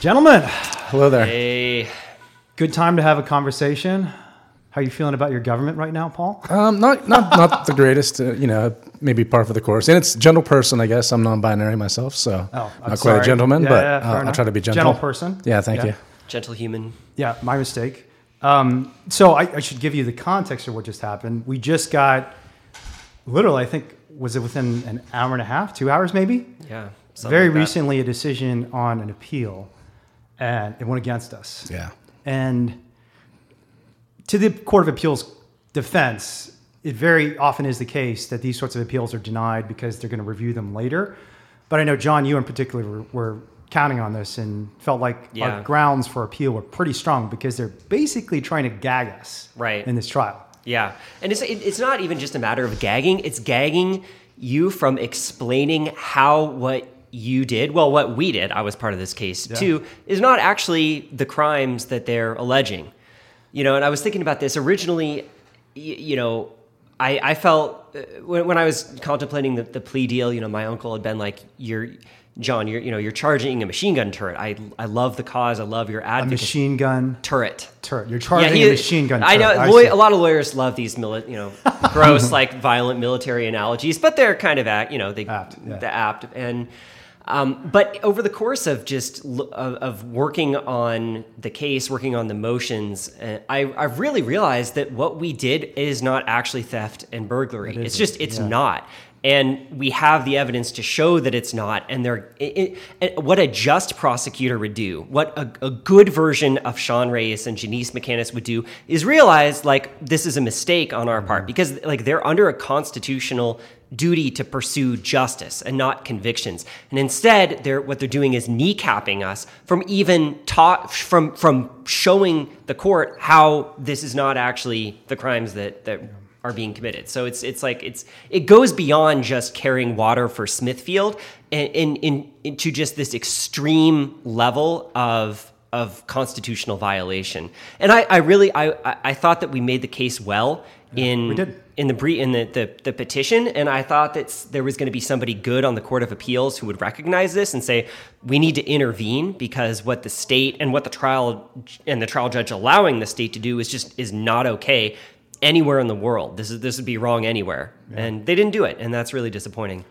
Gentlemen, Hello there. Hey, good time to have a conversation. How are you feeling about your government right now, Paul? Um, not not not the greatest, uh, you know, maybe par for the course. And it's gentle person, I guess. I'm non-binary myself, so Oh, I'm not quite sorry. a gentleman, Yeah, but yeah, uh, I'll try to be gentle. Gentle person. Yeah, thank Yeah. you. gentle human. Yeah, my mistake. Um, so I, I should give you the context of what just happened. We just got, literally, I think, was it within an hour and a half, two hours maybe? Yeah. Very like recently, a decision on an appeal, and it went against us. Yeah. And to the Court of Appeals defense, it very often is the case that these sorts of appeals are denied because they're going to review them later. But I know, Jon, you in particular were, were counting on this and felt like Yeah. our grounds for appeal were pretty strong because they're basically trying to gag us Right. in this trial. Yeah, and it's it, it's not even just a matter of gagging; it's gagging you from explaining how what you did, well, what we did. I was part of this case too. Is not actually the crimes that they're alleging. You know, and I was thinking about this originally. y- You know, I I felt uh, when, when I was contemplating the, the plea deal. You know, my uncle had been like, "You're." Jon, you're you know you're charging a machine gun turret. I I love the cause. I love your A machine gun turret. turret. You're charging he- a machine gun turret. I know law- a lot of lawyers love these, mili- you know, gross like violent military analogies, but they're kind of act, you know, they Apt, yeah. the apt and. Um, but over the course of just l- of, of working on the case, working on the motions, uh, I, I really realized that what we did is not actually theft and burglary. It's just it's yeah. not, and we have the evidence to show that it's not. And they're it, it, what a just prosecutor would do, what a, a good version of Sean Reyes and Janice McCannis would do, is realize like this is a mistake on our Mm-hmm. part because like they're under a constitutional duty to pursue justice and not convictions. And instead, they're what they're doing is kneecapping us from even taught from from showing the court how this is not actually the crimes that that are being committed. So it's it's like it's it goes beyond just carrying water for Smithfield and in, in, into just this extreme level of of constitutional violation. And I, I really I, I- I thought that we made the case well in we did. In the bre- in the, the, the petition, and I thought that there was going to be somebody good on the Court of Appeals who would recognize this and say we need to intervene because what the state and what the trial and the trial judge allowing the state to do is just is not okay anywhere in the world. This is this would be wrong anywhere, and they didn't do it, and that's really disappointing.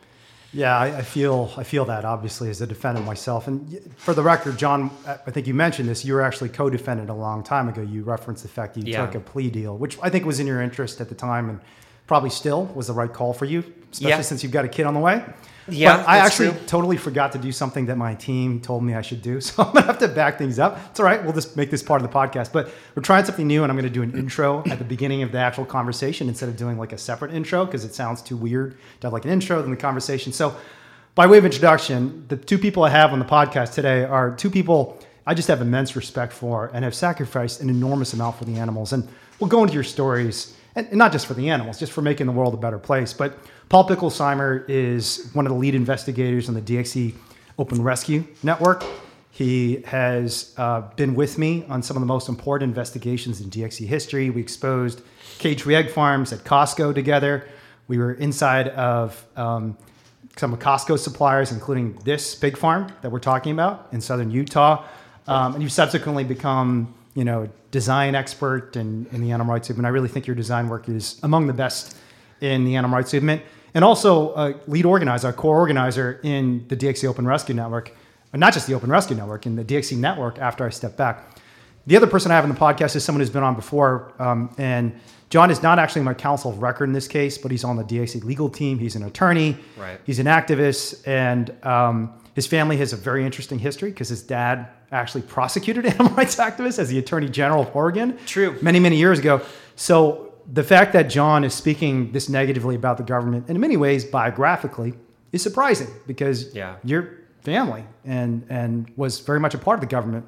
Yeah, I, I feel I feel that obviously as a defendant myself. And for the record, Jon, I think you mentioned this. You were actually co-defendant a long time ago. You referenced the fact that you Yeah. took a plea deal, which I think was in your interest at the time, and probably still was the right call for you, especially Yeah. since you've got a kid on the way. Yeah, but I actually true. totally forgot to do something that my team told me I should do, so I'm gonna have to back things up. It's all right. We'll just make this part of the podcast. But we're trying something new, and I'm gonna do an intro at the beginning of the actual conversation instead of doing like a separate intro because it sounds too weird to have like an intro then the conversation. So by way of introduction, the two people I have on the podcast today are two people I just have immense respect for and have sacrificed an enormous amount for the animals. And we'll go into your stories, and not just for the animals, just for making the world a better place. But Paul Picklesimer is one of the lead investigators on the DXE Open Rescue Network. He has uh, been with me on some of the most important investigations in DXE history. We exposed cage-free egg farms at Costco together. We were inside of um, some of Costco suppliers, including this pig farm that we're talking about in southern Utah. Um, and you've subsequently become, you know, a design expert in, in the animal rights movement. I really think your design work is among the best in the animal rights movement. And also a lead organizer, a core organizer in the DXE Open Rescue Network, and not just the Open Rescue Network, in the DXE Network after I stepped back. The other person I have in the podcast is someone who's been on before, um, and Jon is not actually my counsel of record in this case, but he's on the DXE legal team. He's an attorney. Right. He's an activist, and um, his family has a very interesting history because his dad actually prosecuted animal rights activists as the Attorney General of Oregon. True. Many, many years ago. So the fact that Jon is speaking this negatively about the government, and in many ways biographically, is surprising because Yeah. your family and and was very much a part of the government,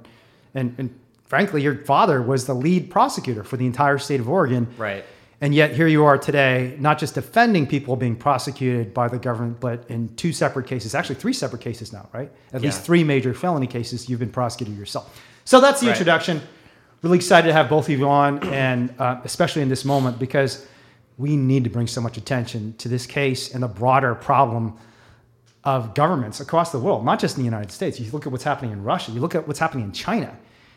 and and frankly, your father was the lead prosecutor for the entire state of Oregon. Right. And yet here you are today, not just defending people being prosecuted by the government, but in two separate cases, actually three separate cases now, right? At least three major felony cases you've been prosecuted yourself. So that's the Right. introduction. Really excited to have both of you on, and uh, especially in this moment because we need to bring so much attention to this case and the broader problem of governments across the world, not just in the United States. You look at what's happening in Russia, you look at what's happening in China.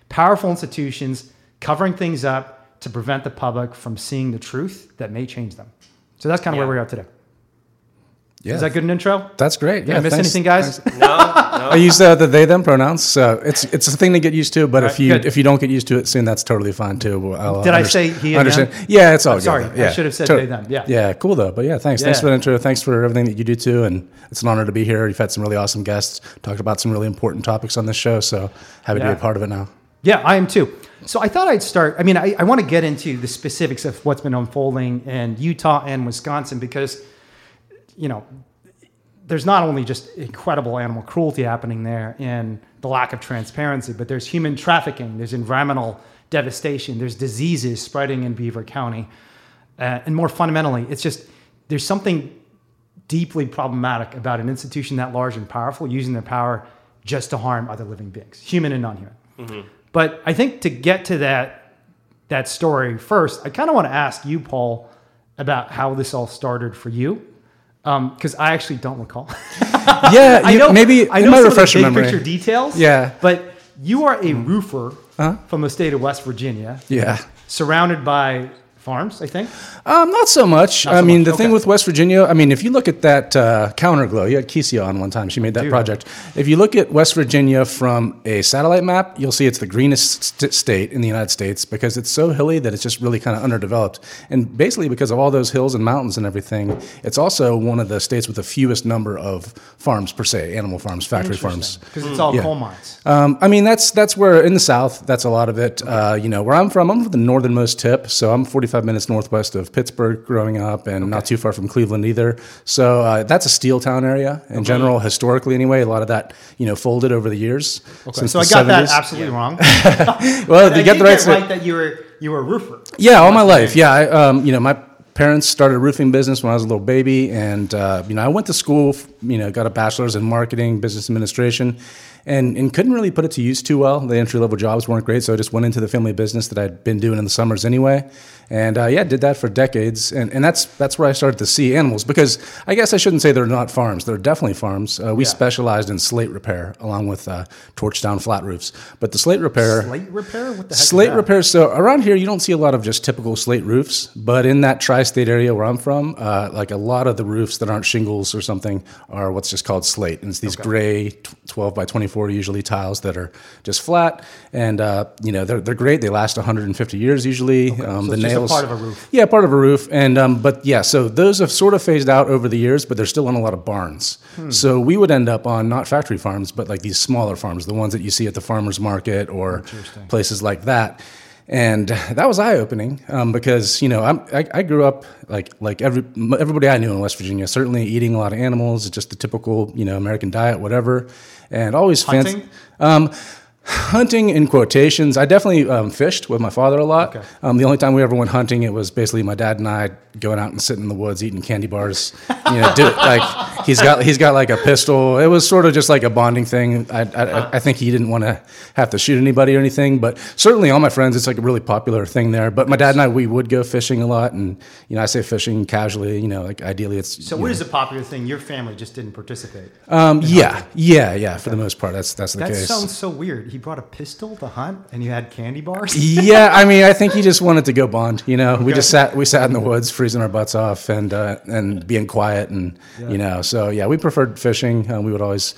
Powerful institutions covering things up to prevent the public from seeing the truth that may change them. So that's kind of Yeah. where we are today. Yeah, Is that good an intro? That's great. Did yeah, I miss thanks. anything, guys? Thanks. No, no. I use uh, the they them pronouns, so it's it's a thing to get used to. But if Right, you good. if you don't get used to it soon, that's totally fine too. I'll, Did I say he understand? them? Yeah, it's all I'm good. sorry, though. I should have said To- they, them. Yeah. yeah, cool though. But yeah, thanks. Thanks for the intro. Thanks for everything that you do too. And it's an honor to be here. You've had some really awesome guests. Talked about some really important topics on this show. So happy to be a part of it now. Yeah, I am too. So I thought I'd start. I mean, I, I want to get into the specifics of what's been unfolding in Utah and Wisconsin because, you know, there's not only just incredible animal cruelty happening there and the lack of transparency, but there's human trafficking, there's environmental devastation, there's diseases spreading in Beaver County. Uh, and more fundamentally, it's just there's something deeply problematic about an institution that large and powerful using their power just to harm other living beings, human and non-human. But I think to get to that that story first, I kind of want to ask you, Paul, about how this all started for you, because I actually don't recall. Yeah, I know maybe I know might some refresh of your the big memory. picture details. Yeah. but you are a roofer Uh-huh. from the state of West Virginia, Yeah. surrounded by farms. I think. Um, not so much. Not I so mean, much, the thing with West Virginia, I mean, if you look at that uh, Counterglow, you had Kecia on one time. She made that do. project. If you look at West Virginia from a satellite map, you'll see it's the greenest st- state in the United States because it's so hilly that it's just really kind of underdeveloped. And basically, because of all those hills and mountains and everything, it's also one of the states with the fewest number of farms per se, animal farms, factory farms. because it's all Yeah. coal mines. Um, I mean, that's that's where in the South, that's a lot of it. Uh, you know, where I'm from, I'm from the northernmost tip, so I'm 45 minutes northwest of Pittsburgh, growing up, and not too far from Cleveland either. So uh, that's a steel town area in general, historically anyway. A lot of that, you know, folded over the years. since So I the got that 70s. absolutely wrong. Well, I you get the right. get sta- right that you were you were a roofer. Yeah, all my life. Yeah, I, um, you know, my parents started a roofing business when I was a little baby, and uh, you know, I went to school. You know, got a bachelor's in marketing, business administration, and and couldn't really put it to use too well. The entry level jobs weren't great, so I just went into the family business that I'd been doing in the summers anyway, and uh, yeah, did that for decades, and and that's that's where I started to see animals because I guess I shouldn't say they're not farms. They're definitely farms. Uh, we Yeah. specialized in slate repair along with uh, torch down flat roofs, but the slate repair. Slate repair? What the heck? Slate that? repairs. So around here, you don't see a lot of just typical slate roofs, but in that tri-state area where I'm from, uh, like a lot of the roofs that aren't shingles or something are what's just called slate, and it's these gray tw- 12 by 24 usually tiles that are just flat, and uh, you know they're they're great. They last 150 years usually. Um, So the it's part of a roof. yeah, part of a roof, and um, but yeah, so those have sort of phased out over the years, but they're still in a lot of barns. Hmm. So we would end up on not factory farms, but like these smaller farms, the ones that you see at the farmers market or places like that. And that was eye opening um, because you know I'm, I, I grew up like like every everybody I knew in West Virginia, certainly eating a lot of animals, just the typical you know American diet, whatever, and always fancy. Hunting? Um, hunting in quotations. I definitely um, fished with my father a lot. Okay. Um, the only time we ever went hunting, it was basically my dad and I going out and sitting in the woods eating candy bars. You know, do, like he's got he's got like a pistol. It was sort of just like a bonding thing. I I, I think he didn't want to have to shoot anybody or anything, but certainly all my friends, it's like a really popular thing there. But my dad and I, we would go fishing a lot, and you know, I say fishing casually. You know, like ideally, it's So what know, is a popular thing? Your family just didn't participate. um, yeah, yeah, yeah. For the most part, that's that's the That case. sounds so weird. He brought a pistol to hunt, and you had candy bars. yeah, I mean, I think he just wanted to go bond. You know, we just sat we sat in the woods, freezing our butts off, and uh, and being quiet, and you know, so yeah, we preferred fishing. Uh, we would always,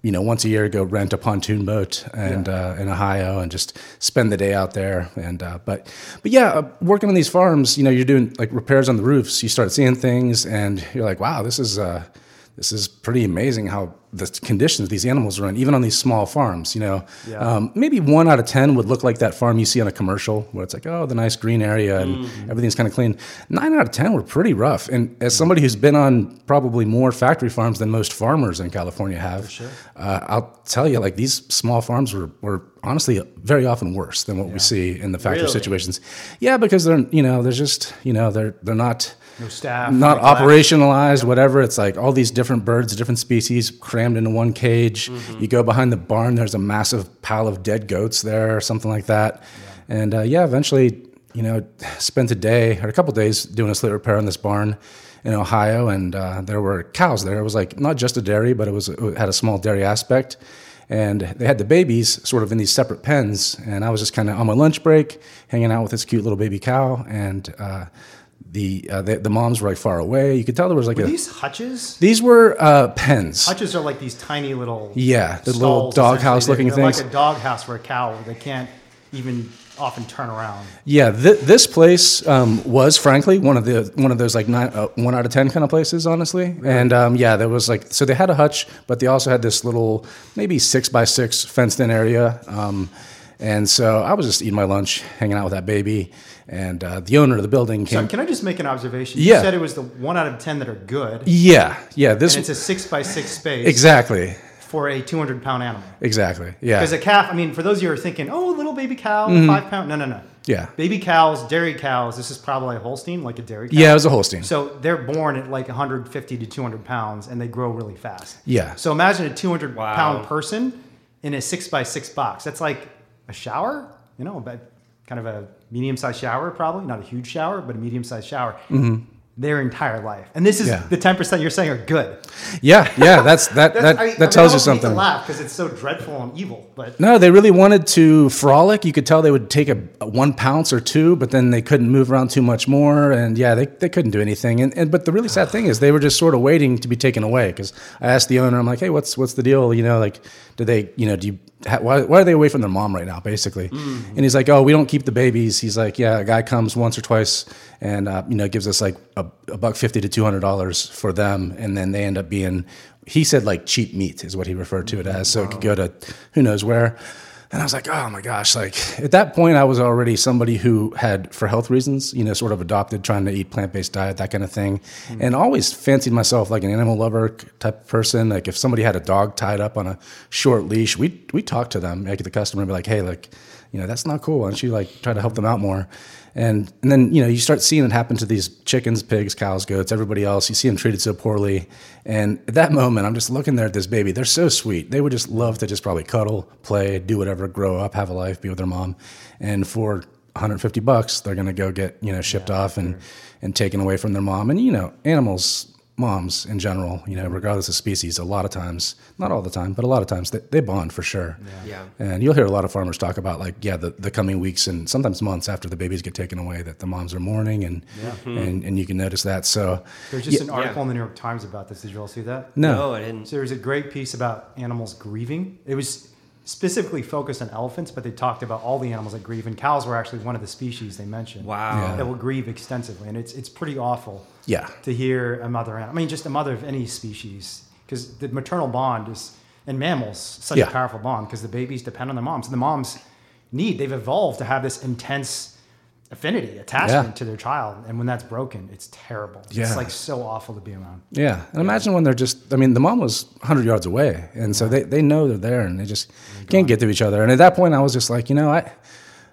you know, once a year go rent a pontoon boat and uh, in Ohio and just spend the day out there. And uh, but but yeah, uh, working on these farms, you know, you're doing like repairs on the roofs. You start seeing things, and you're like, wow, this is. Uh, this is pretty amazing how the conditions these animals are in, even on these small farms. You know, Yeah. um, maybe one out of ten would look like that farm you see on a commercial, where it's like, oh, the nice green area and everything's kind of clean. Nine out of ten were pretty rough. And as somebody who's been on probably more factory farms than most farmers in California have, uh, I'll tell you, like these small farms were, were honestly very often worse than what we see in the factory Really? situations. Yeah, because they're you know they're just you know they're they're not No staff. not operationalized, whatever. It's like all these different birds, different species crammed into one cage. You go behind the barn, there's a massive pile of dead goats there or something like that. And uh, yeah, eventually, you know, spent a day or a couple days doing a slate repair on this barn. in Ohio, and uh, there were cows there. It was like not just a dairy, but it was it had a small dairy aspect. And they had the babies sort of in these separate pens, and I was just kind of on my lunch break, hanging out with this cute little baby cow, and uh, the, uh, the the moms were like far away. You could tell there was like Were a these hutches? these were uh, pens. Hutches are like these tiny little Yeah, the little doghouse looking they're, things. They're like a doghouse for a cow. They can't even often turn around. Yeah, th- this place um, was frankly one of the one of those like nine, uh, one out of ten kind of places, honestly. And um, yeah, there was like so they had a hutch, but they also had this little maybe six by six fenced in area. Um, and so I was just eating my lunch, hanging out with that baby, and uh, the owner of the building So can I just make an observation? Yeah. You said it was the one out of ten that are good, yeah, yeah, this it's a six by six space exactly, for a two hundred pound animal. exactly, yeah, Because a calf, I mean, for those of you who are thinking, oh, a little baby cow, five pound. No, no, no. Mm-hmm. Yeah. Baby cows, dairy cows. This is probably a Holstein, like a dairy cow. yeah, it was a Holstein. So they're born at like 150 to 200 pounds, and they grow really fast. Yeah. So imagine a 200 Wow. pound person in a six by six box. That's like a shower, you know, but kind of a medium sized shower, probably not a huge shower, but a medium sized shower. Their entire life, and this is Mm-hmm. Yeah. the 10 percent you're saying are good. Yeah, yeah, that's that that, I- I that mean, tells I you to something. laugh because it's so dreadful and evil, but No, they really wanted to frolic. You could tell they would take a, a one pounce or two, but then they couldn't move around too much more. And yeah, they, they couldn't do anything. And, and but the really sad thing is they were just sort of waiting to be taken away. Because I asked the owner, I'm like, hey, what's what's the deal? You know, like, do they, you know, do you, why, why are they away from their mom right now, basically? And he's like, oh, we don't keep the babies. He's like, yeah, a guy comes once or twice and uh, you know gives us like a, a buck fifty to two hundred dollars for them, and then they end up being. He said like cheap meat is what he referred to it as. So it could go to who knows where. And I was like, oh my gosh, like at that point, I was already somebody who had, for health reasons, you know, sort of adopted trying to eat plant based diet, that kind of thing, mm-hmm. and always fancied myself like an animal lover type of person. Like if somebody had a dog tied up on a short leash, we we talk to them, make the customer and be like, hey, like, you know, that's not cool. Why don't you like try to help them out more? And and then you know you start seeing it happen to these chickens, pigs, cows, goats, everybody else. You see them treated so poorly, and at that moment, I'm just looking there at this baby. They're so sweet. They would just love to just probably cuddle, play, do whatever, grow up, have a life, be with their mom. And for 150 bucks, they're gonna go get you know shipped off and and taken away from their mom. And you know animals. Moms in general, you know, regardless of species, a lot of times, not all the time, but a lot of times, they, they bond for sure. Yeah. And you'll hear a lot of farmers talk about like, yeah, the, the coming weeks and sometimes months after the babies get taken away, that the moms are mourning, and mm-hmm. and, and you can notice that. So there's just Yeah. an article in the New York Times about this. Did you all see that? no, No, I didn't. So was a great piece about animals grieving. It was specifically focused on elephants, but they talked about all the animals that grieve, and cows were actually one of the species they mentioned. Wow. Yeah. That will grieve extensively, and it's it's pretty awful. Yeah. To hear a mother animal, I mean, just a mother of any species, because the maternal bond is in mammals such Yeah. a powerful bond because the babies depend on their moms, and the moms need they've evolved to have this intense affinity attachment Yeah. to their child, and when that's broken, it's terrible. Yeah. It's like so awful to be around. yeah. And imagine when they're just, I mean, the mom was 100 yards away, and so they, they know they're there, and they just can't get to each other. And at that point, I was just like, you know, I.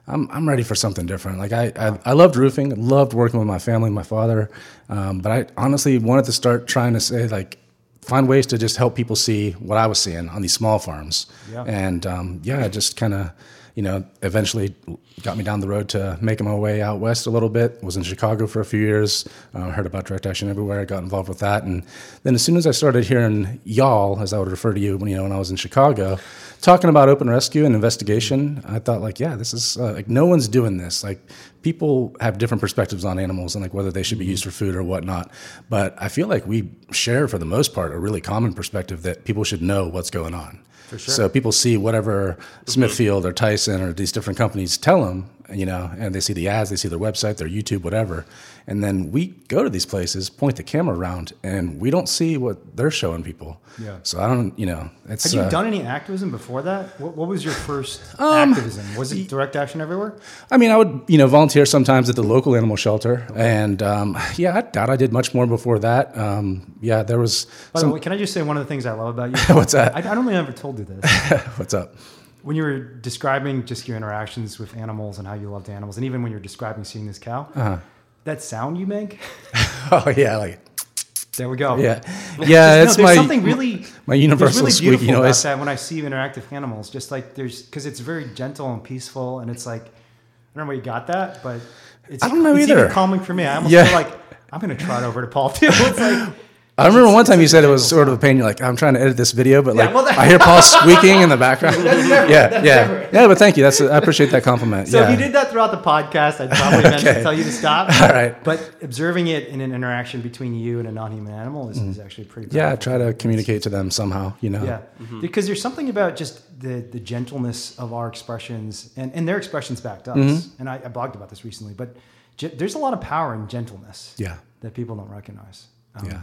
I'm, I'm ready for something different. Like I, I, I loved roofing, loved working with my family, my father, um, but I honestly wanted to start trying to say like, find ways to just help people see what I was seeing on these small farms. Yeah. And um, yeah, it just kind of, you know, eventually got me down the road to making my way out west a little bit. Was in Chicago for a few years. Uh, heard about direct action everywhere. I got involved with that, and then as soon as I started hearing y'all, as I would refer to you, when you know when I was in Chicago, talking about open rescue and investigation, I thought like, yeah, this is uh, like no one's doing this. Like people have different perspectives on animals and like whether they should be used for food or whatnot. But I feel like we share for the most part a really common perspective that people should know what's going on. Sure. So people see whatever mm-hmm. Smithfield or Tyson or these different companies tell them, you know, and they see the ads, they see their website, their YouTube, whatever. And then we go to these places, point the camera around, and we don't see what they're showing people. Yeah. So I don't, you know, it's. Had you uh, done any activism before that? What, what was your first Um, activism? Was it direct action everywhere? I mean, I would, you know, volunteer sometimes at the local animal shelter, and um, yeah, I doubt I did much more before that. Um, yeah, there was. By some- the way, can I just say one of the things I love about you? What's that? I, I don't think I ever told you this. What's up? When you were describing just your interactions with animals and how you loved animals, and even when you're describing seeing this cow, Uh-huh. that sound you make, Oh yeah, like there we go. yeah, No, yeah. it's there's my something really my universal really squeaky noise. that when I see interactive animals. Just like there's because it's very gentle and peaceful, and it's like I don't know where you got that, but It's, I don't know it's either. Calming for me. I almost Yeah. feel like I'm going to trot over to Paul too. It's like I remember It's- one time you said it was sort of a pain. You're like, I'm trying to edit this video, but Yeah, like well, I hear Paul squeaking in the background. yeah, yeah, yeah. But thank you. That's I appreciate that compliment. So yeah. if you did that throughout the podcast, I'd probably meant to Okay. tell you to stop. All right. But observing it in an interaction between you and a non-human animal is, is actually pretty. Mm. yeah, powerful. try to communicate to them somehow. You know. Yeah, Mm-hmm. because there's something about just the the gentleness of our expressions and, and their expressions back to us. Mm-hmm. And I, I blogged about this recently, but ge- there's a lot of power in gentleness. Yeah. that people don't recognize. Um, Yeah.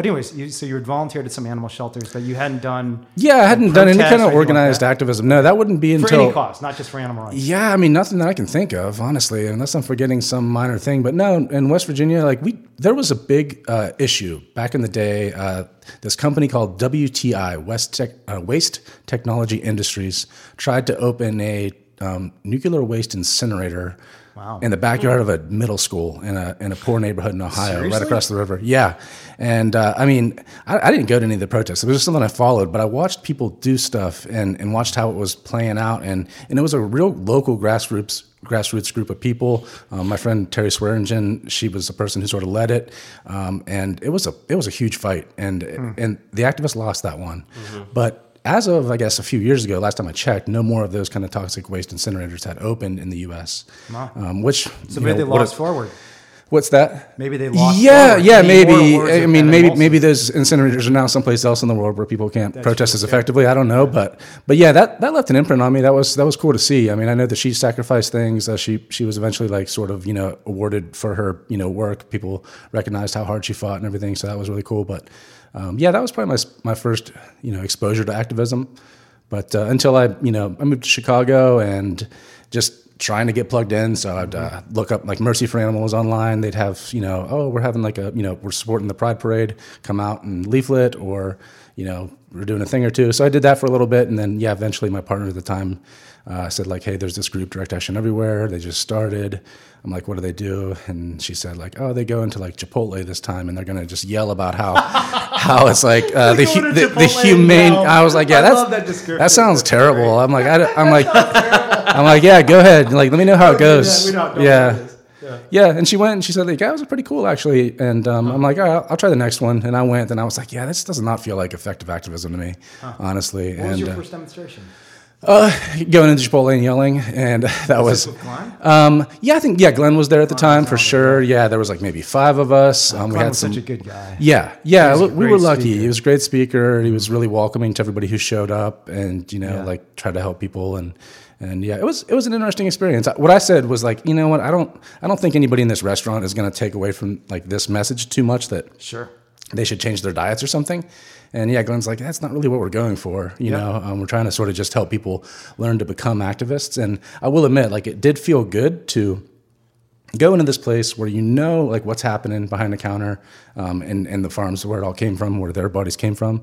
But anyways, you, so you had volunteered at some animal shelters, but you hadn't done Yeah, I hadn't done any kind of anything like organized activism. No, that wouldn't be for until any cause, not just for animal rights. Yeah, I mean nothing that I can think of, honestly, unless I'm forgetting some minor thing. But no, in West Virginia, like we, there was a big uh, issue back in the day. Uh, this company called WTI, West Tech, uh, Waste Technology Industries, tried to open a um, nuclear waste incinerator Wow. in the backyard of a middle school in a in a poor neighborhood in Ohio, Seriously? right across the river. Yeah, and uh, I mean, I, I didn't go to any of the protests. It was just something I followed, but I watched people do stuff and, and watched how it was playing out, and and it was a real local grassroots grassroots group of people. Um, my friend Terri Swearingen, she was the person who sort of led it, um, and it was a it was a huge fight, and and the activists lost that one, but. As of, I guess, a few years ago, last time I checked, no more of those kind of toxic waste incinerators had opened in the U.S. Um, which So maybe know, they what a- lost forward. What's that? Maybe they lost. Yeah, forward. yeah, Maybe maybe. I mean, maybe maybe those incinerators are now someplace else in the world where people can't protest true, as yeah. effectively. I don't know, but but yeah, that that left an imprint on me. That was that was cool to see. I mean, I know that she sacrificed things. Uh, she she was eventually like sort of you know awarded for her you know work. People recognized how hard she fought and everything. So that was really cool. But um, yeah, that was probably my my first you know exposure to activism. But uh, until I, you know, I moved to Chicago and just trying to get plugged in. So I'd uh, look up like Mercy for Animals online. They'd have, you know, oh, we're having like a, you know, we're supporting the Pride Parade. Come out and leaflet, or you know, we're doing a thing or two. So I did that for a little bit, and then yeah, eventually my partner at the time uh, said like, hey, there's this group, Direct Action Everywhere. They just started. I'm like, what do they do? And she said like, oh, they go into like Chipotle this time, and they're gonna just yell about how how it's like uh, the, the the humane. I was like, yeah, love that sounds terrible. I'm like, I, am like, I'm like, yeah, go ahead. Like, let me know how it goes. We don't- don't yeah. Yeah. Yeah, and she went and she said, like, yeah, it was pretty cool actually. And um, I'm like, all right, I'll, I'll try the next one. And I went and I was like, yeah, this does not feel like effective activism to me, honestly. What was and your uh, first demonstration? Going into Chipotle and yelling, and that was. Um, yeah, I think yeah, Glenn was there at the time for sure. Yeah, there was like maybe five of us. Um, we Glenn had was some. such a good guy. Yeah, yeah, He was a we great were lucky. speaker. He was a great speaker. He was really welcoming to everybody who showed up, and you know, Yeah. like tried to help people, and and yeah, it was it was an interesting experience. What I said was like, you know what, I don't I don't think anybody in this restaurant is going to take away from like this message too much that Sure. They should change their diets or something. And yeah, Glenn's like, that's not really what we're going for. You Yep. know, um, we're trying to sort of just help people learn to become activists. And I will admit, like, it did feel good to go into this place where you know, like, what's happening behind the counter um, and, and the farms where it all came from, where their bodies came from.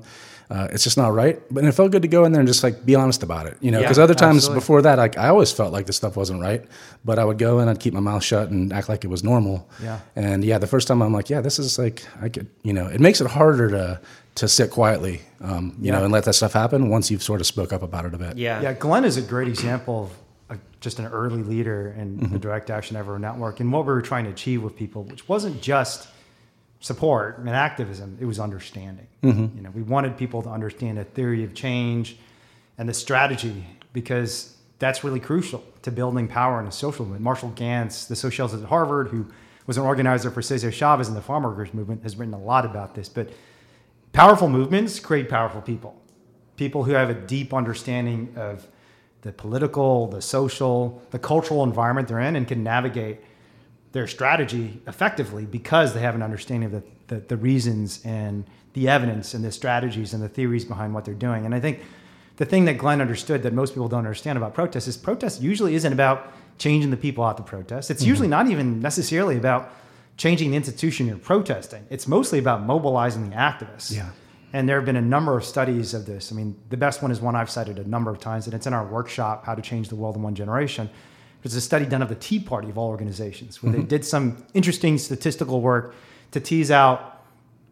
Uh, it's just not right. But it felt good to go in there and just like be honest about it, you know, Yeah, because other times absolutely. before that, like I always felt like this stuff wasn't right, but I would go in, I'd keep my mouth shut and act like it was normal. Yeah. And yeah, the first time I'm like, yeah, this is like I could, you know, it makes it harder to to sit quietly, um, you know, and let that stuff happen once you've sort of spoke up about it a bit. Yeah. Yeah, Glenn is a great example of just an early leader in Mm-hmm. the Direct Action Ever network and what we were trying to achieve with people, which wasn't just support and activism; it was understanding. Mm-hmm. You know, we wanted people to understand a theory of change and the strategy because that's really crucial to building power in a social movement. Marshall Ganz, the socialist at Harvard, who was an organizer for Cesar Chavez and the farm workers movement, has written a lot about this. But powerful movements create powerful people people who have a deep understanding of the political the social the cultural environment they're in and can navigate their strategy effectively because they have an understanding of the, the, the reasons and the evidence and the strategies and the theories behind what they're doing and i think the thing that glenn understood that most people don't understand about protests is protest usually isn't about changing the people out to protest it's mm-hmm. usually not even necessarily about changing the institution you're protesting it's mostly about mobilizing the activists Yeah. and there have been a number of studies of this. I mean, the best one is one I've cited a number of times, and it's in our workshop, How to Change the World in One Generation. It's a study done of the Tea Party of all organizations, where they did some interesting statistical work to tease out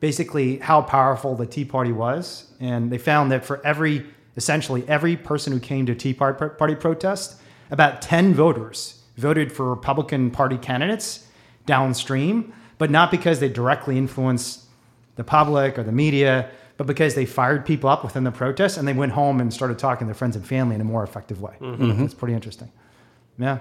basically how powerful the Tea Party was. And they found that for every, essentially, every person who came to a Tea Party Party protest, about 10 voters voted for Republican Party candidates downstream, but not because they directly influenced the public or the media, but because they fired people up within the protest and they went home and started talking to their friends and family in a more effective way. Mm-hmm. That's pretty interesting. Yeah.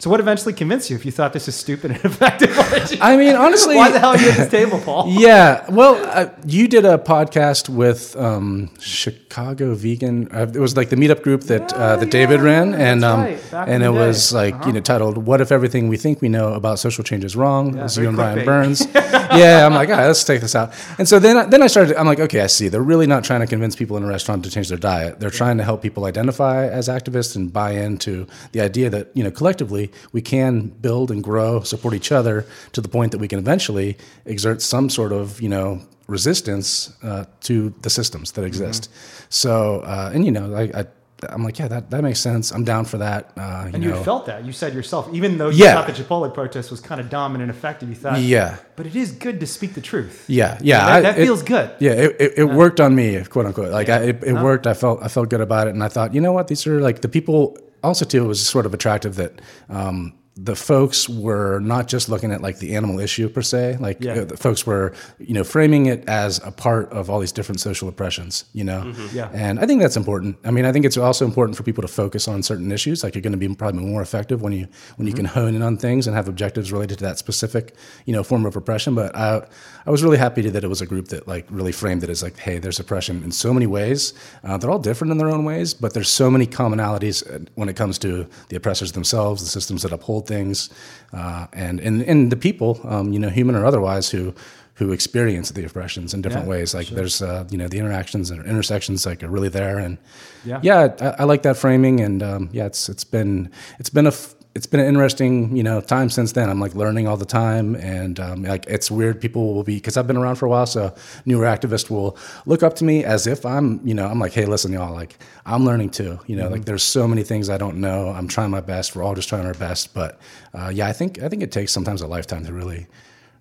So what eventually convinced you if you thought this is stupid and effective? I mean, honestly, Why the hell are you at this table, Paul? yeah. Well, uh, you did a podcast with um, Chicago Vegan. Uh, it was like the meetup group that uh, that Yeah, David yeah, ran, and um, right, and it was like you know titled "What if everything we think we know about social change is wrong?" It was you and Brian. Burns. yeah, I'm like, all right, let's take this out. And so then I- then I started. I'm like, okay, I see. They're really not trying to convince people in a restaurant to change their diet. They're trying to help people identify as activists and buy into the idea that you know collectively we can build and grow, support each other to the point that we can eventually exert some sort of you know resistance uh, to the systems that exist. So uh, and you know I. I I'm like, yeah, that, that makes sense. I'm down for that. Uh, you And you know, felt that. You said yourself, even though you Yeah. thought the Chipotle protest was kind of dumb and ineffective, you thought, yeah, but it is good to speak the truth. yeah, yeah. that, I- that it- feels good. Yeah, it, it, it worked on me, quote unquote. Like I, it, it worked. I felt I felt good about it, and I thought, you know what, these are like the people. Also, too, it was sort of attractive that um, the folks were not just looking at like the animal issue per se. Like Yeah. uh, the folks were, you know, framing it as a part of all these different social oppressions. You know, Yeah. and I think that's important. I mean, I think it's also important for people to focus on certain issues. Like you're going to be probably more effective when you when you can hone in on things and have objectives related to that specific, you know, form of oppression. But I I was really happy that it was a group that like really framed it as like, hey, there's oppression in so many ways. Uh, they're all different in their own ways, but there's so many commonalities uh, when it comes to the oppressors themselves, the systems that uphold things, uh, and and and the people, um, you know, human or otherwise, who who experience the oppressions in different Yeah, ways. Like there's, uh, you know, the interactions and intersections like are really there. And Yeah. yeah, I, I like that framing. And um, yeah, it's it's been it's been a f- it's been an interesting you know time since then. I'm like learning all the time, and um, like it's weird. People will be because I've been around for a while, so newer activists will look up to me as if I'm you know I'm like, hey, listen, y'all, like I'm learning too. You know, like there's so many things I don't know. I'm trying my best. We're all just trying our best. But uh, yeah, I think I think it takes sometimes a lifetime to really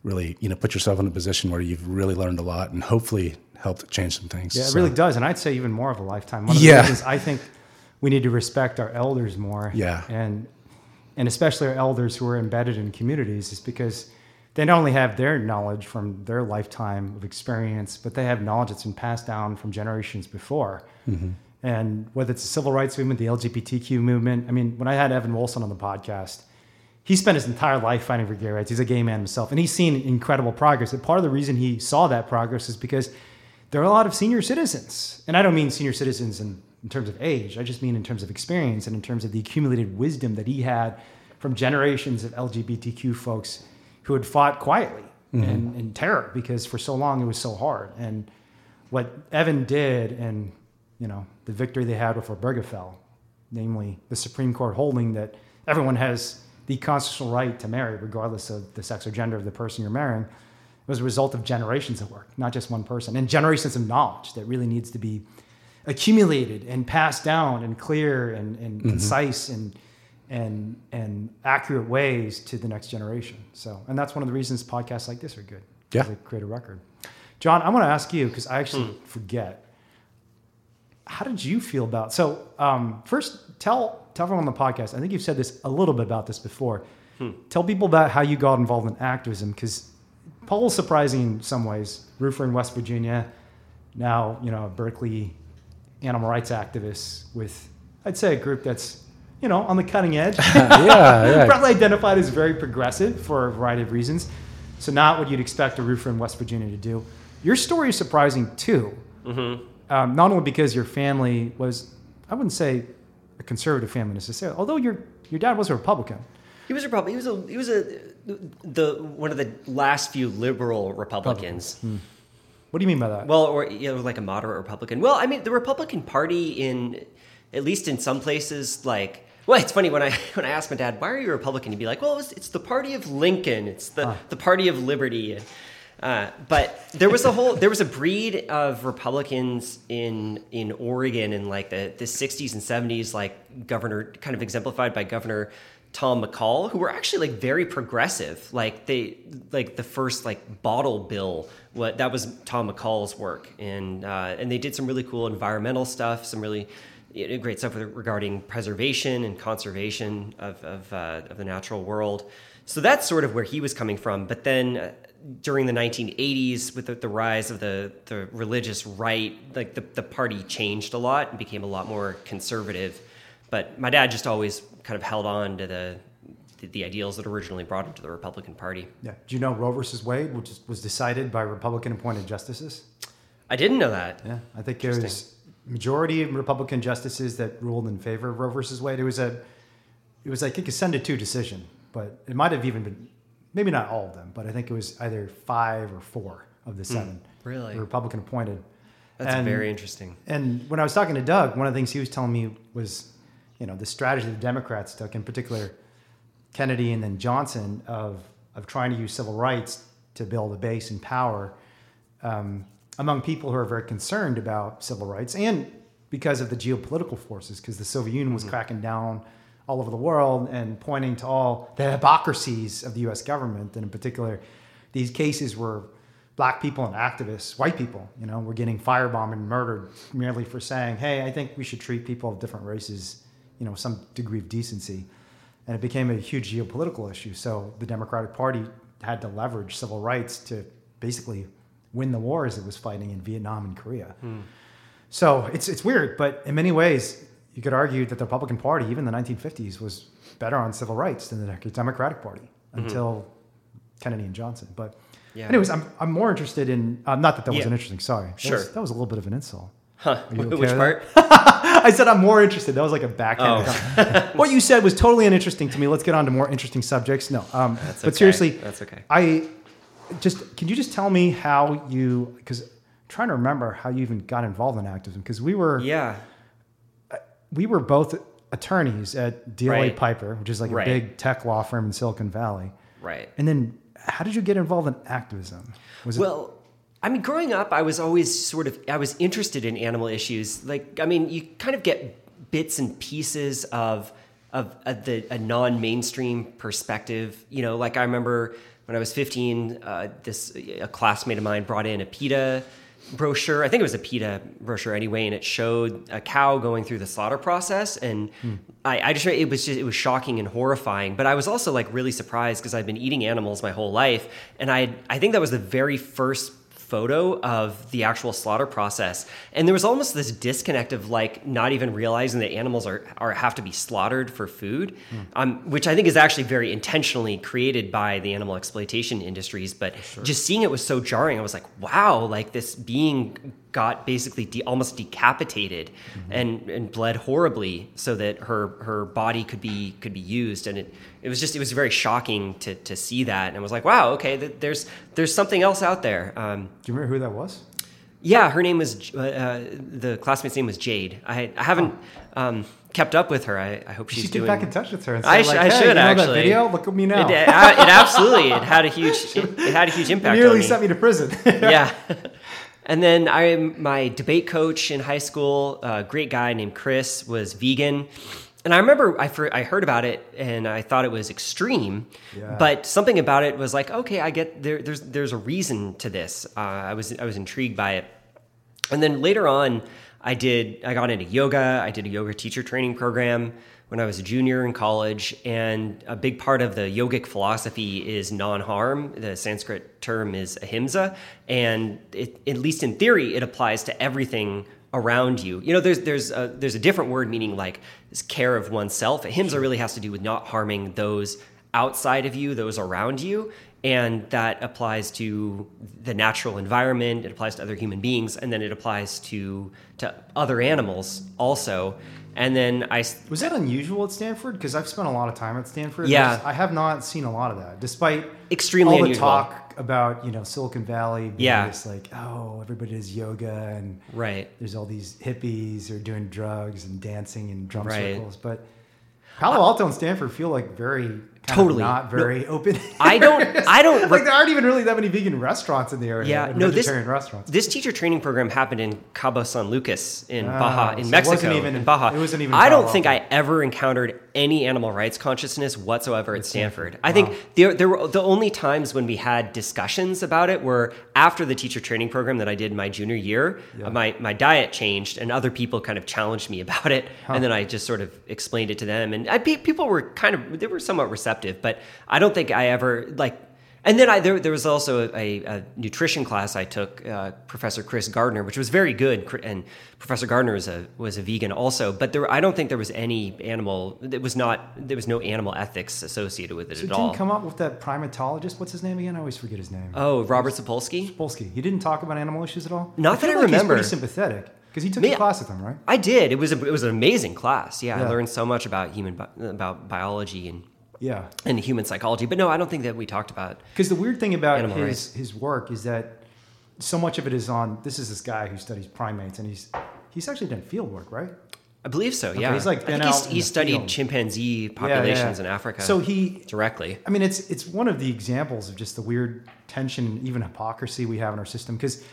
really you know put yourself in a position where you've really learned a lot and hopefully helped change some things. Yeah, it So, really does. And I'd say even more of a lifetime. One of the Yeah. reasons I think we need to respect our elders more. Yeah. And and especially our elders who are embedded in communities is because they not only have their knowledge from their lifetime of experience, but they have knowledge that's been passed down from generations before. Mm-hmm. And whether it's the civil rights movement, the LGBTQ movement. I mean, when I had Evan Wolfson on the podcast, he spent his entire life fighting for gay rights. He's a gay man himself, and he's seen incredible progress. And part of the reason he saw that progress is because there are a lot of senior citizens, and I don't mean senior citizens in, in terms of age. I just mean in terms of experience and in terms of the accumulated wisdom that he had from generations of LGBTQ folks who had fought quietly mm-hmm. and in terror because for so long it was so hard. And what Evan did, and you know, the victory they had with Obergefell, namely the Supreme Court holding that everyone has the constitutional right to marry, regardless of the sex or gender of the person you're marrying, was a result of generations of work, not just one person, and generations of knowledge that really needs to be accumulated and passed down in clear and, and mm-hmm. concise and and and accurate ways to the next generation. So, and that's one of the reasons podcasts like this are good. Yeah. they create a record. Jon, I want to ask you because I actually hmm. forget. How did you feel about? So, um, first, tell tell everyone on the podcast. I think you've said this a little bit about this before. Hmm. Tell people about how you got involved in activism because Paul's surprising in some ways. Roofer in West Virginia, now you know Berkeley animal rights activists with, I'd say, a group that's you know on the cutting edge. yeah, yeah. Probably identified as very progressive for a variety of reasons. So not what you'd expect a roofer in West Virginia to do. Your story is surprising too. Um, not only because your family was, I wouldn't say a conservative family necessarily, although your your dad was a Republican. He was a Republican. He was a he was a the one of the last few liberal Republicans. What do you mean by that? Well, or you know, like a moderate Republican. Well, I mean, the Republican Party in at least in some places, like. Well, it's funny when I when I asked my dad, "Why are you a Republican?" He'd be like, "Well, it's, it's the party of Lincoln. It's the the party of liberty." Uh, but there was a whole there was a breed of Republicans in in Oregon in like the the 60s and 70s, like Governor, kind of exemplified by Governor Tom McCall, who were actually like very progressive. Like they like the first like bottle bill. What that was Tom McCall's work, and uh, and they did some really cool environmental stuff, some really great stuff with- regarding preservation and conservation of of, uh, of the natural world. So that's sort of where he was coming from. But then uh, during the 1980s, with the, the rise of the, the religious right, like the, the party changed a lot and became a lot more conservative. But my dad just always kind of held on to the, the, the ideals that originally brought him to the Republican Party. Yeah. Do you know Roe versus Wade, which was decided by Republican appointed justices? I didn't know that. Yeah, I think there was majority of Republican justices that ruled in favor of Roe versus Wade. It was a, it was I think a seven to two decision, but it might have even been, maybe not all of them, but I think it was either five or four of the hmm. seven. really? Republican appointed. That's And- very interesting. And when I was talking to Doug, one of the things he was telling me was, you know, the strategy the Democrats took, in particular Kennedy and then Johnson, of of trying to use civil rights to build a base and power um, among people who are very concerned about civil rights, and because of the geopolitical forces, because the Soviet Union was cracking down all over the world and pointing to all the hypocrisies of the U.S. government, and in particular, these cases where black people and activists, white people, you know, were getting firebombed and murdered merely for saying, "Hey, I think we should treat people of different races, you know, some degree of decency." And it became a huge geopolitical issue. So the Democratic Party had to leverage civil rights to basically win the wars it was fighting in Vietnam and Korea. So it's it's weird, but in many ways, you could argue that the Republican Party, even in the 1950s, was better on civil rights than the Democratic Party until Kennedy and Johnson. But Yeah. anyways, I'm, I'm more interested in uh, not that that Yeah. wasn't interesting. Sorry, That Sure. was, that was a little bit of an insult. Huh? okay Which part? I said I'm more interested. That was like a backhand. comment. what you said was totally uninteresting to me. Let's get on to more interesting subjects. No, um, but okay. seriously, That's okay. I just can you just tell me how you because trying to remember how you even got involved in activism because we were Yeah. we were both attorneys at DLA Right. Piper, which is like Right. a big tech law firm in Silicon Valley. Right. And then how did you get involved in activism? Was it Well, I mean, growing up, I was always sort of I was interested in animal issues. Like, I mean, you kind of get bits and pieces of of, of the a non-mainstream perspective. You know, like I remember when I was 15, uh, this a classmate of mine brought in a PETA brochure. I think it was a PETA brochure anyway, and it showed a cow going through the slaughter process. And I, I just it was just it was shocking and horrifying. But I was also like really surprised because I've been eating animals my whole life, and I I think that was the very first photo of the actual slaughter process. And there was almost this disconnect of like not even realizing that animals are, are have to be slaughtered for food um, which i think is actually very intentionally created by the animal exploitation industries. But just seeing it was so jarring. I was like wow like this being got basically de- almost decapitated and, and bled horribly so that her her body could be could be used and it it was just it was very shocking to to see that and I was like wow okay th- there's there's something else out there um, do you remember who that was? yeah her name was uh, uh, the classmate's name was Jade I I haven't um, kept up with her I, I hope You she's should get doing back in touch with her and I, sh- like, I hey, should you know actually that video? Look at me now. it, it, it absolutely it had a huge it, it had a huge impact nearly on me sent me to prison. yeah. And then I, my debate coach in high school, a great guy named Chris, was vegan. And I remember I, I heard about it and I thought it was extreme, Yeah. but something about it was like, okay, I get there, there's there's a reason to this. Uh, I was I was intrigued by it. And then later on, I did I got into yoga. I did a yoga teacher training program when I was a junior in college, and a big part of the yogic philosophy is non-harm. The Sanskrit term is ahimsa, and it, at least in theory, it applies to everything around you. You know, there's there's a, there's a different word meaning like care of oneself. Ahimsa really has to do with not harming those outside of you, those around you. And that applies to the natural environment, it applies to other human beings, and then it applies to, to other animals also. And then I Was that unusual at Stanford? Because I've spent a lot of time at Stanford. Yeah. I have not seen a lot of that, despite Extremely all the unusual. talk about you know Silicon Valley. Being Yeah. it's like oh everybody does yoga and right. there's all these hippies who are doing drugs and dancing in drum Right. circles, but Palo Alto and Stanford feel like very Totally. not very open. I don't. I don't. like there aren't even really that many vegan restaurants in the area. Yeah, no. This restaurants. this teacher training program happened in Cabo San Lucas in Ah, Baja so in it Mexico. wasn't even- in Baja. it wasn't even I don't think I ever encountered any animal rights consciousness whatsoever at Stanford. I think there there were the only times when we had discussions about it were after the teacher training program that I did my junior year. uh, My my diet changed, and other people kind of challenged me about it, and then I just sort of explained it to them, and I, people were kind of they were somewhat receptive, but I don't think I ever like. And then I, there, there was also a, a nutrition class I took, uh, Professor Chris Gardner, which was very good. And Professor Gardner was a was a vegan also, but there, I don't think there was any animal. There was not. There was no animal ethics associated with it So at all. didn't come up with that primatologist. What's his name again? I always forget his name. oh, Robert Sapolsky. Polsky. He didn't talk about animal issues at all. Not that feel I like remember. He's pretty sympathetic because he took the class with him, right? I did. It was a, it was an amazing class. Yeah, Yeah. I learned so much about human about biology and Yeah. and human psychology. But no, I don't think that we talked about. Because the weird thing about his rights. his work is that so much of it is on. This is this guy who studies primates, and he's he's actually done field work, right? I believe so. Yeah, he's, like, I think he studied field. chimpanzee Yeah, yeah, populations yeah. in Africa. So he directly. I mean, it's it's one of the examples of just the weird tension and even hypocrisy we have in our system because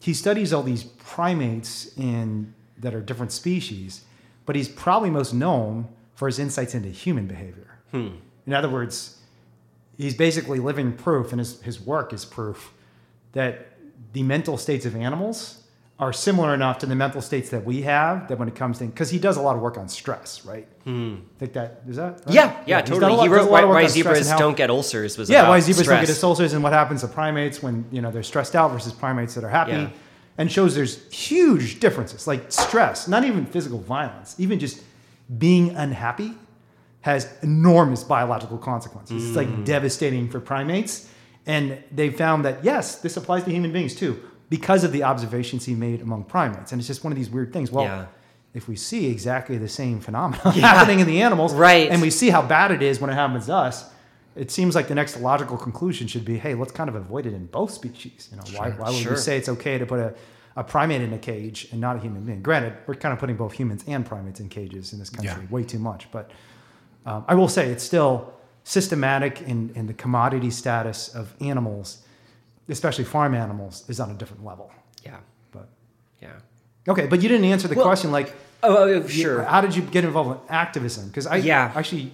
he studies all these primates in that are different species, but he's probably most known for his insights into human behavior. In other words, he's basically living proof, and his, his work is proof that the mental states of animals are similar enough to the mental states that we have that when it comes to because he does a lot of work on stress, right? I think that is that right? Yeah, yeah, a totally. lot- he wrote lot why, of work why on stress zebras how- don't get ulcers. Was yeah, why zebras don't get ulcers and what happens to primates when you know they're stressed out versus primates that are happy, Yeah. and shows there's huge differences like stress, not even physical violence, even just being unhappy has enormous biological consequences. It's Mm. like devastating for primates, and they found that yes, this applies to human beings too because of the observations he made among primates, and it's just one of these weird things. Well. Yeah. If we see exactly the same phenomena happening in the animals, Right. and we see how bad it is when it happens to us, it seems like the next logical conclusion should be, hey, let's kind of avoid it in both species. You know, why, why would Sure. we say it's okay to put a, a primate in a cage and not a human being? Granted, we're kind of putting both humans and primates in cages in this country, Yeah. way too much. But um, I will say it's still systematic in, in the commodity status of animals, especially farm animals, is on a different level. Yeah, But yeah. okay, but you didn't answer the Well, question like, Oh, oh, sure. How did you get involved in activism? Because I Yeah. actually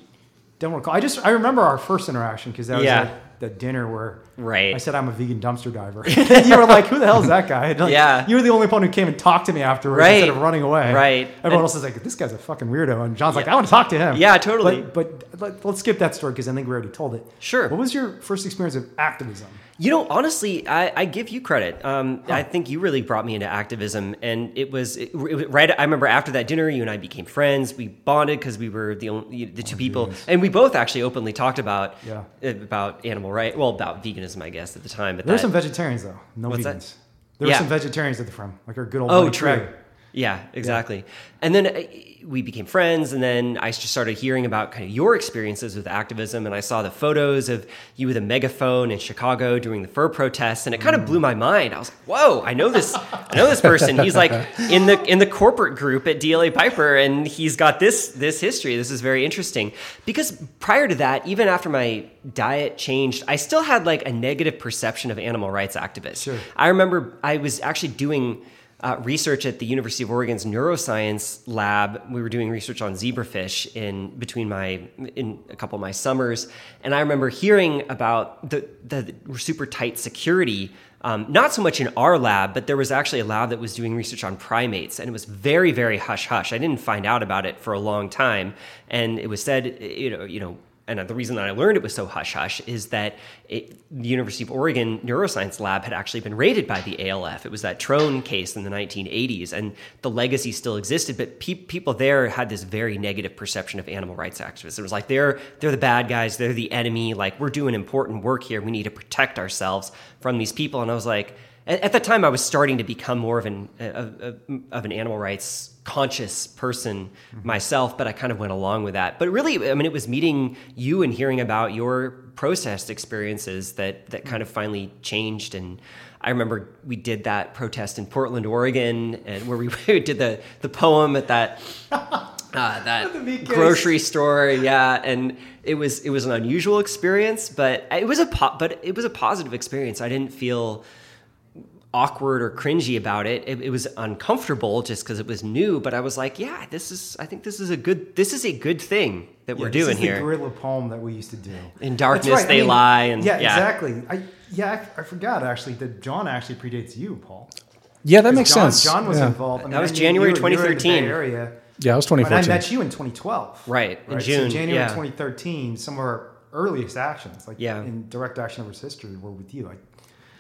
don't recall. I just I remember our first interaction because that was Yeah. at the dinner where Right. I said I'm a vegan dumpster diver. and you were like, "Who the hell is that guy?" Like, Yeah. you were the only one who came and talked to me afterwards Right. instead of running away. Right. Everyone And- else is like, "This guy's a fucking weirdo," and Jon's like, "I want to talk to him." Yeah, totally. But, but let, let's skip that story because I think we already told it. Sure. What was your first experience of activism? You know, honestly, I, I give you credit. Um, I think you really brought me into activism, and it was, it, it right. I remember after that dinner, you and I became friends. We bonded because we were the only the two people, vegans. and we both actually openly talked about Yeah. about animal right. Well, about veganism, I guess, at the time. But There were some vegetarians though, no What's that? vegans. There were some vegetarians at the firm, like our good old Oh, true. Craig. Yeah, exactly. And then uh, we became friends, and then I just started hearing about kind of your experiences with activism, and I saw the photos of you with a megaphone in Chicago during the fur protests, and it kind of blew my mind. I was like, "Whoa, I know this! I know this person. He's like in the in the corporate group at DLA Piper, and he's got this this history. This is very interesting." Because prior to that, even after my diet changed, I still had like a negative perception of animal rights activists. Sure. I remember I was actually doing uh, research at the University of Oregon's neuroscience lab. We were doing research on zebrafish in between my in a couple of my summers, and I remember hearing about the the super tight security. Um, not so much in our lab, but there was actually a lab that was doing research on primates, and it was very, very hush hush. I didn't find out about it for a long time, and it was said, you know, you know, and the reason that I learned it was so hush hush is that it, the University of Oregon neuroscience lab had actually been raided by the ALF. It was that Trone case in the 1980s, and the legacy still existed. But pe- people there had this very negative perception of animal rights activists. It was like they're they're the bad guys, they're the enemy. Like we're doing important work here. We need to protect ourselves from these people. And I was like, at, at the time, I was starting to become more of an of, an animal rights conscious person myself, but I kind of went along with that. But really, I mean, it was meeting you and hearing about your protest experiences that that kind of finally changed. And I remember we did that protest in Portland, Oregon, and where we did the the poem at that uh, that The meat case. grocery store. Yeah, and it was it was an unusual experience, but it was a po- but it was a positive experience. I didn't feel awkward or cringy about it. It, it was uncomfortable just because it was new, but I was like, yeah, this is. I think this is a good. This is a good thing that we're doing this is here. The gorilla poem that we used to do. In darkness right. they lie, and- yeah, yeah. exactly. I yeah, I, I forgot actually that Jon actually predates you, Paul. Yeah, that makes Jon, sense. Jon was yeah. involved. I That was I knew January you were- you were in the Bay 2013. Area. Yeah, I was 2014. But I met you in 2012. Right, in So June, January yeah. 2013, some of our earliest actions, like Yeah. in direct action over history, were with you. I,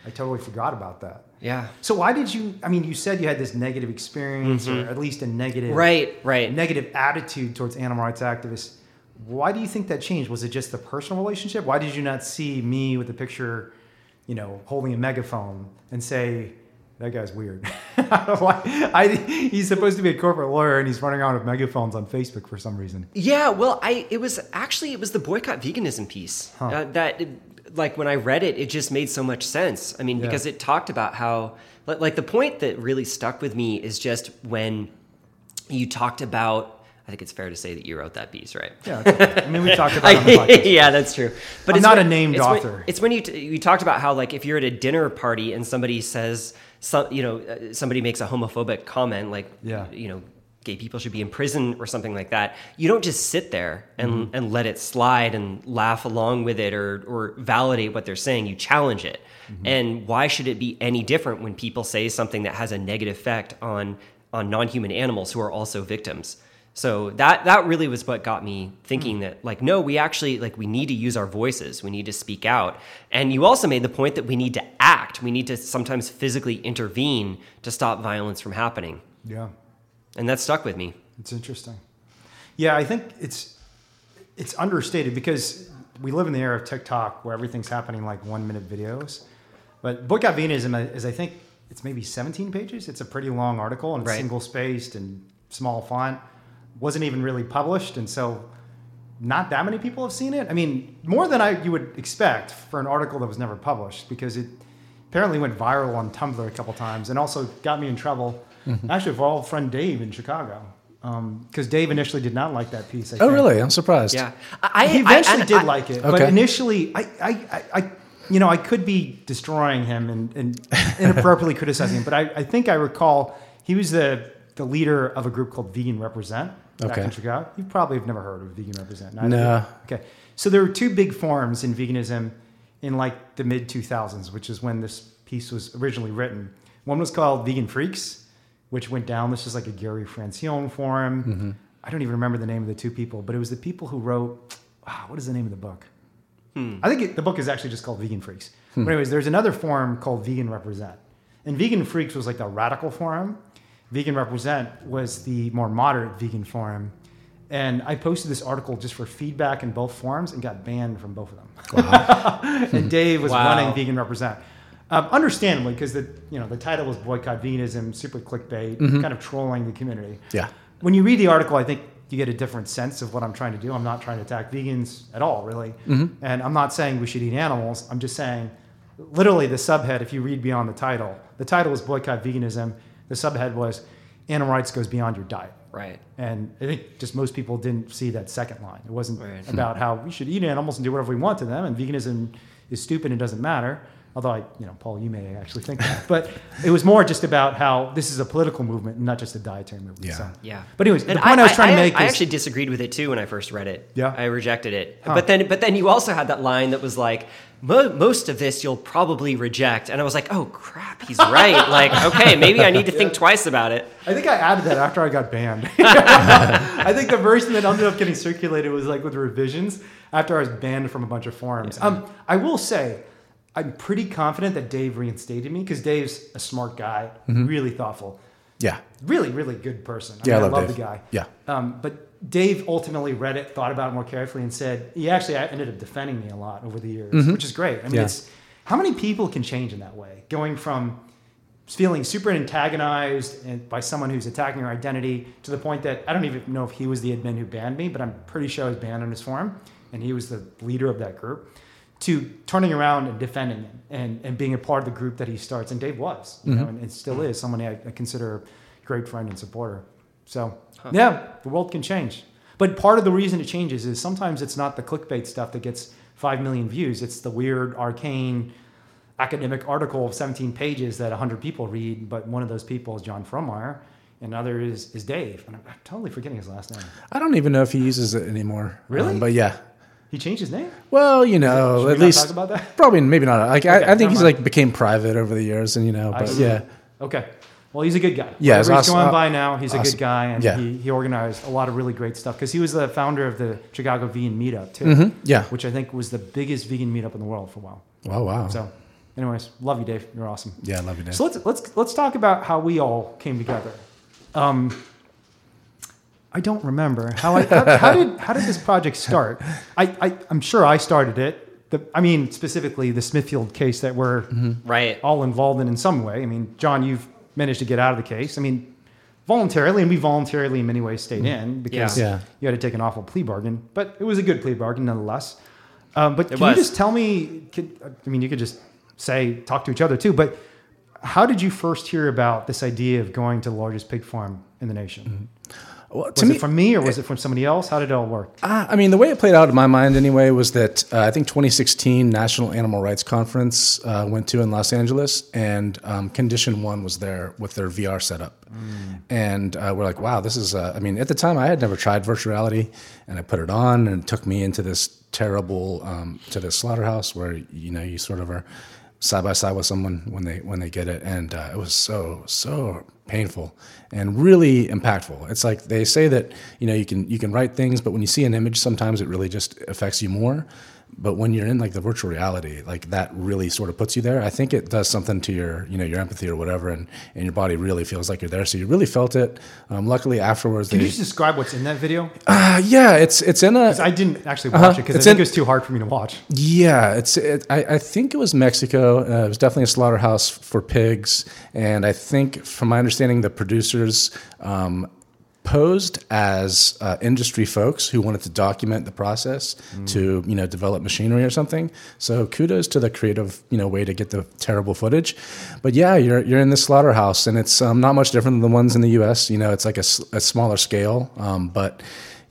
I totally forgot about that. Yeah. So why did you? I mean, you said you had this negative experience, or at least a negative, Mm-hmm. Right. Right. negative attitude towards animal rights activists. Why do you think that changed? Was it just the personal relationship? Why did you not see me with the picture, you know, holding a megaphone and say, that guy's weird? Why- I, he's supposed to be a corporate lawyer and he's running around with megaphones on Facebook for some reason. Yeah, well, I it was actually it was the boycott veganism piece uh, that like when I read it, it just made so much sense. I mean, Yeah. because it talked about how like, the point that really stuck with me is just when you talked about. I think it's fair to say that you wrote that piece, right? Yeah, okay. I mean, we talked about it on the podcast. yeah, that's true. But I'm it's not when- a named it's when- author. it's when you t- you talked about how like if you're at a dinner party and somebody says some you know uh, somebody makes a homophobic comment like Yeah. you know gay people should be in prison or something like that. You don't just sit there and Mm-hmm. and let it slide and laugh along with it or or validate what they're saying. You challenge it. Mm-hmm. And why should it be any different when people say something that has a negative effect on on non-human animals who are also victims? So that that really was what got me thinking that like no, we actually like we need to use our voices. We need to speak out. And you also made the point that we need to act. We need to sometimes physically intervene to stop violence from happening. Yeah. And that stuck with me. It's interesting. Yeah, I think it's it's understated because we live in the era of TikTok where everything's happening like one minute videos. But Veganism is, I think, it's maybe 17 pages. It's a pretty long article and Right. single spaced and small font. Wasn't even really published, and so not that many people have seen it. I mean, more than I you would expect for an article that was never published because it apparently went viral on Tumblr a couple times and also got me in trouble. Mm-hmm. Actually, for our old friend Dave in Chicago, um, because Dave initially did not like that piece. I oh, think. really? I'm surprised. Yeah. I, He I- eventually did I- like it, but initially, I, I, I, I, you know, I could be destroying him and, and inappropriately criticizing him, but I, I think I recall he was the the leader of a group called Vegan Represent back Okay. in Chicago. You probably have never heard of Vegan Represent. neither No. of? Okay. So there were two big forums in veganism in like the mid 2000s, which is when this piece was originally written. One was called Vegan Freaks, which went down. This is like a Gary Francione forum. Mm-hmm. I don't even remember the name of the two people, but it was the people who wrote. Wow, what is the name of the book? Hmm. I think it, the book is actually just called Vegan Freaks. Hmm. But anyways, there's another forum called Vegan Represent, and Vegan Freaks was like the radical forum. Vegan Represent was the more moderate vegan forum. And I posted this article just for feedback in both forums and got banned from both of them. and Dave was Wow. running Vegan Represent. Um, understandably, because the you know the title was boycott veganism, super clickbait, kind of trolling the community. Yeah. When you read the article, I think you get a different sense of what I'm trying to do. I'm not trying to attack vegans at all, really, and I'm not saying we should eat animals. I'm just saying, literally, the subhead. If you read beyond the title, the title was boycott veganism. The subhead was animal rights goes beyond your diet. Right. And I think just most people didn't see that second line. It wasn't Right. about how we should eat animals and do whatever we want to them, and veganism is stupid and doesn't matter. Although I, you know, Paul, you may actually think that, but it was more just about how this is a political movement and not just a dietary movement. Yeah. So. Yeah. But anyways, And the point I, was trying to make I is actually disagreed with it too when I first read it. Yeah? I rejected it. Huh. But then, but then you also had that line that was like, "Most of this you'll probably reject," and I was like, "Oh crap, he's right." like, okay, maybe I need to think twice about it. I think I added that after I got banned. I think the version that ended up getting circulated was like with revisions after I was banned from a bunch of forums. Um, I will say, I'm pretty confident that Dave reinstated me because Dave's a smart guy, really thoughtful, Yeah. really, really good person. I, Yeah, I mean, I love love the guy. Yeah. Um, but Dave ultimately read it, thought about it more carefully, and said he actually ended up defending me a lot over the years, which is great. I mean, Yeah. it's how many people can change in that way, going from feeling super antagonized and by someone who's attacking your identity to the point that I don't even know if he was the admin who banned me, but I'm pretty sure I was banned on his forum, and he was the leader of that group. To turning around and defending him and, and being a part of the group that he starts, and Dave was, you know, and, and still is someone I, I consider a great friend and supporter. So yeah, the world can change. But part of the reason it changes is sometimes it's not the clickbait stuff that gets five million views. It's the weird arcane academic article of 17 pages that 100 people read, but one of those people is Jon Frohnmayer, and other is, is Dave. And I'm, I'm totally forgetting his last name. I don't even know if he uses it anymore. Really? Um, but yeah. He changed his name? Well, you know, at least talk about that? probably maybe not. Like Okay, I, I think he's mind. like became private over the years, and you know, but yeah, Okay. Well, he's a good guy. Yeah, Wherever he's awesome. going Uh, by now, he's a good guy, and Yeah. he, he organized a lot of really great stuff because he was the founder of the Chicago Vegan Meetup too, Mhm, yeah. which I think was the biggest vegan meetup in the world for a while. Wow, wow. So, anyways, love you, Dave. You're awesome. yeah, I love you, Dave. So let's let's let's talk about how we all came together. Um, I don't remember how I how, how did how did this project start? I, I I'm sure I started it. The, I mean, specifically the Smithfield case that we're mm-hmm. Right. all involved in in some way. I mean, Jon, you've managed to get out of the case. I mean, voluntarily, and we voluntarily in many ways stayed mm-hmm. in because Yeah. Yeah. you had to take an awful plea bargain, but it was a good plea bargain nonetheless. Um, but It can was. you just tell me? Could, I mean, you could just say talk to each other too, but how did you first hear about this idea of going to the largest pig farm in the nation? Mm-hmm. Well, Was me, it from me or was it from somebody else? How did it all work? Uh, I mean, the way it played out in my mind anyway was that uh, I think 2016 National Animal Rights Conference uh, went to in Los Angeles, and um, Condition One was there with their VR setup, and uh, we're like, wow, this is. Uh, I mean, at the time I had never tried virtual reality, and I put it on, and it took me into this terrible um, to this slaughterhouse where you know you sort of are side by side with someone when they when they get it, and uh, it was so so painful and really impactful. It's like they say that you know you can you can write things, but when you see an image, sometimes it really just affects you more. But when you're in like the virtual reality, like that really sort of puts you there. I think it does something to your you know your empathy or whatever, and, and your body really feels like you're there. So you really felt it. Um, luckily afterwards, Can they you just describe what's in that video? uh, yeah, it's it's in a I didn't actually watch Uh-huh. it because I think in- it was too hard for me to watch. Yeah, it's. It, I, I think it was Mexico. Uh, it was definitely a slaughterhouse for pigs, and I think, from my understanding, the producers um, posed as uh, industry folks who wanted to document the process to, you know, develop machinery or something. So kudos to the creative, you know, way to get the terrible footage. But yeah, you're you're in the slaughterhouse, and it's um, not much different than the ones in the U.S. You know, it's like a smaller scale, um, but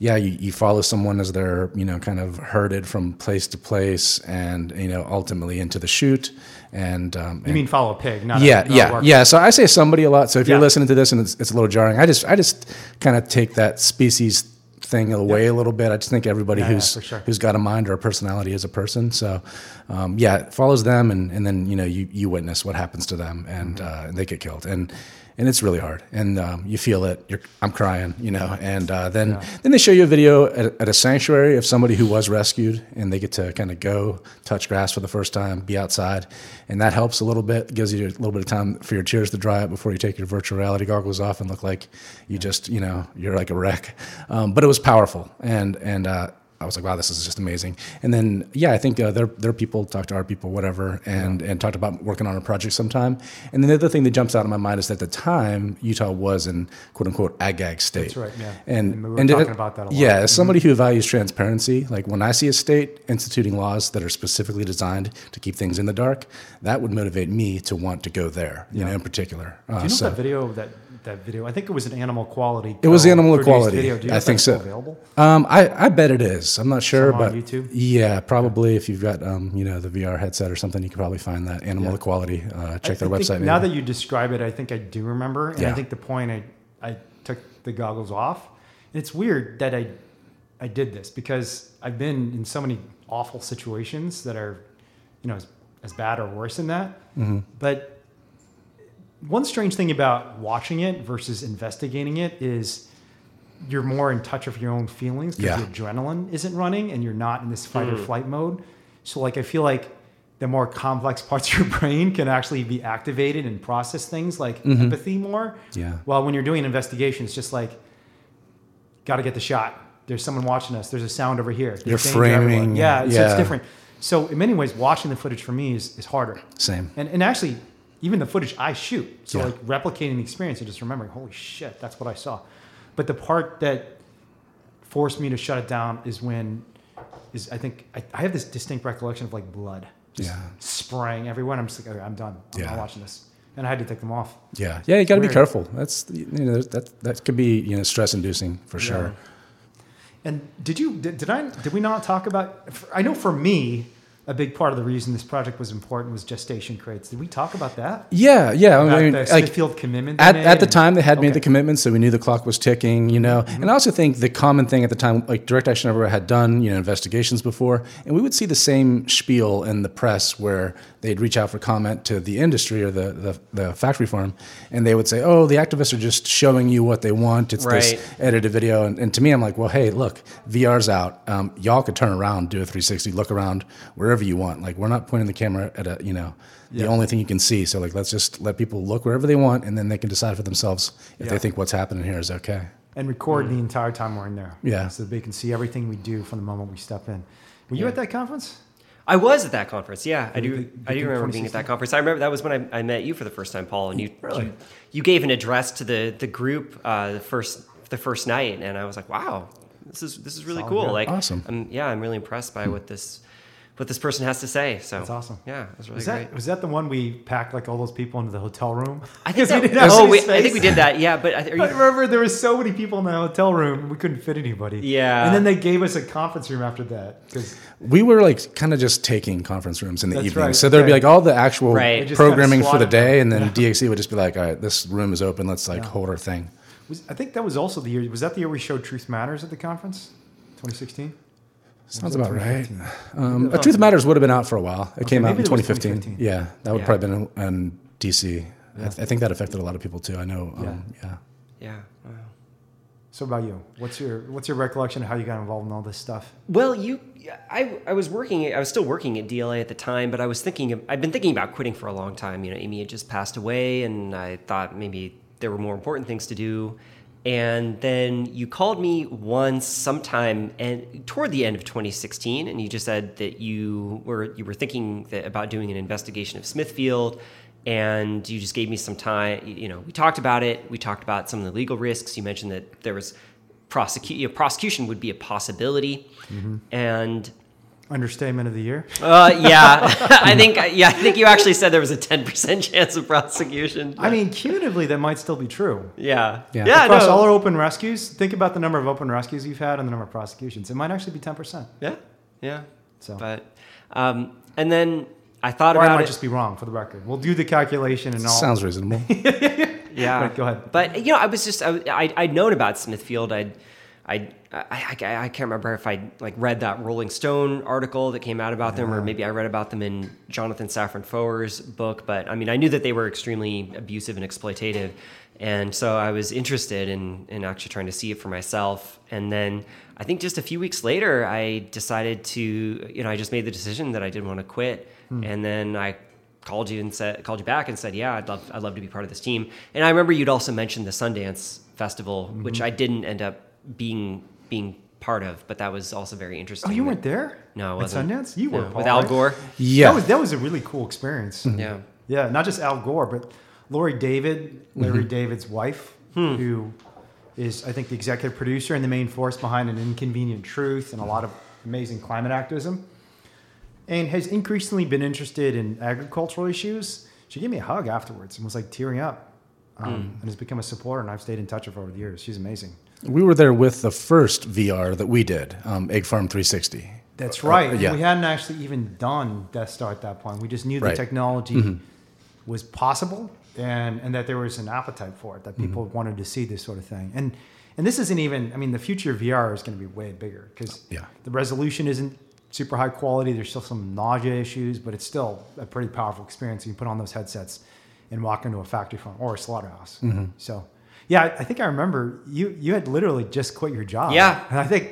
yeah, you, you follow someone as they're, you know, kind of herded from place to place and, you know, ultimately into the chute. And, um, You mean follow a pig? Not yeah, a, not yeah, yeah. So I say somebody a lot. So if Yeah. you're listening to this and it's, it's a little jarring, I just, I just kind of take that species thing away a little bit. I just think everybody Yeah, yeah, who's for sure. who's got a mind or a personality is a person. So, um, yeah, it follows them, and, and then you know you you witness what happens to them, and Mm-hmm. uh, and they get killed, and and it's really hard, and um, you feel it. You're, I'm crying, you know, and uh, then then they show you a video at, at a sanctuary of somebody who was rescued, and they get to kind of go touch grass for the first time, be outside, and that helps a little bit. Gives you a little bit of time for your tears to dry up before you take your virtual reality goggles off and look like you just you know you're like a wreck. Um, but it was powerful, and and uh, I was like, wow, this is just amazing. And then, yeah, I think uh, their their people talked to our people, whatever, and and talked about working on a project sometime. And then the other thing that jumps out in my mind is that at the time Utah was in quote unquote ag-gag state. That's right, yeah. And, And we were and talking it- about that a lot. Yeah, as somebody who values transparency, like when I see a state instituting laws that are specifically designed to keep things in the dark, that would motivate me to want to go there. You know, in particular. Uh, Do you know so- that video? That that video. I think it was an Animal Equality. It was Animal Equality. Video. Do you I think so. Available. Um, I, I bet it is. I'm not sure, Somewhere but on YouTube? yeah, probably if you've got um, you know the VR headset or something, you can probably find that Animal Yeah. Equality. Uh, check I their website. Now that you describe it, I think I do remember, and I think the point I I took the goggles off. It's weird that I I did this because I've been in so many awful situations that are, you know, as, as bad or worse than that. Mm-hmm. But one strange thing about watching it versus investigating it is you're more in touch with your own feelings because Yeah. the adrenaline isn't running and you're not in this fight or mm. flight mode. So like I feel like the more complex parts of your brain can actually be activated and process things like mm-hmm. empathy more. Yeah. While when you're doing an investigation, it's just like got to get the shot. There's someone watching us. There's a sound over here. There's You're framing, Yeah, it's, yeah. it's different. So in many ways, watching the footage for me is, is harder. Same. And and actually, even the footage I shoot, so Yeah. like replicating the experience and just remembering, holy shit, that's what I saw. But the part that forced me to shut it down is when is I think I, I have this distinct recollection of like blood just Yeah. spraying everywhere. And I'm just like, okay, I'm done. I'm Yeah. not watching this. and I had to take them off. Yeah, yeah, you got to be careful. That's you know that that could be you know stress inducing for sure. And did you did, did I did we not talk about? I know for me, a big part of the reason this project was important was gestation crates. Did we talk about that? Yeah, yeah. I mean, the like Smithfield commitment at, at the time they had made the commitment, so we knew the clock was ticking. You know, Mm-hmm. and I also think the common thing at the time, like Direct Action Everywhere had done, you know, investigations before, and we would see the same spiel in the press where they'd reach out for comment to the industry or the the, the factory farm, and they would say, "Oh, the activists are just showing you what they want. It's Right. this edited video." And, and to me, I'm like, "Well, hey, look, VR's out. Um, y'all could turn around, do a 360, look around wherever you want. Like, we're not pointing the camera at a, you know." The only thing you can see. So, like, let's just let people look wherever they want, and then they can decide for themselves if Yeah. they think what's happening here is okay. and record the entire time we're in there. Yeah. so that they can see everything we do from the moment we step in. Were you Yeah. at that conference? I was at that conference. Yeah, I do. think- you I do remember being at that conference. I remember that was when I, I met you for the first time, Paul, and you Really? you, you gave an address to the the group uh, the first the first night, and I was like, wow, this is this is really Solid, cool. yeah. Like, Awesome. I'm, yeah, I'm really impressed by what this what this person has to say. So That's awesome. Yeah, it was really Was great. that was that the one we packed like all those people into the hotel room? I think 'Cause we that, didn't have oh, any we, I think we did that. Yeah, but are you, I remember there was so many people in the hotel room we couldn't fit anybody. Yeah. and then they gave us a conference room after that because We were like kind of just taking conference rooms in the That's evening. right, So there'd be like all the actual Right. They just kinda programming for the day, and then Yeah. DXE would just be like, all right, this room is open. Let's like Yeah. hold our thing. was, I think that was also the year. Was that the year we showed Truth Matters at the conference, 2016? Sounds about right. Um, A Truth Matters would have been out for a while. It Okay, came out in maybe it was 2015. 2015. Yeah, that would Yeah. probably been in, in DC. I, th- I think that affected a lot of people too. I know. Um, yeah. yeah. Wow. So about you, what's your what's your recollection of how you got involved in all this stuff? Well, you, I, I was working. I was still working at DLA at the time, but I was thinking. Of, I've been thinking about quitting for a long time. You know, Amy had just passed away, and I thought maybe there were more important things to do. And then you called me once, sometime, and toward the end of 2016, and you just said that you were you were thinking that, about doing an investigation of Smithfield, and you just gave me some time. You know, we talked about it. We talked about some of the legal risks. You mentioned that there was prosecute prosecution would be a possibility, mm-hmm. and Understatement of the year. uh, yeah, I think yeah, I think you actually said there was a ten percent chance of prosecution. I mean, cumulatively, that might still be true. yeah, Yeah. yeah, Across no. all our open rescues, think about the number of open rescues you've had and the number of prosecutions. It might actually be 10%. yeah, yeah. So, But um, and then I thought or I might it. just be wrong for the record. We'll do the calculation and all. Sounds reasonable. yeah, Right, go ahead. But you know, I was just I, I I'd known about Smithfield. I'd I, I, I, I can't remember if I like read that Rolling Stone article that came out about them, or maybe I read about them in Jonathan Safran Foer's book. But I mean, I knew that they were extremely abusive and exploitative, and so I was interested in in actually trying to see it for myself. And then I think just a few weeks later, I decided to you know I just made the decision that I didn't want to quit, hmm. and then I called you and said called you back and said, "Yeah, I'd love I'd love to be part of this team." And I remember you'd also mentioned the Sundance Festival, mm-hmm. which I didn't end up being being part of, but that was also very interesting. Oh, you weren't there? No, I wasn't. Sundance? You were, Paul, with Al right? Gore. Yeah. That was, that was a really cool experience. Mm-hmm. Yeah, Yeah, not just Al Gore, but Laurie David, Larry mm-hmm. David's wife, hmm. who is, I think, the executive producer and the main force behind An Inconvenient Truth and a lot of amazing climate activism, and has increasingly been interested in agricultural issues. She gave me a hug afterwards and was like tearing up um, hmm. and has become a supporter, and I've stayed in touch with her over the years. She's amazing. We were there with the first VR that we did, um, Egg Farm 360. That's right. Uh, yeah. We hadn't actually even done Death Star at that point. We just knew the Right. technology was possible and, and that there was an appetite for it, that people wanted to see this sort of thing. And and this isn't even, I mean, the future of VR is going to be way bigger because Yeah. the resolution isn't super high quality. There's still some nausea issues, but it's still a pretty powerful experience. You can put on those headsets and walk into a factory farm or a slaughterhouse. So, yeah, I, I think I remember you you had literally just quit your job. Yeah. And I think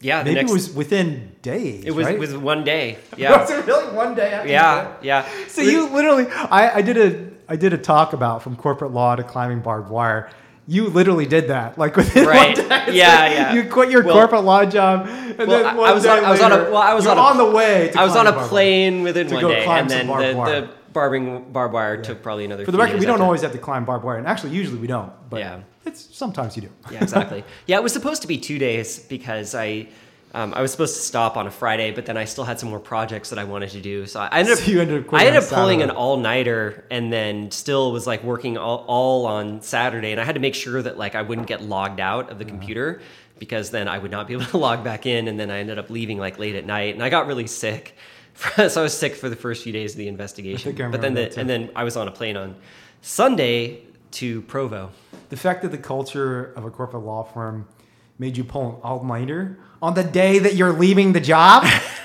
Yeah, maybe next- it was within days. it was right? was one day. Was Yeah, it really one day yeah, quit? yeah. So you literally, I, I did a, I did a talk about from corporate law to climbing barbed wire. You literally did that, like within Right. one day. Yeah, like yeah. You quit your Well- corporate law job, and Well, then I- one I was day on- I was on a- well, I was on a- on the way. To I was on a climb barbed wire. plane within one day, and then barbed the, wire. the barbing barbed wire took probably another. For the record, we don't after. always have to climb barbed wire, and actually, usually we don't. But Yeah. it's sometimes you do. yeah, exactly. Yeah, it was supposed to be two days because I, Um, I was supposed to stop on a Friday, but then I still had some more projects that I wanted to do. So I ended up, So ended up I ended up pulling an all nighter, and then still was like working all, all on Saturday. And I had to make sure that like I wouldn't get logged out of the computer because then I would not be able to log back in. And then I ended up leaving like late at night, and I got really sick. so I was sick for the first few days of the investigation. but then the, and then I was on a plane on Sunday to Provo. The fact that the culture of a corporate law firm made you pull an all-nighter on the day that you're leaving the job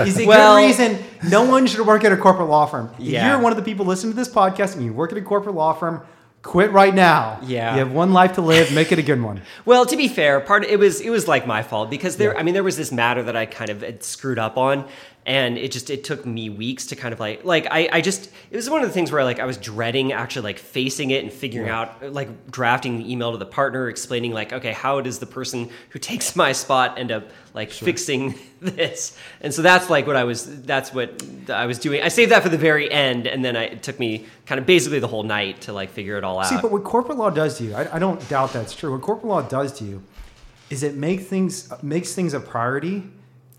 is a Well- good reason no one should work at a corporate law firm. If Yeah. you're one of the people listening to this podcast and you work at a corporate law firm, quit right now. Yeah. You have one life to live, make it a good one. Well, to be fair, part it was it was like my fault because there. I mean, there was this matter that I kind of had screwed up on, and it just it took me weeks to kind of like like I I just it was one of the things where like I was dreading actually like facing it and figuring out like drafting the email to the partner explaining like okay how does the person who takes my spot end up like fixing this? And so that's like what I was that's what I was doing. I saved that for the very end and then I, it took me kind of basically the whole night to like figure it all out. See, but what corporate law does to you, I, I don't doubt that's true. What corporate law does to you is it make things makes things a priority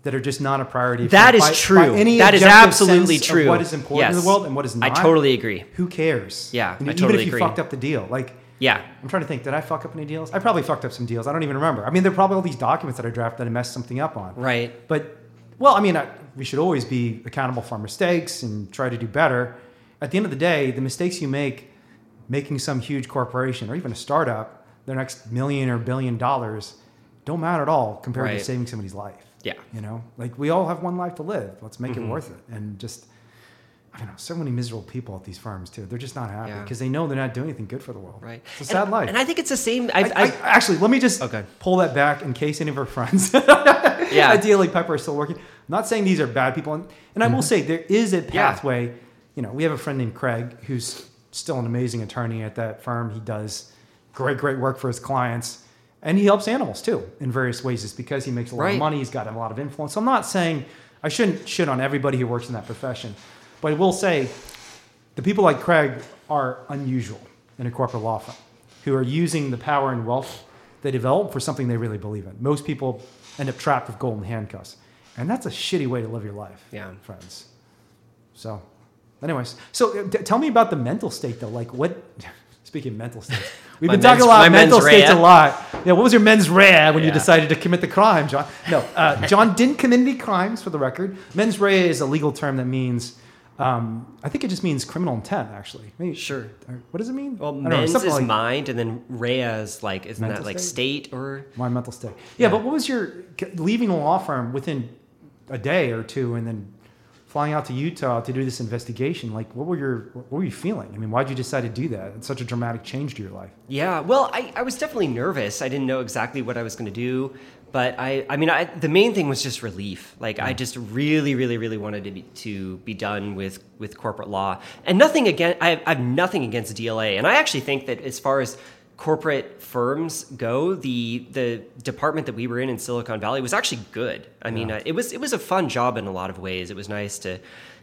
that are just not a priority. That is by- true. by any that is absolutely true. what is important in the world and what is not. I totally agree. Who cares? Yeah, I even totally if you agree. fucked up the deal, like Yeah. I'm trying to think, did I fuck up any deals? I probably fucked up some deals. I don't even remember. I mean, there are probably all these documents that I drafted that I messed something up on. Right. But, well, I mean, I, we should always be accountable for our mistakes and try to do better. At the end of the day, the mistakes you make making some huge corporation or even a startup their next million or billion dollars don't matter at all compared Right. to saving somebody's life. Yeah. You know, like we all have one life to live. Let's make Mm-hmm. it worth it. And just, I don't know, so many miserable people at these firms too. They're just not happy Yeah. because they know they're not doing anything good for the world. Right. It's a sad and, life. And I think it's the same. I, I've, I, I've, actually, let me just Okay. pull that back in case any of our friends Yeah. DLA Piper are still working. I'm not saying these are bad people. And, and I Mm-hmm. will say there is a pathway. You know, we have a friend named Craig who's still an amazing attorney at that firm. He does great, great work for his clients. And he helps animals too in various ways. It's because he makes a lot Right. of money. He's got a lot of influence. I'm not saying I shouldn't shit on everybody who works in that profession. But I will say the people like Craig are unusual in a corporate law firm who are using the power and wealth they develop for something they really believe in. Most people end up trapped with golden handcuffs. And that's a shitty way to live your life, Yeah. friends. So, anyways, so t- tell me about the mental state though. Like, what? Speaking of mental states, we've My been talking a lot mental states rea. a lot. Yeah, what was your mens rea when you decided to commit the crime, Jon? No, uh, Jon didn't commit any crimes, for the record. Mens rea is a legal term that means, um, I think it just means criminal intent, actually. Maybe, Sure. What does it mean? well, know, men's something is like- mind, and then rea is like, isn't that like state? state or? My mental state. Yeah, Yeah. but what was your leaving a law firm within a day or two, and then flying out to Utah to do this investigation? Like, what were your what were you feeling? I mean, why'd you decide to do that? It's such a dramatic change to your life. Yeah, well, I, I was definitely nervous. I didn't know exactly what I was going to do, but I, I mean, I, the main thing was just relief. Like, I mm. just really, really, really wanted to be, to be done with, with corporate law, and nothing against. I I have nothing against DLA, and I actually think that as far as corporate firms go, the the department that we were in in Silicon Valley was actually good. I mean, uh, it was it was a fun job in a lot of ways. It was nice to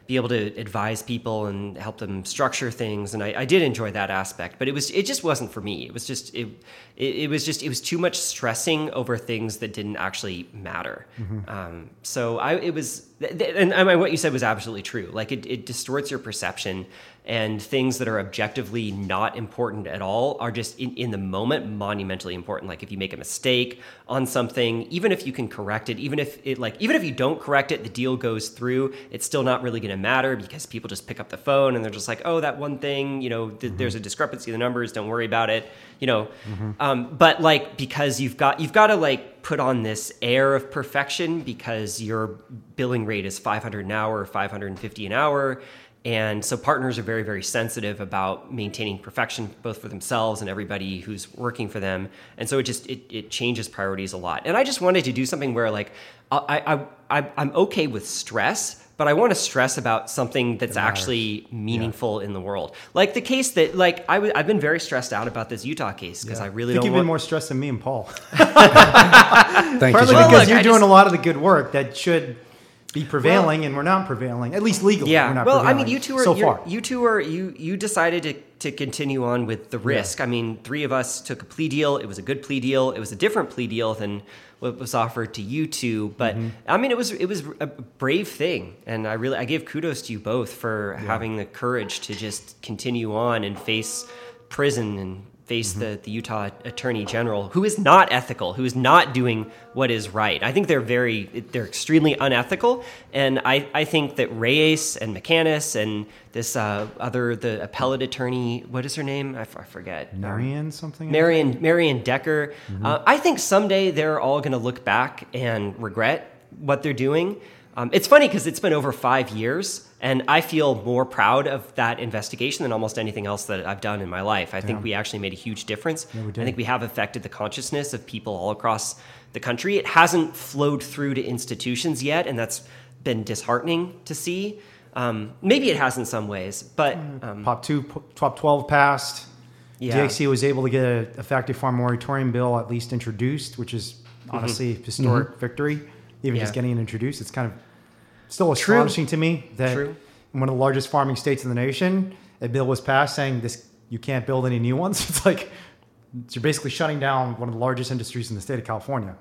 be able to advise people and help them structure things, and I, I did enjoy that aspect. But it was it just wasn't for me. It was just it, it, it was just it was too much stressing over things that didn't actually matter. Um, so I it was and I mean, what you said was absolutely true. Like it, it distorts your perception, and things that are objectively not important at all are just in, in the moment monumentally important. Like if you make a mistake on something, even if you can correct it, even if it like even if you don't correct it, the deal goes through. It's still not really going to matter because people just pick up the phone and they're just like, oh, that one thing, you know, th- there's a discrepancy in the numbers. Don't worry about it, you know. Um, but like because you've got you've got to like put on this air of perfection because your billing rate is 500 an hour or 550 an hour and so partners are very very sensitive about maintaining perfection both for themselves and everybody who's working for them and so it just it, it changes priorities a lot and i just wanted to do something where like i i, I i'm okay with stress but I want to stress about something that's actually meaningful in the world. Like the case that, like, I w- I've been very stressed out about this Utah case because I really I think don't you've want. been more stressed than me and Paul. Thank you, Partly Well, because look, you're I doing just- a lot of the good work that should be prevailing, and we're not prevailing, at least legally. we're Yeah. not Well, I mean, you two are so far. you two are you you decided to to continue on with the risk. I mean, three of us took a plea deal. It was a good plea deal. It was a different plea deal than what was offered to you two. But mm-hmm. I mean, it was it was a brave thing, and I really I give kudos to you both for having the courage to just continue on and face prison and face the, the Utah Attorney General, who is not ethical, who is not doing what is right. I think they're very, they're extremely unethical. And I, I think that Reyes and Macanas and this uh, other, the appellate attorney, what is her name? I, f- I forget. Marion something. Marion, Marian Decker. Uh, I think someday they're all going to look back and regret what they're doing. Um, it's funny because it's been over five years, and I feel more proud of that investigation than almost anything else that I've done in my life. I think we actually made a huge difference. we I think we have affected the consciousness of people all across the country. It hasn't flowed through to institutions yet, and that's been disheartening to see. Um, maybe it has in some ways, but um, Pop two, p- Prop twelve passed. Yeah. DXE was able to get a, a factory farm moratorium bill at least introduced, which is honestly a historic victory. Even just getting it introduced, it's kind of still astonishing to me that True. in one of the largest farming states in the nation, a bill was passed saying this you can't build any new ones. It's like you're basically shutting down one of the largest industries in the state of California.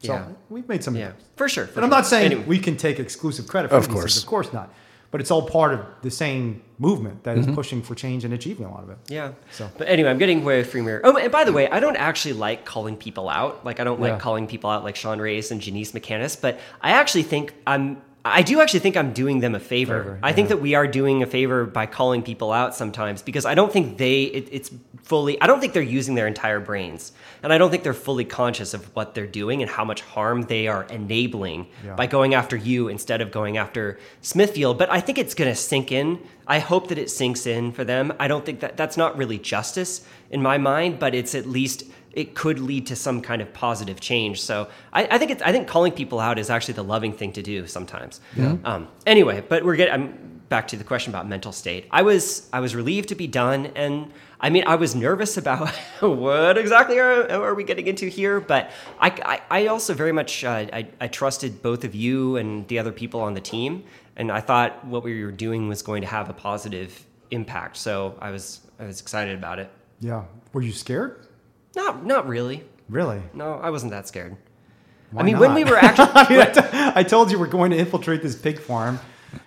So Yeah. we've made some. yeah, for sure. for And I'm not saying Anyway. we can take exclusive credit for Of these things, course. of course not. But it's all part of the same movement that is Mm-hmm. pushing for change and achieving a lot of it. Yeah. So- but anyway, I'm getting way free mirror. Oh, and by the way, I don't actually like calling people out. Like I don't Yeah. like calling people out like Sean Reyes and Janise Macanas, but I actually think I'm. I do actually think I'm doing them a favor. Favor, I think that we are doing a favor by calling people out sometimes because I don't think they it, it's fully. I don't think they're using their entire brains, and I don't think they're fully conscious of what they're doing and how much harm they are enabling Yeah. by going after you instead of going after Smithfield. But I think it's going to sink in. I hope that it sinks in for them. I don't think that that's not really justice in my mind, but it's at least it could lead to some kind of positive change. So I, I think it's, I think calling people out is actually the loving thing to do sometimes. Um, anyway, but we're getting. I'm back to the question about mental state. I was I was relieved to be done, and I mean I was nervous about what exactly are, are we getting into here, but I I, I also very much uh, I, I trusted both of you and the other people on the team, and I thought what we were doing was going to have a positive impact. So I was I was excited about it. Yeah. Were you scared? Not not really. Really? No, I wasn't that scared. Why I mean, when we were actually I, mean, I, t- I told you we're going to infiltrate this pig farm,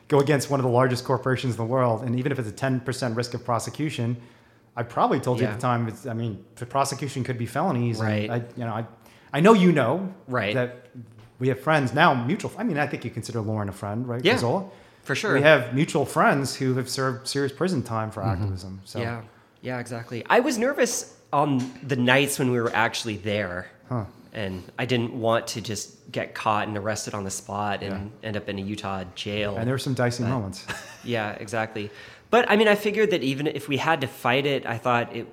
go against one of the largest corporations in the world, and even if it's a 10% risk of prosecution, I probably told you Yeah. at the time. It's, I mean, the prosecution could be felonies. Right. I, you know, I, I know you know. Right. That we have friends now, mutual. I mean, I think you consider Lauren a friend, right? Yeah, for sure. We have mutual friends who have served serious prison time for mm-hmm. activism. So Yeah, yeah, exactly. I was nervous on the nights when we were actually there, Huh. and I didn't want to just get caught and arrested on the spot and end up in a Utah jail. And there were some dicey moments. yeah, exactly. But I mean, I figured that even if we had to fight it, I thought it.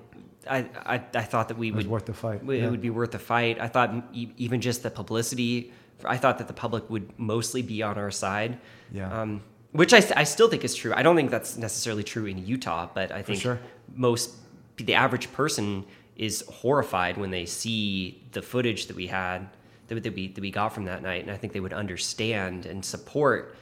I, I, I thought that we was would worth the fight, It yeah. would be worth the fight. I thought even just the publicity. I thought that the public would mostly be on our side. Yeah. Um, which I, I still think is true. I don't think that's necessarily true in Utah, but I think sure. most the average person is horrified when they see the footage that we had that, that we that we got from that night, and I think they would understand and support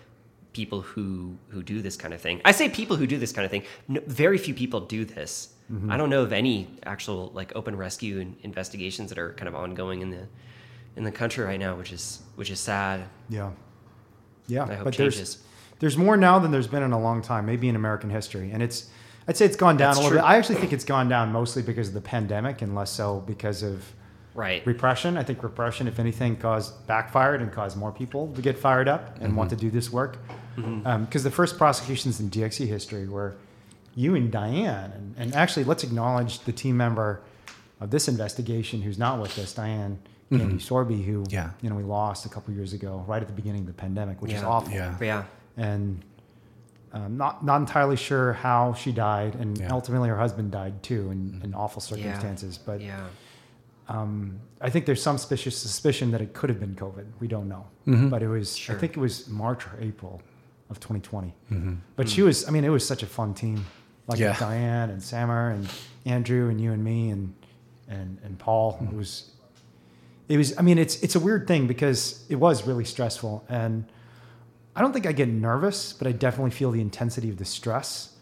people who who do this kind of thing. I say people who do this kind of thing. No, very few people do this. Mm-hmm. I don't know of any actual like open rescue and investigations that are kind of ongoing in the in the country right now, which is which is sad. Yeah. Yeah. I hope but changes. there's there's more now than there's been in a long time, maybe in American history. And it's I'd say it's gone down That's a little true. bit. I actually think it's gone down mostly because of the pandemic and less so because of Right. repression. I think repression, if anything, caused backfired and caused more people to get fired up and mm-hmm. want to Mm-hmm. do this work. Mm-hmm. Um, because the first prosecutions in DXE history were you and Diane, and, and actually let's acknowledge the team member of this investigation who's not with us, Diane mm-hmm. Candy Sorby, who Yeah. you know we lost a couple years ago, right at the beginning of the pandemic, which is awful. Yeah. Yeah. And um, not not entirely sure how she died, and Yeah. ultimately her husband died too in, in awful Yeah. circumstances. But Yeah. um, I think there's some suspicious suspicion that it could have been COVID. We don't know, but it was. Sure. I think it was March or April of 2020. Mm-hmm. But she was. I mean, it was such a fun team, like Yeah. Diane and Sammer and Andrew and you and me and and and Paul. It was. It was. I mean, it's it's a weird thing because it was really stressful, and I don't think I get nervous, but I definitely feel the intensity of the stress.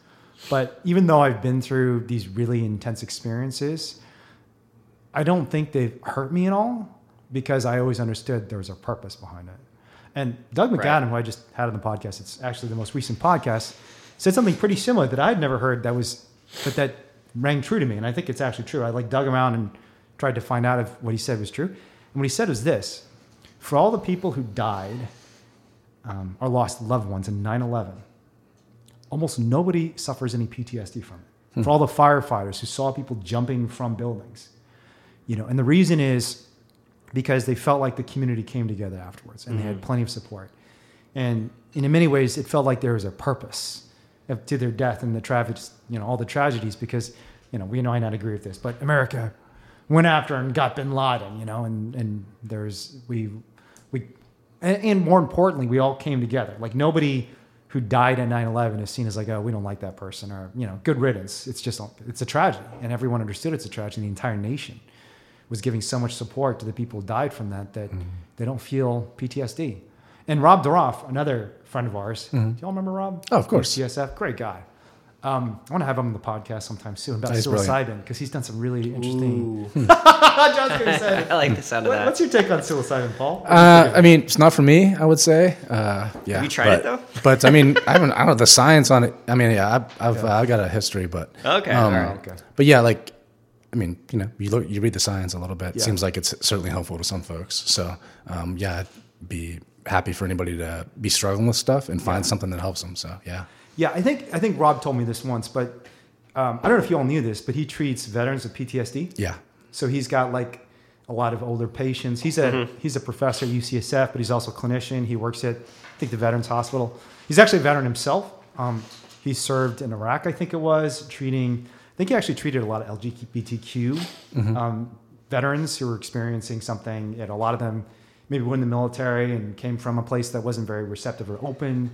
But even though I've been through these really intense experiences, I don't think they've hurt me at all because I always understood there was a purpose behind it. And Doug Right. McAdam, who I just had on the podcast, it's actually the most recent podcast, said something pretty similar that I'd never heard that was, but that rang true to me. And I think it's actually true. I like dug around and tried to find out if what he said was true. And what he said was this for all the people who died um, or lost loved ones in 9 11, almost nobody suffers any PTSD from it. For all the firefighters who saw people jumping from buildings, you know, and the reason is because they felt like the community came together afterwards and they had plenty of support. And in many ways, it felt like there was a purpose to their death and the tragedies, you know, all the tragedies because, you know, we might not agree with this, but America went after and got bin Laden, you know, and, and there's, we, and, and more importantly, we all came together. Like nobody who died at 9-11 is seen as like, oh, we don't like that person or, you know, good riddance. It's just, it's a tragedy. And everyone understood it's a tragedy. The entire nation was giving so much support to the people who died from that that mm-hmm. they don't feel PTSD. And Rob Duroff, another friend of ours, do y'all remember Rob? Oh, of course. CSF, great guy. Um, I want to have him on the podcast sometime soon about He's psilocybin because he's done some really interesting. Ooh, John's gonna say it. I like the sound of What- that. what's your take on psilocybin, Paul? Uh, I mean, it's not for me. I would say. Uh, yeah. Have you tried but, it, though? But I mean, I haven't. I don't know the science on it. I mean, yeah, I've I've, uh, I've got a history, but Okay, um, all right. okay. But yeah, like, I mean, you know, you look, you read the science a little bit. It Yeah. seems like it's certainly helpful to some folks. So um, yeah, I'd be happy for anybody to be struggling with stuff and find something that helps them. So yeah. Yeah, I think I think Rob told me this once, but um, I don't know if you all knew this, but he treats veterans with PTSD. Yeah. So he's got like a lot of older patients. He's a he's a professor at UCSF, but he's also a clinician. He works at I think the Veterans Hospital. He's actually a veteran himself. Um, he served in Iraq, I think it was, treating. I think he actually treated a lot of LGBTQ um, veterans who were experiencing something. And a lot of them maybe were in the military and came from a place that wasn't very receptive or open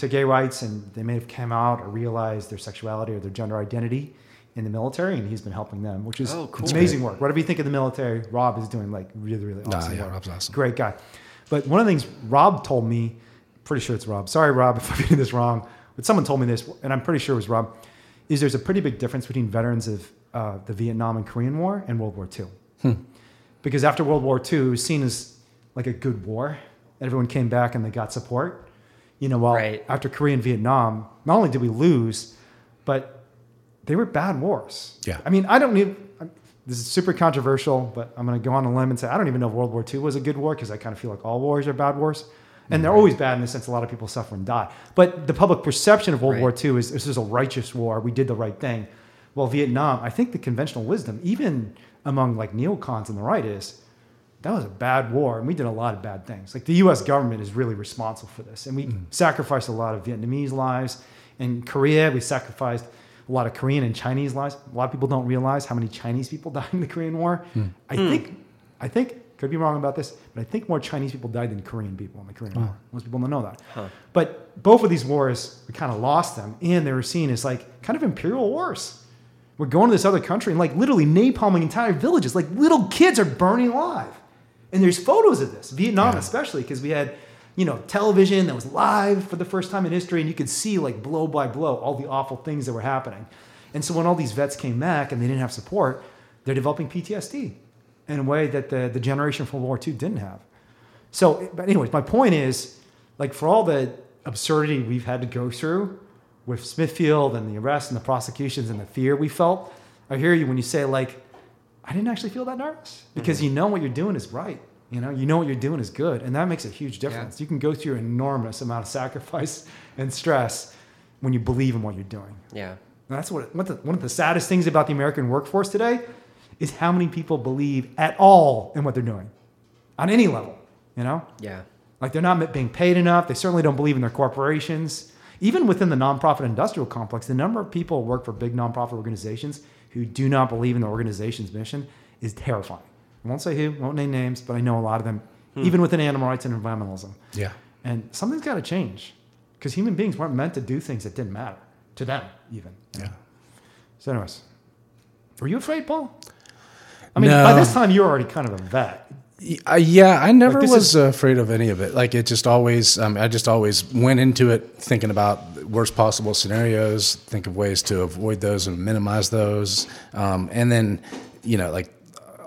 to gay rights, and they may have come out or realized their sexuality or their gender identity in the military, and he's been helping them, which is Oh, cool. amazing work. Whatever you think of the military, Rob is doing like really, really Nah, awesome yeah, work. Rob's awesome. Great guy. But one of the things Rob told me, pretty sure it's Rob. Sorry, Rob, if I'm getting this wrong, but someone told me this, and I'm pretty sure it was Rob. Is there's a pretty big difference between veterans of uh, the Vietnam and Korean War and World War II. Because after World War II, it was seen as like a good war. Everyone came back and they got support. You know, while Right. after Korea and Vietnam, not only did we lose, but they were bad wars. Yeah. I mean, I don't need. This is super controversial, but I'm going to go on a limb and say I don't even know if World War II was a good war because I kind of feel like all wars are bad wars, and they're mm-hmm. always bad in the sense a lot of people suffer and die. But the public perception of World Right. War II is this is a righteous war. We did the right thing. Well, Vietnam, I think the conventional wisdom, even among like neocons on the right, is that was a bad war and we did a lot of bad things. Like the US government is really responsible for this. And we mm. sacrificed a lot of Vietnamese lives. In Korea, we sacrificed a lot of Korean and Chinese lives. A lot of people don't realize how many Chinese people died in the Korean War. Hmm. I think, hmm. I think, could be wrong about this, but I think more Chinese people died than Korean people in the Korean War. Most people don't know that. But both of these wars, we kind of lost them, and they were seen as like kind of imperial wars. We're going to this other country and like literally napalming entire villages. Like little kids are burning alive. And there's photos of this, Vietnam especially, because we had, you know, television that was live for the first time in history, and you could see like blow by blow all the awful things that were happening. And so when all these vets came back and they didn't have support, they're developing PTSD in a way that the, the generation from World War II didn't have. So, but anyways, my point is, like, for all the absurdity we've had to go through with Smithfield and the arrests and the prosecutions and the fear we felt, I hear you when you say, like, I didn't actually feel that nervous mm-hmm. because you know what you're doing is right. You know, you know what you're doing is good, and that makes a huge difference. You can go through an enormous amount of sacrifice and stress when you believe in what you're doing. Yeah. And that's what, what the, one of the saddest things about the American workforce today is how many people believe at all in what they're doing on any level. You know, Yeah. like they're not being paid enough. They certainly don't believe in their corporations. Even within the nonprofit industrial complex, the number of people who work for big nonprofit organizations who do not believe in the organization's mission is terrifying. I won't say who, won't name names, but I know a lot of them, hmm. even within animal rights and environmentalism. Yeah. And something's got to change because human beings weren't meant to do things that didn't matter to them, even. Yeah. So, anyways, were you afraid, Paul? I mean, by this time you were already kind of a vet. Uh, yeah, I never this was is- afraid of any of it. Like it just always, um, I just always went into it thinking about worst possible scenarios, think of ways to avoid those and minimize those, um, and then you know like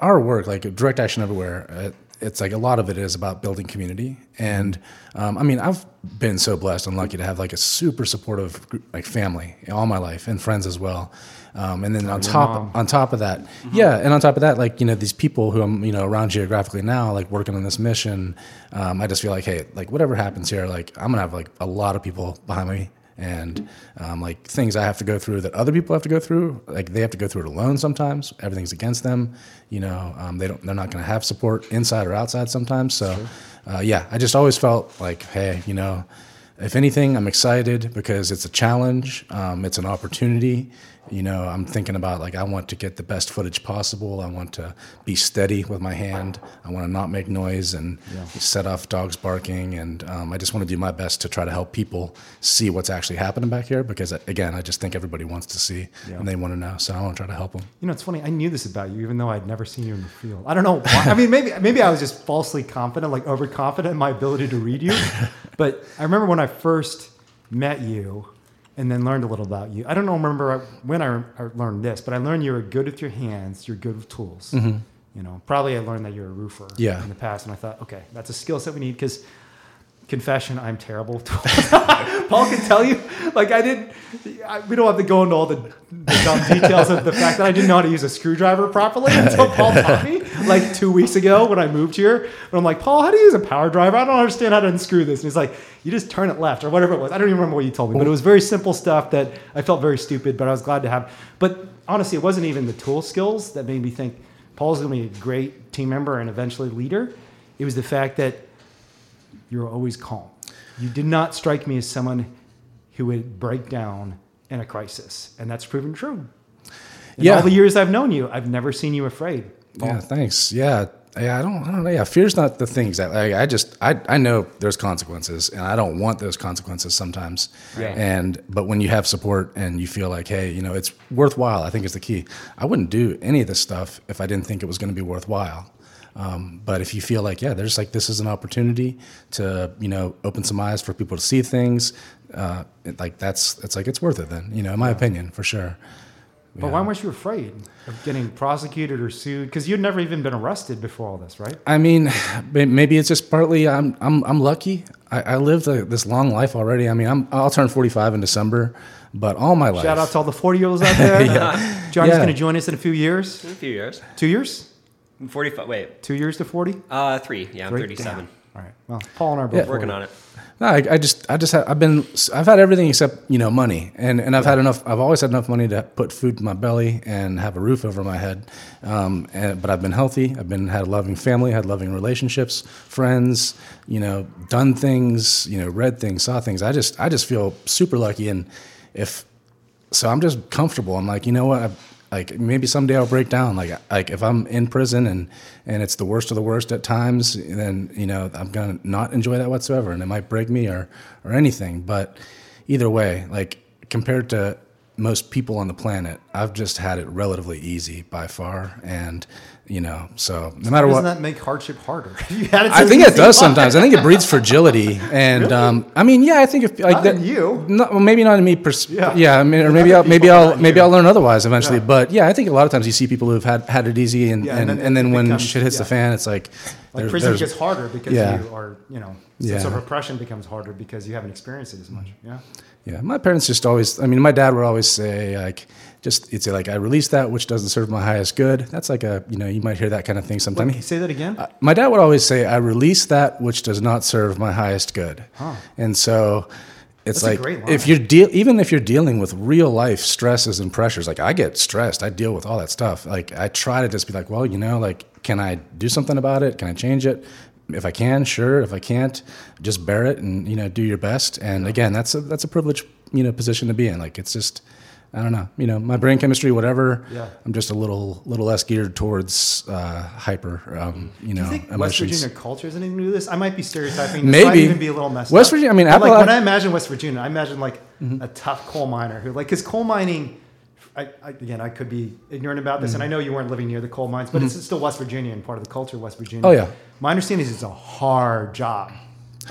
our work, like direct action everywhere. Uh, it's like a lot of it is about building community, and um, I mean I've been so blessed and lucky to have like a super supportive like family all my life and friends as well. Um, and then on top mom. on top of that, yeah, and on top of that, like you know these people who I'm you know around geographically now, like working on this mission, um, I just feel like hey, like whatever happens here, like I'm gonna have like a lot of people behind me, and um, like things I have to go through that other people have to go through, like they have to go through it alone sometimes. Everything's against them, you know. Um, they don't, they're not gonna have support inside or outside sometimes. So, uh, yeah, I just always felt like hey, you know if anything, I'm excited because it's a challenge. Um, it's an opportunity. You know, I'm thinking about like I want to get the best footage possible. I want to be steady with my hand. I want to not make noise and set off dogs barking. And um, I just want to do my best to try to help people see what's actually happening back here. Because again, I just think everybody wants to see and they want to know. So I want to try to help them. You know, it's funny. I knew this about you, even though I'd never seen you in the field. I don't know. Why. I mean, maybe maybe I was just falsely confident, like overconfident in my ability to read you. But I remember when I first met you, and then learned a little about you. I don't know remember when I, I learned this, but I learned you were good with your hands. You're good with tools. Mm-hmm. You know, probably I learned that you're a roofer. Yeah. In the past, and I thought, okay, that's a skill set we need because confession, I'm terrible. Paul can tell you, like I didn't. I, we don't have to go into all the, the dumb details of the fact that I didn't know how to use a screwdriver properly until Paul taught me, like two weeks ago when I moved here. And I'm like, Paul, how do you use a power driver? I don't understand how to unscrew this. And he's like, you just turn it left or whatever it was. I don't even remember what you told me, but it was very simple stuff that I felt very stupid, but I was glad to have. But honestly, it wasn't even the tool skills that made me think Paul's going to be a great team member and eventually leader. It was the fact that you're always calm. You did not strike me as someone who would break down in a crisis, and that's proven true. In Yeah. all the years I've known you, I've never seen you afraid. Paul. Yeah, thanks. Yeah, yeah. I don't, I don't know. Yeah, fear's not the thing. Exactly. Like, I just, I, I know there's consequences, and I don't want those consequences sometimes. Yeah. And but when you have support and you feel like, hey, you know, it's worthwhile. I think is the key. I wouldn't do any of this stuff if I didn't think it was going to be worthwhile. Um, but if you feel like, yeah, there's like this is an opportunity to, you know, open some eyes for people to see things, uh, it, like that's, it's like it's worth it. Then, you know, in my opinion, for sure. But why weren't you afraid of getting prosecuted or sued? Because you'd never even been arrested before all this, right? I mean, maybe it's just partly I'm I'm I'm lucky. I, I lived a, this long life already. I mean, I'm I'll turn 45 in December, but all my life. Shout out to all the 40 year olds out there. Johnny's Yeah. going to join us in a few years. In a few years. Two years? 45. Wait. Two years to 40? Uh, three. Yeah, I'm 37. Damn. All right. Well, Paul and I are both Yeah. Working on it. No, I, I just I just have, I've been I've had everything except you know money, and and I've had enough. I've always had enough money to put food in my belly and have a roof over my head. Um, and, but I've been healthy. I've been had a loving family, had loving relationships, friends. You know, done things. You know, read things, saw things. I just I just feel super lucky, and if so, I'm just comfortable. I'm like, you know what? I, like maybe someday I'll break down. Like like if I'm in prison and and it's the worst of the worst at times, then you know I'm gonna not enjoy that whatsoever, and it might break me or or anything. But either way, like compared to most people on the planet, I've just had it relatively easy by far, and you know, so no matter what Doesn't what. that make hardship harder? You had it I think it does sometimes. I think it breeds fragility, and um, I mean, yeah, I think if like Not that, in you. no, well, maybe not in me. Pers- Yeah. yeah, I mean, or maybe I'll, maybe I'll maybe you. I'll learn otherwise eventually. Yeah. But yeah, I think a lot of times you see people who've had had it easy, and Yeah, and, and and, then then when becomes- shit hits the fan, it's like, Like there- prison gets harder because you are, you know, Yeah. of repression becomes harder because you haven't experienced it as much. Yeah. Yeah, my parents just always. I mean, my dad would always say like, just he'd like, I release that which doesn't serve my highest good. That's like a you know you might hear that kind of thing sometimes. Wait, say that again. Uh, my dad would always say, "I release that which does not serve my highest good," Huh. and so it's That's like if you're deal, even if you're dealing with real life stresses and pressures. Like I get stressed, I deal with all that stuff. Like I try to just be like, well, you know, like can I do something about it? Can I change it? If I can, sure. If I can't, just bear it and you know do your best. And again, that's a that's a privileged you know position to be in. Like it's just. I don't know, you know, my brain chemistry, whatever. Yeah. I'm just a little, little less geared towards uh, hyper, um, you know, Do you think West emotions. Virginia culture has anything to do with this? I might be stereotyping. This might Maybe. even be a little messed West up. Virginia- I mean, But, like when I imagine West Virginia, I imagine like Mm-hmm. a tough coal miner who, like, because coal mining. I, I, again, I could be ignorant about this, and I know you weren't living near the coal mines, but it's still West Virginia and part of the culture of West Virginia. Mm-hmm. Oh, yeah. My understanding is it's a hard job.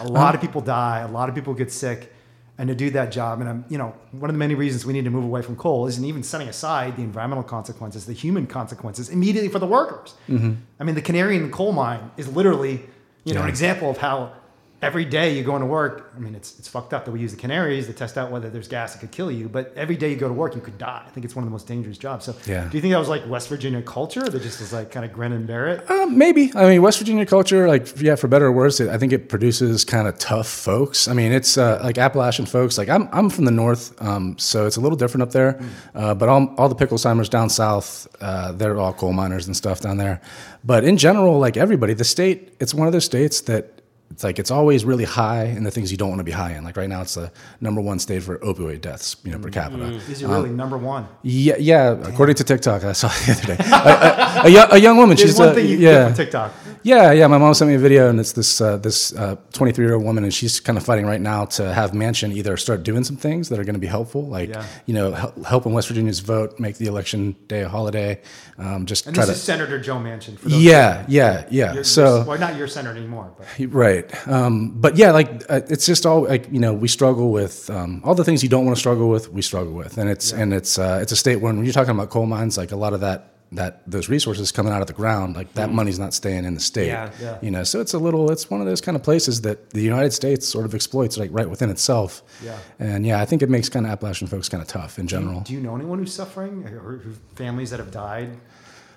A lot of people die. A lot of people get sick. And to do that job, and I'm, you know, one of the many reasons we need to move away from coal isn't even setting aside the environmental consequences, the human consequences immediately for the workers. Mm-hmm. I mean, the canary in the coal mine is literally, you know, an example of how every day you go into work. I mean, it's it's fucked up that we use the canaries to test out whether there's gas that could kill you. But every day you go to work, you could die. I think it's one of the most dangerous jobs. So, Yeah. do you think that was like West Virginia culture that just was like kind of grin and bear it? Uh, maybe. I mean, West Virginia culture, like, yeah, for better or worse, it, I think it produces kind of tough folks. I mean, it's uh, like Appalachian folks. Like, I'm, I'm from the north, um, so it's a little different up there. Uh, but all, all the Picklesimers down south, uh, they're all coal miners and stuff down there. But in general, like everybody, the state, it's one of those states that it's like it's always really high in the things you don't want to be high in. Like right now, it's the number one state for opioid deaths, you know, per capita. Is it really number one? Yeah, yeah. According to TikTok, I saw the other day, a, a, a, young, a young woman. There's she's one uh, thing you yeah, get from TikTok. yeah, yeah. My mom sent me a video, and it's this uh, this 23 year old woman, and she's kind of fighting right now to have Manchin either start doing some things that are going to be helpful, like Yeah. you know, hel- helping West Virginians vote, make the election day a holiday, um, just And try this to. is Senator Joe Manchin. For those yeah, yeah, yeah. You're- so you're- well, not your senator anymore, but Right. Um, but yeah, like uh, it's just all like you know we struggle with um, all the things you don't want to struggle with. We struggle with, and it's and it's uh, it's a state when, when you're talking about coal mines, like a lot of that that those resources coming out of the ground, like that money's not staying in the state. Yeah. Yeah. You know, so it's a little it's one of those kind of places that the United States sort of exploits like right within itself. Yeah. And yeah, I think it makes kind of Appalachian folks kind of tough in general. do you know anyone who's suffering or who families that have died?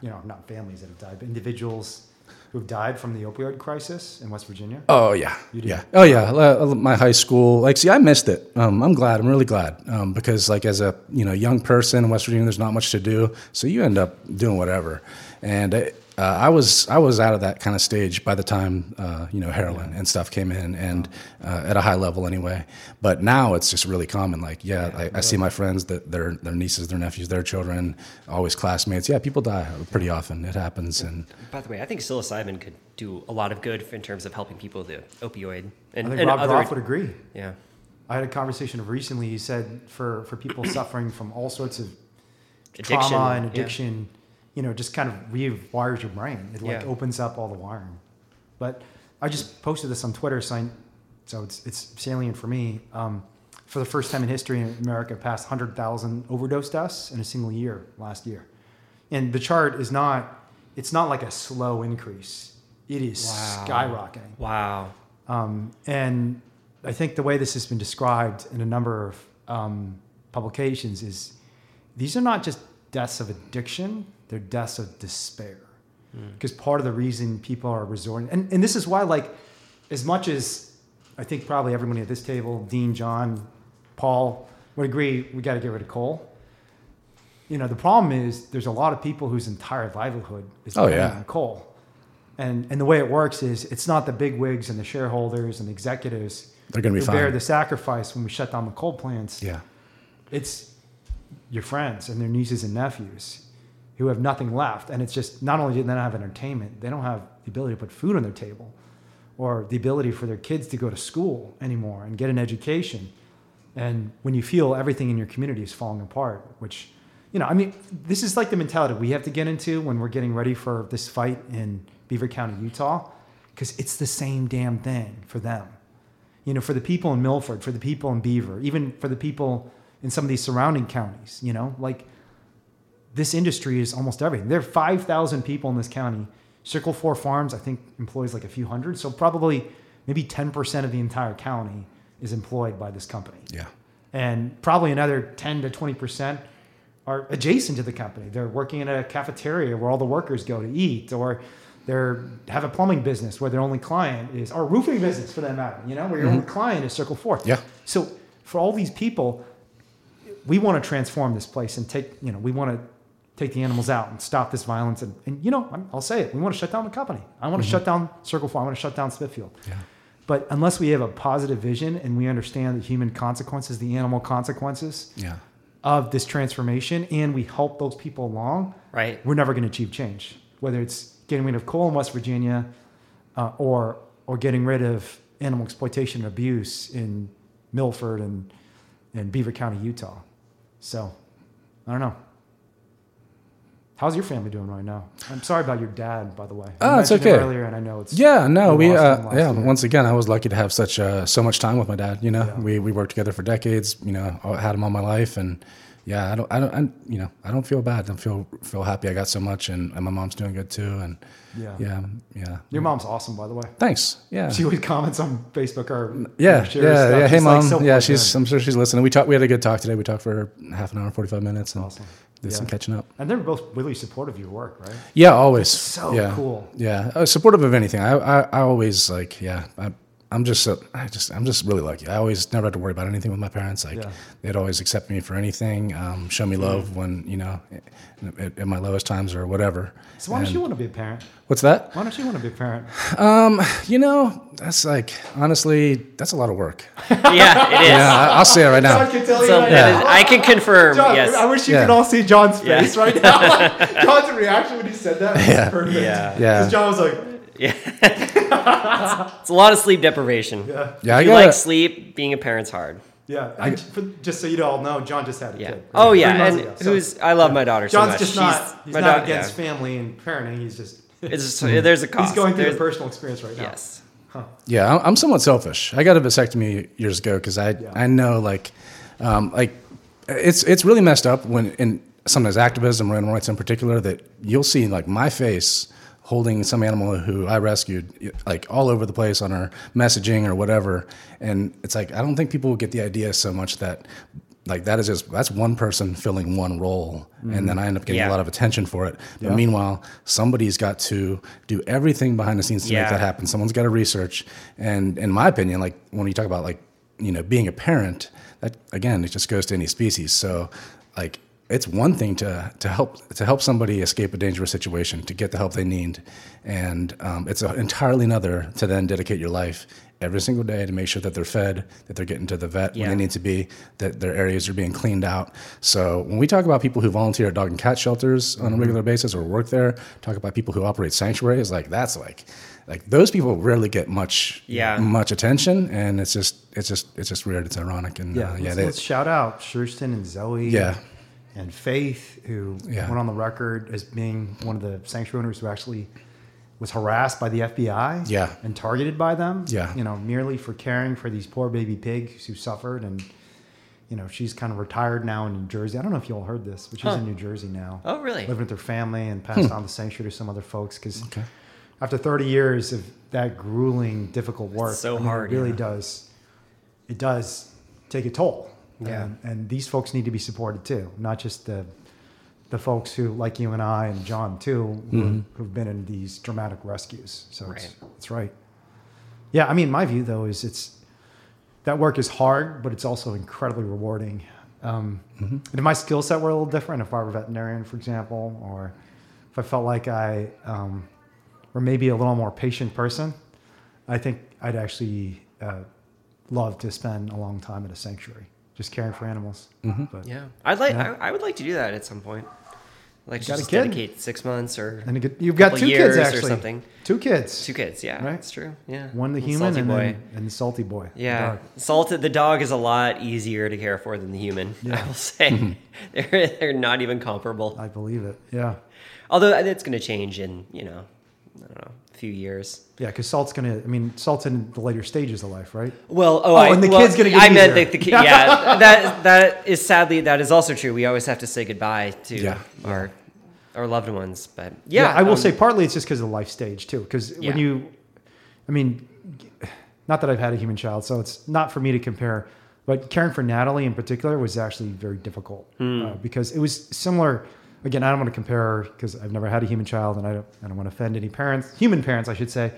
You know, not families that have died, but individuals who've died from the opioid crisis in West Virginia. Oh yeah, yeah. Oh yeah. Uh, My high school, like, see, I missed it. Um, I'm glad. I'm really glad um, because, like, as a you know young person in West Virginia, there's not much to do, so you end up doing whatever. And it, uh, I was I was out of that kind of stage by the time uh, you know heroin and stuff came in, and uh, at a high level anyway. But now it's just really common. Like, yeah, I, I see my friends that their their nieces, their nephews, their children, always classmates. Yeah, people die pretty often. It happens, and By the way, I think psilocybin could do a lot of good in terms of helping people with the opioid and, I think and Rob other. Groff would agree. Yeah. I had a conversation recently. He said for for people suffering from all sorts of Addiction, trauma and yeah. You know, just kind of rewires your brain. It like Yeah. opens up all the wiring. But I just posted this on Twitter, so, I, so it's it's salient for me. Um, for the first time in history, America passed 100,000 overdose deaths in a single year last year, and the chart is not. It's not like a slow increase. It is Wow. skyrocketing. Wow. Um, and I think the way this has been described in a number of um, publications is these are not just deaths of addiction, they're deaths of despair. Hmm. Because part of the reason people are resorting, and, and this is why, like, as much as I think probably everybody at this table, Dean, John, Paul, would agree we got to get rid of coal. You know, the problem is there's a lot of people whose entire livelihood is Oh, yeah. on coal. And, and the way it works is it's not the big wigs and the shareholders and the executives They're gonna be who fine. bear the sacrifice when we shut down the coal plants. yeah. It's your friends and their nieces and nephews who have nothing left. And it's just not only do they not have entertainment, they don't have the ability to put food on their table or the ability for their kids to go to school anymore and get an education. And when you feel everything in your community is falling apart, which, you know, I mean, this is like the mentality we have to get into when we're getting ready for this fight in Beaver County, Utah, because it's the same damn thing for them. You know, for the people in Milford, for the people in Beaver, even for the people in some of these surrounding counties, you know, like this industry is almost everything. There are 5,000 people in this county. Circle Four Farms, I think, employs like a few hundred. So probably maybe 10% of the entire county is employed by this company. Yeah. And probably another 10 to 20% are adjacent to the company. They're working in a cafeteria where all the workers go to eat, or they're have a plumbing business where their only client is, or roofing business for that matter, you know, where your mm-hmm. only client is Circle Four. Yeah. So for all these people, we want to transform this place and take, you know, we want to take the animals out and stop this violence. And, and you know, I'm- I'll say it, we want to shut down the company. I want to shut down Circle Four. I want to shut down Smithfield. Yeah. But unless we have a positive vision and we understand the human consequences, the animal consequences Yeah. of this transformation, and we help those people along, Right. we're never going to achieve change. Whether it's getting rid of coal in West Virginia uh, or or getting rid of animal exploitation and abuse in Milford and, and Beaver County, Utah. So, I don't know. How's your family doing right now? I'm sorry about your dad, by the way. Oh, it's okay. Earlier, and I know it's Yeah, no, we uh, yeah. year. Once again, I was lucky to have such uh, so much time with my dad. You know, Yeah. we we worked together for decades. You know, I had him all my life, and yeah, I don't, I don't, I, you know, I don't feel bad. I feel feel happy. I got so much, and, and my mom's doing good too. And Yeah. yeah, yeah. Your mom's awesome, by the way. Thanks. Yeah. She always comments on Facebook or yeah, yeah, stuff. yeah. Hey, She's, like, mom. so yeah, she's. I'm sure she's listening. We talked. We had a good talk today. We talked for half an hour, forty five minutes, and Awesome. Did some catching up. And they're both really supportive of your work, right? Yeah, always. so yeah. cool. Yeah, uh, supportive of anything. I, I, I always like. Yeah, I, I'm just. So, I just. I'm just really lucky. I always never had to worry about anything with my parents. Like Yeah. they'd always accept me for anything. Um, show me love when you know, at, at my lowest times or whatever. So why don't you want to be a parent? What's that? Why don't you want to be a parent? You know, that's like honestly, that's a lot of work. Yeah, it is. Yeah, I, I'll say it right now. John can tell So right that now. is- I can confirm. John, yes. I wish you Yeah. could all see John's Yeah. face right now. John's reaction when he said that was Yeah. perfect. Yeah. Yeah. 'Cause John was like, Yeah, it's a lot of sleep deprivation. yeah, Yeah, I If you got like sleep, being a parent's hard. yeah. And for, just so you all know, John just had a Yeah. kid. Oh Three yeah, and ago. So who's I love my daughter so John's much. just She's not. He's my not dau- against yeah. family and parenting. He's just. It's just, there's a cost. He's going through There's- a personal experience right now. Yes. Yeah, I'm- I'm somewhat selfish. I got a vasectomy years ago because I I know like um, like it's it's really messed up when in sometimes activism or animal rights in particular that you'll see like my face holding some animal who I rescued like all over the place on our messaging or whatever, and it's like I don't think people get the idea so much that. Like that is just that's one person filling one role, and then I end up getting Yeah. a lot of attention for it. But meanwhile, somebody's got to do everything behind the scenes to Yeah. make that happen. Someone's got to research, and in my opinion, like when you talk about like you know being a parent, that again it just goes to any species. So like it's one thing to to help to help somebody escape a dangerous situation to get the help they need, and um, it's a, entirely another to then dedicate your life every single day to make sure that they're fed, that they're getting to the vet when they need to be, that their areas are being cleaned out. So when we talk about people who volunteer at dog and cat shelters Mm-hmm. on a regular basis or work there, talk about people who operate sanctuaries, like that's like like those people rarely get much Yeah. much attention and it's just it's just it's just weird. It's ironic and Yeah, uh, yeah, let's, they, let's shout out Schurston and Zoe. Yeah. And Faith, who Yeah. went on the record as being one of the sanctuary owners who actually was harassed by the FBI. Yeah. And targeted by them. Yeah. You know, merely for caring for these poor baby pigs who suffered. And, you know, she's kind of retired now in New Jersey. I don't know if you all heard this, but she's in New Jersey now. Oh, really? Living with her family and passed on the sanctuary to some other folks because Hmm. Okay. after 30 years of that grueling, difficult work, so I mean, hard, It really yeah. does. It does take a toll. Yeah. And, and these folks need to be supported too, not just the the folks who, like you and I and John too, who, Mm-hmm. who've been in these dramatic rescues. So it's, Right. it's right. Yeah, I mean, my view though is it's that work is hard, but it's also incredibly rewarding. Um, Mm-hmm. And if my skill set were a little different, if I were a veterinarian, for example, or if I felt like I um, were maybe a little more patient person, I think I'd actually uh, love to spend a long time at a sanctuary, just caring for animals. Mm-hmm. But, Yeah, I'd like. Yeah. I, I would like to do that at some point. Like to got a just kid? dedicate six months or And you get- you've got two years kids or actually. something. Two kids. two kids. Yeah, Right? that's true. Yeah, One the Little human salty and, boy. then, and the salty boy. Yeah, dog. salted. The dog is a lot easier to care for than the human. Yeah. I will say they're they're not even comparable. I believe it. Yeah. Although it's going to change in you know, I don't know, a few years. Yeah, because salt's gonna. I mean, salt's in the later stages of life, right? Well, oh, Oh, I, and the well, kid's gonna get I meant the, the kid. Yeah, that that is sadly that is also true. We always have to say goodbye to Yeah. our our loved ones. But Yeah, yeah, I will um, say partly it's just because of the life stage too. Because Yeah. when you, I mean, not that I've had a human child, so it's not for me to compare. But caring for Natalie in particular was actually very difficult Hmm. uh, because it was similar. Again, I don't want to compare because I've never had a human child, and I don't, I don't want to offend any parents, human parents, I should say.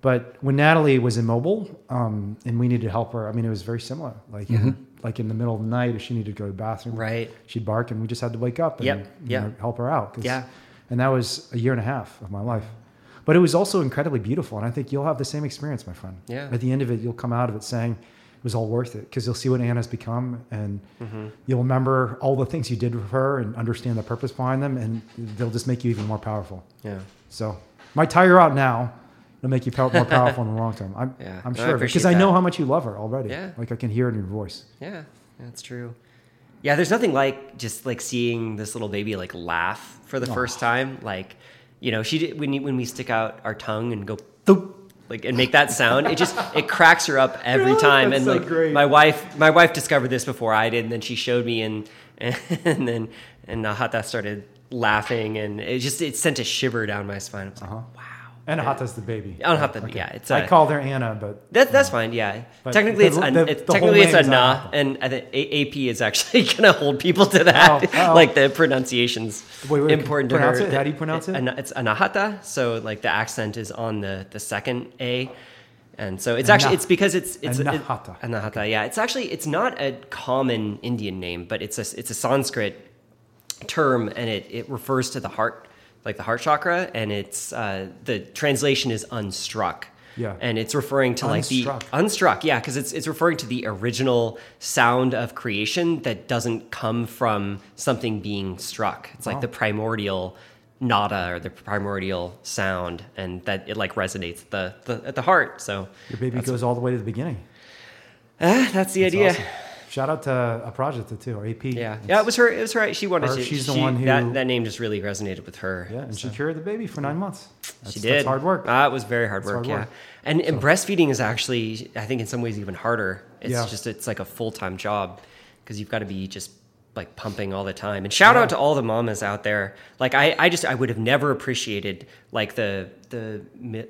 But when Natalie was immobile um, and we needed to help her, I mean, it was very similar. Like, in, like in the middle of the night, if she needed to go to the bathroom, Right. she'd bark, and we just had to wake up and Yep, know, help her out. Yeah. and that was a year and a half of my life. But it was also incredibly beautiful, and I think you'll have the same experience, my friend. Yeah. At the end of it, you'll come out of it saying it was all worth it because you'll see what Anna's become, and Mm-hmm. you'll remember all the things you did with her and understand the purpose behind them, and they'll just make you even more powerful. Yeah. So might tire out now. It'll make you more powerful in the long term. I'm, Yeah. I'm I sure because I know how much you love her already. Yeah. Like I can hear it in your voice. Yeah, that's true. Yeah, there's nothing like just like seeing this little baby like laugh for the first time. Like, you know, she did when when we stick out our tongue and go thoop, like and make that sound. It just it cracks her up every Really? Oh, time. That's and so like great. my wife, my wife discovered this before I did, and then she showed me, and and then and uh, Nahata started laughing, and it just it sent a shiver down my spine. I was like, wow. And Hata's the baby. Anahata, yeah, it's I a- called her Anna, but That, that's fine, yeah. Technically, the- it's, a, the- it's the technically it's a na, and I think AP is actually going to hold people to that, Oh, oh. like the pronunciations. Wait, wait, important to her. it? How do you pronounce it? Ana- It's anahata, so like the accent is on the the second a, and so it's actually it's because it's it's it- Anahata. anahata. Yeah, it's actually it's not a common Indian name, but it's a it's a Sanskrit term, and it it refers to the heart, like the heart chakra, and it's uh, the translation is unstruck. Yeah. and it's referring to like the Unstruck. yeah because it's, it's referring to the original sound of creation that doesn't come from something being struck it's like the primordial nada or the primordial sound and that it like resonates at the, the at the heart so your baby goes all the way to the beginning. ah, that's the That's idea awesome. Shout out to a project too, or AP. yeah It's- yeah it was her it was her she wanted Her- to she's the one who- that, that name just really resonated with her Yeah, and she carried the baby for nine months. That's, she did. That's hard work. Ah, it was very hard work. hard yeah, work. and, and breastfeeding is actually, I think, in some ways even harder. It's Yeah. just it's like a full time job because you've got to be just like pumping all the time. And shout Yeah. out to all the mamas out there. Like I, I just I would have never appreciated like the the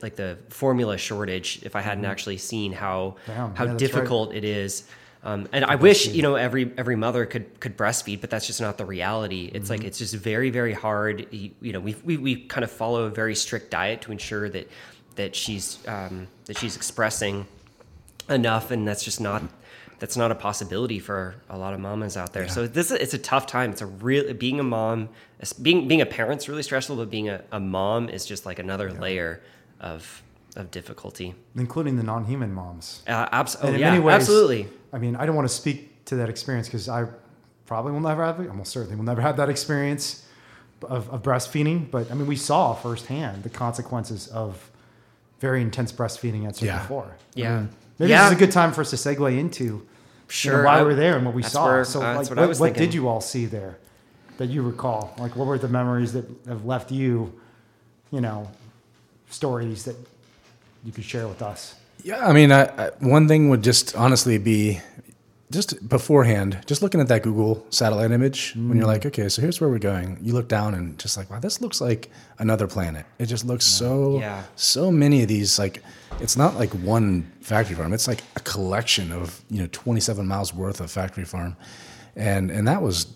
like the formula shortage if I hadn't actually seen how Mm-hmm. Damn, how yeah, that's right. difficult it is. Um, and I wish you know every every mother could could breastfeed, but that's just not the reality. It's Mm-hmm. like it's just very very hard. You, you know, we, we we kind of follow a very strict diet to ensure that that she's um, that she's expressing enough, and that's just not that's not a possibility for a lot of mamas out there. So this is, it's a tough time. It's a real being a mom, being being a parent's really stressful, but being a, a mom is just like another layer of of difficulty. including the non-human moms. Uh, abs- oh in yeah, many ways, absolutely. I mean, I don't want to speak to that experience because I probably will never have it. Almost certainly will never have that experience of, of breastfeeding. But I mean, we saw firsthand the consequences of very intense breastfeeding at Circle Yeah. Four. Yeah. Maybe Yeah. this is a good time for us to segue into you know, Sure, why I- we were there and what we saw. where- so, uh, like, that's what what, I was what did you all see there that you recall? Like, what were the memories that have left you? You know, stories that you could share with us. Yeah, I mean, I, I, one thing would just honestly be just beforehand, just looking at that Google satellite image when you're mm. like, okay, so here's where we're going. You look down and just like, wow, this looks like another planet. It just looks so, Yeah. so many of these. Like, it's not like one factory farm. It's like a collection of you know 27 miles worth of factory farm, and and that was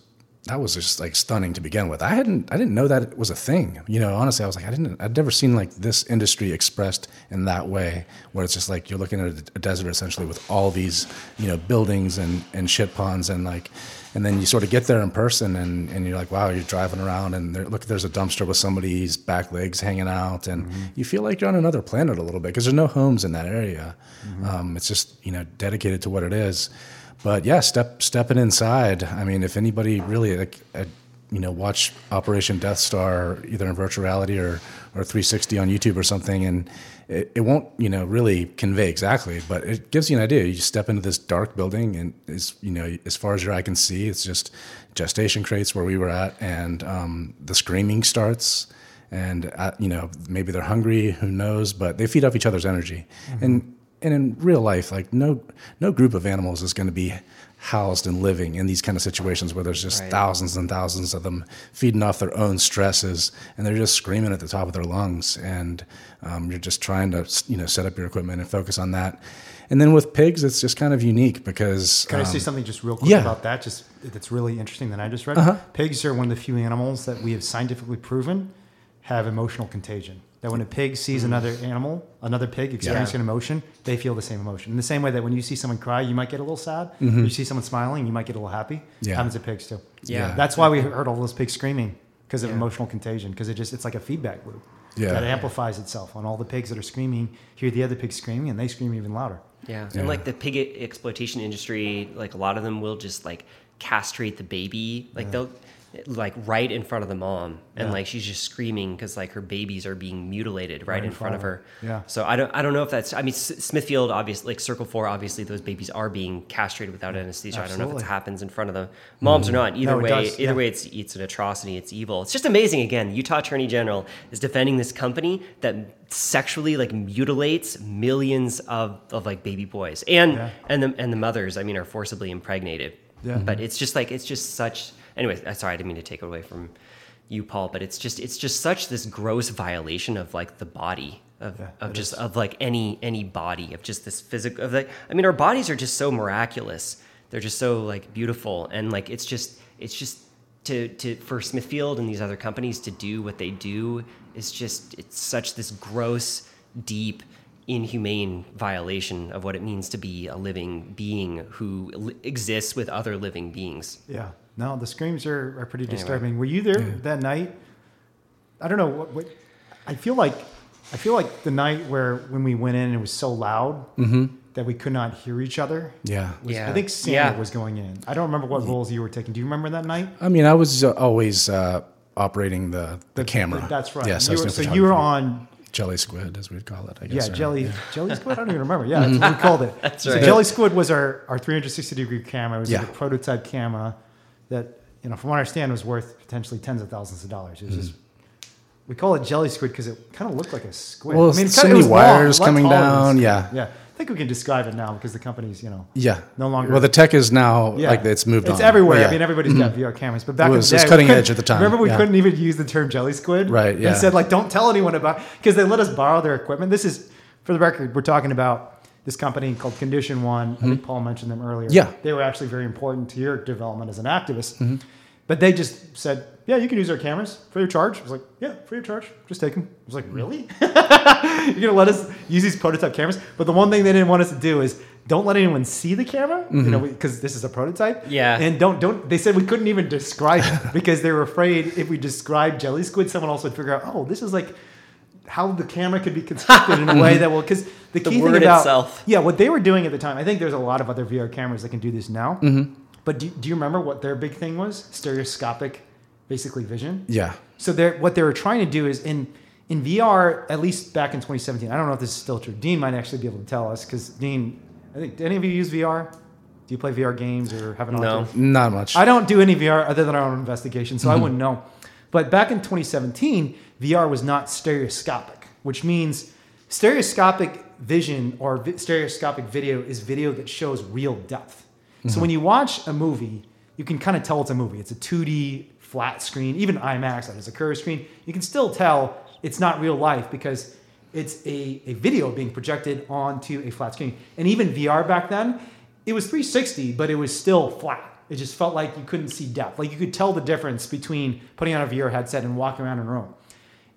that was just like stunning to begin with. I hadn't I didn't know that it was a thing. You know, honestly, I was like I didn't I'd never seen like this industry expressed in that way, where it's just like you're looking at a, desert essentially with all these you know buildings and and shit ponds and like. And then you sort of get there in person, and, and you're like, wow, you're driving around, and there, look, there's a dumpster with somebody's back legs hanging out, and you feel like you're on another planet a little bit because there's no homes in that area. Um, it's just you know dedicated to what it is. But yeah, step stepping inside. I mean, if anybody really like, uh, you know, watch Operation Death Star either in virtual reality or or 360 on YouTube or something, and it, it won't you know really convey exactly, but it gives you an idea. You step into this dark building, and is you know as far as your eye can see, it's just gestation crates where we were at, and um, the screaming starts and uh, you know maybe they're hungry who knows but they feed off each other's energy and and in real life like no no group of animals is going to be housed and living in these kind of situations where there's just Right. thousands and thousands of them feeding off their own stresses and they're just screaming at the top of their lungs and um, you're just trying to you know set up your equipment and focus on that and then with pigs it's just kind of unique because Can I um, say something just real quick yeah. about that? Just that's really interesting that I just read. Uh-huh. Pigs are one of the few animals that we have scientifically proven have emotional contagion. That when a pig sees Mm. another animal, another pig experiencing an emotion, they feel the same emotion. In the same way that when you see someone cry, you might get a little sad. You see someone smiling, you might get a little happy. Mm-hmm. Yeah. Happens to pigs too. Yeah. That's why we heard all those pigs screaming because of Yeah. emotional contagion. Because it just it's like a feedback loop. Yeah. That amplifies itself. And all the pigs that are screaming hear the other pigs screaming, and they scream even louder. Yeah. Yeah. And like the pig exploitation industry, like a lot of them will just like castrate the baby. Like they'll like right in front of the mom and Yeah. like she's just screaming because like her babies are being mutilated right, in front of her Yeah. so i don't i don't know if that's i mean S- smithfield obviously like circle four obviously those babies are being castrated without anesthesia i don't know if it happens in front of the moms or mm-hmm. not either No, way does, either yeah. way it's it's an atrocity it's evil it's just amazing again the utah attorney general is defending this company that sexually like mutilates millions of, of like baby boys and Yeah. and the and the mothers i mean are forcibly impregnated Yeah. but it's just like it's just such anyways uh, sorry i didn't mean to take it away from you paul but it's just it's just such this gross violation of like the body of, Yeah, of just is. of like any any body of just this physical of like i mean our bodies are just so miraculous they're just so like beautiful and like it's just it's just to to for smithfield and these other companies to do what they do is just it's such this gross deep inhumane violation of what it means to be a living being who li- exists with other living beings Yeah. No, the screams are, are pretty disturbing. Were you there that night? I don't know what, what I feel like I feel like the night where when we went in it was so loud that we could not hear each other. Yeah. was- Yeah. I think Sandra Yeah. was going in. I don't remember what roles you were taking. Do you remember that night? I mean, I was uh, always uh, operating the, the camera. That's right. Yes, You were- so you were on Jelly Squid, as we'd call it. I yeah, guess. or- jelly jelly squid. I don't even remember. Yeah, that's what we called it. that's so right. Jelly squid was our, our 360 degree camera. It was like a prototype camera that you know, from what I understand, was worth potentially tens of thousands of dollars. It was mm-hmm. just we call it jelly squid because it kind of looked like a squid. Well, I mean, so many long, wires a coming taller than a down, yeah. yeah. I think we can describe it now because the company's you know Yeah. no longer. Well, the tech is now yeah, like it's moved on. It's on. everywhere. Yeah. I mean, everybody's got VR cameras, but back It in was- the it was day, cutting edge at the time, Remember, we yeah. couldn't even use the term jelly squid. Right, They yeah. said like, don't tell anyone about because they let us borrow their equipment. This is for the record. We're talking about this company called Condition One. I think Paul mentioned them earlier. Mm-hmm. Yeah. they were actually very important to your development as an activist. Mm-hmm. But they just said, "Yeah, you can use our cameras for your charge." I was like, "Yeah, for your charge. Just take them." I was like, "Really? You're gonna let us use these prototype cameras?" But the one thing they didn't want us to do is don't let anyone see the camera, you know, because this is a prototype. Yeah. And don't don't. They said we couldn't even describe it because they were afraid if we described jelly squid, someone else would figure out, "Oh, this is like." How the camera could be constructed in a way that will, because the The key word thing about itself. yeah, what they were doing at the time, I think there's a lot of other VR cameras that can do this now. Mm-hmm. But do, do you remember what their big thing was? Stereoscopic, basically vision. Yeah. So they're, what they were trying to do is in in VR, at least back in 2017. I don't know if this is still true. Dean might actually be able to tell us because Dean, I think, do any of you use VR? Do you play VR games or have an No. Oculus? Not much. I don't do any VR other than our own investigation, Mm-hmm. so I wouldn't know. But back in 2017, VR was not stereoscopic, which means stereoscopic vision or vi- stereoscopic video is video that shows real depth. Mm-hmm. So when you watch a movie, you can kind of tell it's a movie. It's a 2D flat screen, even IMAX, that is a curved screen. You can still tell it's not real life because it's a, a video being projected onto a flat screen. And even VR back then, it was 360, but it was still flat. It just felt like you couldn't see depth. Like you could tell the difference between putting on a VR headset and walking around in a room.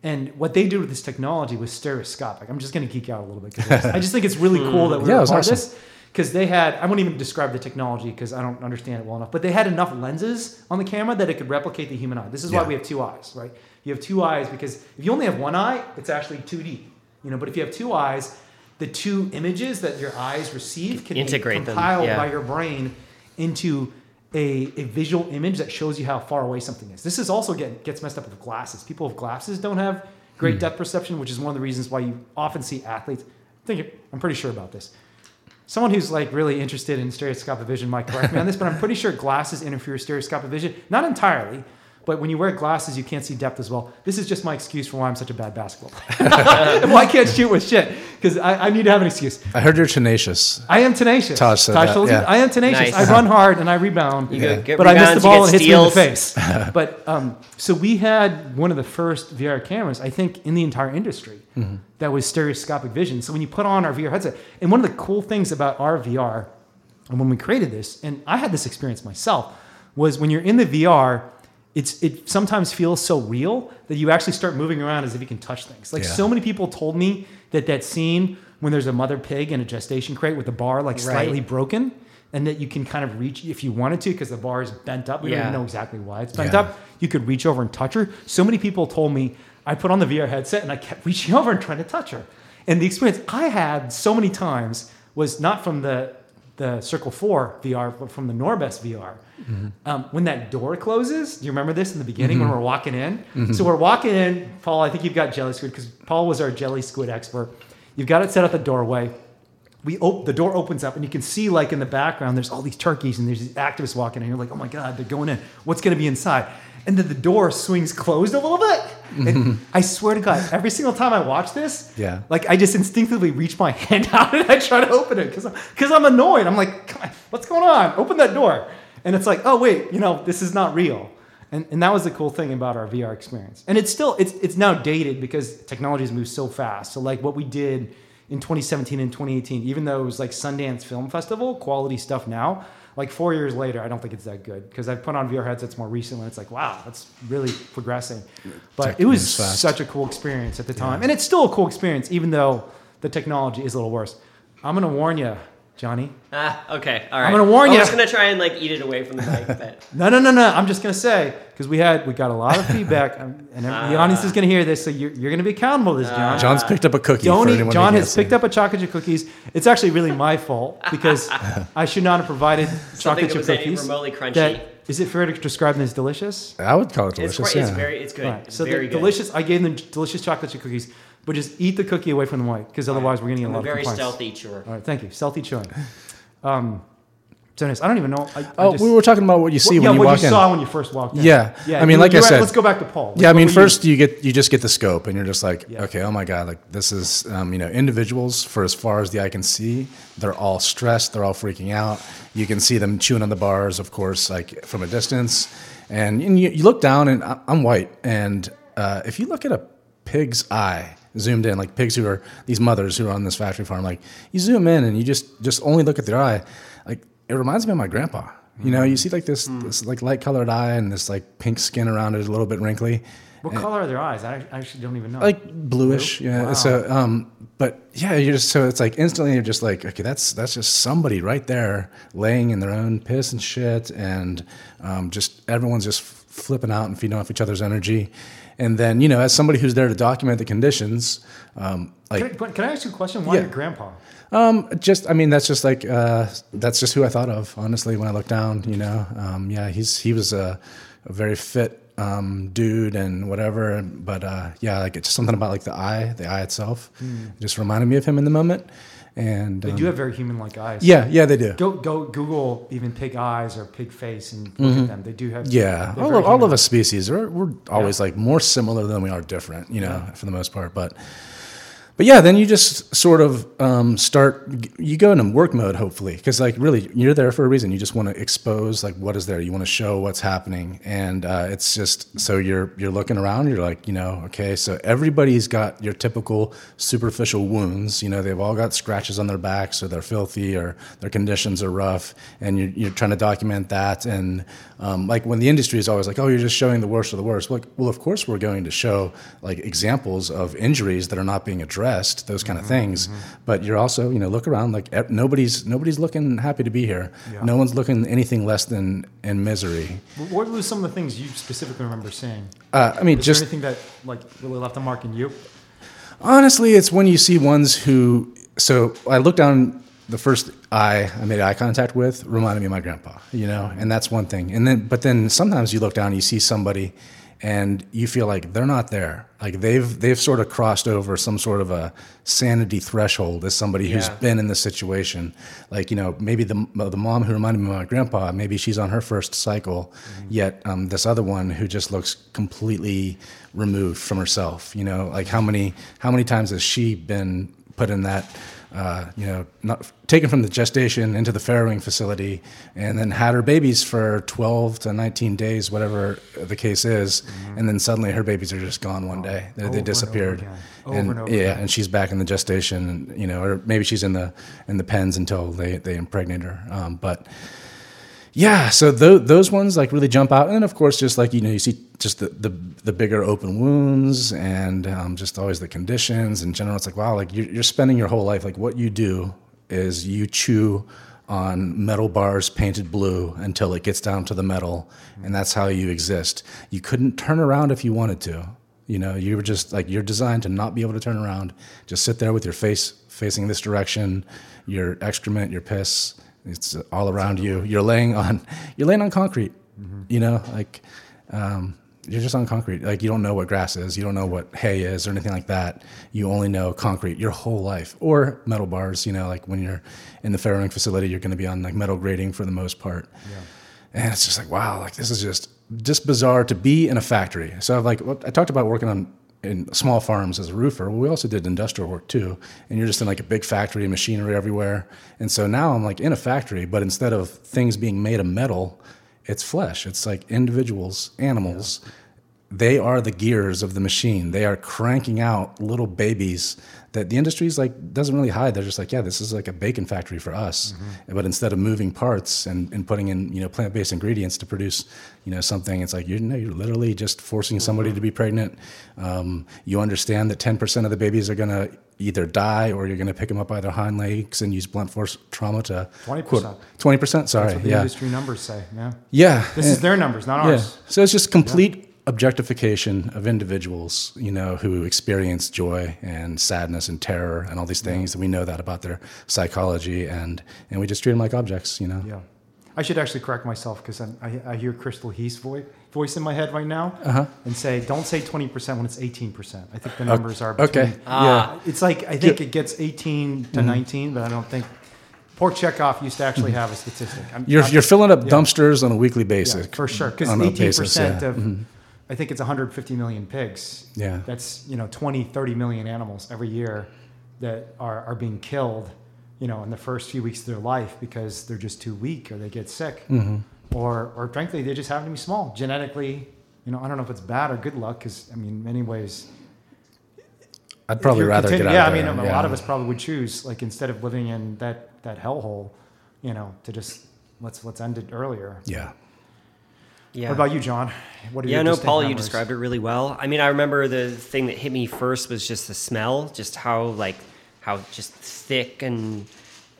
And what they did with this technology was stereoscopic. I'm just going to geek out a little bit because I just think it's really hmm. cool that we're Yeah, part awesome. of this. Because they had, I won't even describe the technology because I don't understand it well enough, but they had enough lenses on the camera that it could replicate the human eye. This is why Yeah. we have two eyes, right? You have two eyes because if you only have one eye, it's actually 2D. You know, but if you have two eyes, the two images that your eyes receive can Integrate compiled yeah. by your brain into a, a visual image that shows you how far away something is. This is also get, gets messed up with glasses. People with glasses don't have great Hmm. depth perception, which is one of the reasons why you often see athletes. I think I'm pretty sure about this. Someone who's like really interested in stereoscopic vision might correct me on this, but I'm pretty sure glasses interfere with stereoscopic vision. Not entirely, but when you wear glasses, you can't see depth as well. This is just my excuse for why I'm such a bad basketball player. why I can't shoot with shit? Because I, I need to have an excuse. I heard you're tenacious. I am tenacious. Taj said that, told you? yeah. I am tenacious. Nice. I run hard and I rebound. You go get but I miss the ball and it hits me in the face. but um, so we had one of the first VR cameras, I think, in the entire industry that was stereoscopic vision. So when you put on our VR headset, and one of the cool things about our VR, and when we created this, and I had this experience myself, was when you're in the VR, it's it sometimes feels so real that you actually start moving around as if you can touch things. Like Yeah. so many people told me that that scene when there's a mother pig in a gestation crate with the bar like slightly broken, and that you can kind of reach if you wanted to because the bar is bent up. We don't even know exactly why it's bent Yeah. up. You could reach over and touch her. So many people told me I put on the VR headset and I kept reaching over and trying to touch her. And the experience I had so many times was not from the the Circle 4 VR but from the Norbest VR. Mm-hmm. Um, when that door closes, do you remember this in the beginning when mm-hmm. we're walking in? Mm-hmm. So we're walking in, Paul. I think you've got jelly squid because Paul was our jelly squid expert. You've got it set at the doorway. We op- the door opens up and you can see like in the background there's all these turkeys and there's these activists walking in. You're like, oh my god, they're going in. What's going to be inside? And then the door swings closed a little bit. And I swear to God, every single time I watch this, Yeah. like I just instinctively reach my hand out and I try to open it because because I'm annoyed. I'm like, Come on, what's going on? Open that door. And it's like, oh wait, you know, this is not real. And, and that was the cool thing about our VR experience. And it's still it's it's now dated because technology has moved so fast. So like what we did in 2017 and 2018, even though it was like Sundance Film Festival quality stuff now, like four years later, I don't think it's that good because I've put on VR headsets more recently. And it's like, wow, that's really progressing. But Tech it was such a cool experience at the time, and it's still a cool experience, even though the technology is a little worse. I'm gonna warn you, Johnny. Ah, okay, all right. I'm gonna warn you. I ya. was gonna try and like eat it away from the mic, but No, no, no, no. I'm just gonna say because we had we got a lot of feedback, um, and the audience is gonna hear this, so you're, you're gonna be accountable to this, John. John's picked up a cookie. Don't for eat, John has can't picked up a chocolate chip cookies. It's actually really my fault because I should not have provided chocolate chip cookies. remotely crunchy. That, is it fair to describe them as delicious? I would call it it's delicious. quite, yeah. it's very it's good. Right. It's So very the good. delicious. I gave them delicious chocolate chip cookies, but just eat the cookie away from the mic because otherwise we're gonna get a I'm lot a of very stealthy chewer. All right, thank you. Stealthy chewing. Um, so anyways, I don't even know. I, I oh, just, we were talking about what you see Well, yeah, when you what walk you in. saw when you first walked in. Yeah. yeah. I mean, you- like I you're said- let's go back to Paul. Yeah, I mean, were you- first you get you just get the scope, and you're just like, Yeah. okay, oh my god, like this is um, you know individuals for as far as the eye can see, they're all stressed, they're all freaking out. You can see them chewing on the bars, of course, like from a distance, and, and you, you look down, and I- I'm white, and uh, if you look at a pig's eye zoomed in, like pigs who are these mothers who are on this factory farm, like you zoom in and you just just only look at their eye, like it reminds me of my grandpa. You know, you see like this, this like light colored eye and this like pink skin around it, a little bit wrinkly What color are their eyes? I actually don't even know. like bluish yeah Wow. so um but yeah you're just so it's like instantly you're just like okay that's that's just somebody right there laying in their own piss and shit and um, just everyone's just flipping out and feeding off each other's energy and then you know as somebody who's there to document the conditions um, like can, I, can I ask you a question? Why Yeah. your grandpa? um, just, I mean, that's just like uh, that's just who I thought of, honestly. When I look down, you know, um, yeah, he's he was a, a very fit um, dude and whatever. But uh, yeah, like it's just something about like the eye, the eye itself, it just reminded me of him in the moment. And They um, do have very human-like eyes. yeah, yeah, they do. Go go Google even pig eyes or pig face and look at them. They do have. Mm-hmm. Yeah, all of, all of us species are we're always like more similar than we are different, you know, for the most part. But but yeah, then you just sort of um, start. You go into work mode, hopefully, because like really, you're there for a reason. You just want to expose like what is there. You want to show what's happening, and uh, it's just so you're you're looking around. You're like, you know, okay, so everybody's got your typical superficial wounds. You know, they've all got scratches on their backs, or they're filthy, or their conditions are rough, and you're, you're trying to document that. And um, like when the industry is always like, oh, you're just showing the worst of the worst. Well, well, of course we're going to show like examples of injuries that are not being addressed, those kind of things. But you're also, you know, look around. Like nobody's nobody's looking happy to be here. Yeah. No one's looking anything less than in misery. What were some of the things you specifically remember seeing? Uh, I mean, Is just anything that like really left a mark in you? Honestly, it's when you see ones who. So I looked down. The first eye I made eye contact with reminded me of my grandpa, you know, and that's one thing. And then, but then sometimes you look down, and you see somebody, and you feel like they're not there. Like they've they've sort of crossed over some sort of a sanity threshold as somebody who's Yeah. been in this situation. Like you know, maybe the the mom who reminded me of my grandpa, maybe she's on her first cycle, yet um, this other one who just looks completely removed from herself. You know, like how many how many times has she been put in that? Uh, you know, not taken from the gestation into the farrowing facility, and then had her babies for 12 to 19 days, whatever the case is, and then suddenly her babies are just gone one day. They, and they disappeared, and, and over yeah, again. and she's back in the gestation, and, you know, or maybe she's in the in the pens until they they impregnate her. Um, but yeah, so tho- those ones like really jump out, and of course, just like you know, you see just the the, the bigger open wounds, and um, just always the conditions in general. It's like wow, like you're, you're spending your whole life like what you do is you chew on metal bars painted blue until it gets down to the metal, and that's how you exist. You couldn't turn around if you wanted to. You know, you were just like you're designed to not be able to turn around. Just sit there with your face facing this direction, your excrement, your piss It's all around you. You're laying on you're laying on concrete. You know, like um, you're just on concrete. Like you don't know what grass is, you don't know what hay is or anything like that. You only know concrete your whole life, or metal bars. You know, like when you're in the farrowing facility, you're going to be on like metal grating for the most part. And it's just like wow, like this is just just bizarre to be in a factory. So I've like I talked about working on in small farms as a roofer. Well, we also did industrial work too, and you're just in like a big factory, machinery everywhere. And so now I'm like in a factory, but instead of things being made of metal, it's flesh. It's like individuals, animals. They are the gears of the machine. They are cranking out little babies that the industry's like doesn't really hide. They're just like, yeah, this is like a bacon factory for us. But instead of moving parts and, and putting in you know plant based ingredients to produce you know something, it's like you're no, you're literally just forcing somebody to be pregnant. Um, you understand that ten percent of the babies are gonna either die or you're gonna pick them up by their hind legs and use blunt force trauma to 20%. Twenty percent. Sorry, That's what the yeah, industry numbers say. Yeah. yeah. This And- is their numbers, not yeah. ours. So it's just complete objectification of individuals, you know, who experience joy and sadness and terror and all these things. And we know that about their psychology, and and we just treat them like objects, you know. Yeah. I should actually correct myself because I, I hear Crystal Heath's voice, voice in my head right now Uh-huh. and say, don't say 20% when it's 18%. I think the numbers are between. Okay. yeah. It's like, I think it gets 18 to 19, but I don't think. Pork Checkoff used to actually have a statistic. I'm, You're I'm- you're filling up yeah. dumpsters on a weekly yeah, basis. for sure. Because 18% basis, yeah. of, Mhm. I think it's 150 million pigs. Yeah. That's, you know, 20, 30 million animals every year that are, are being killed, you know, in the first few weeks of their life because they're just too weak or they get sick. Mm-hmm. Or, or frankly, they just happen to be small. Genetically, you know, I don't know if it's bad or good luck because, I mean, in many ways, I'd probably rather continu- get out yeah, of I there. mean, a yeah. lot of us probably would choose, like, instead of living in that, that hellhole, you know, to just let's let's end it earlier. Yeah. Yeah. What about you, Jon? What are Yeah, your no, Paul, you described it really well. I mean, I remember the thing that hit me first was just the smell, just how like how just thick and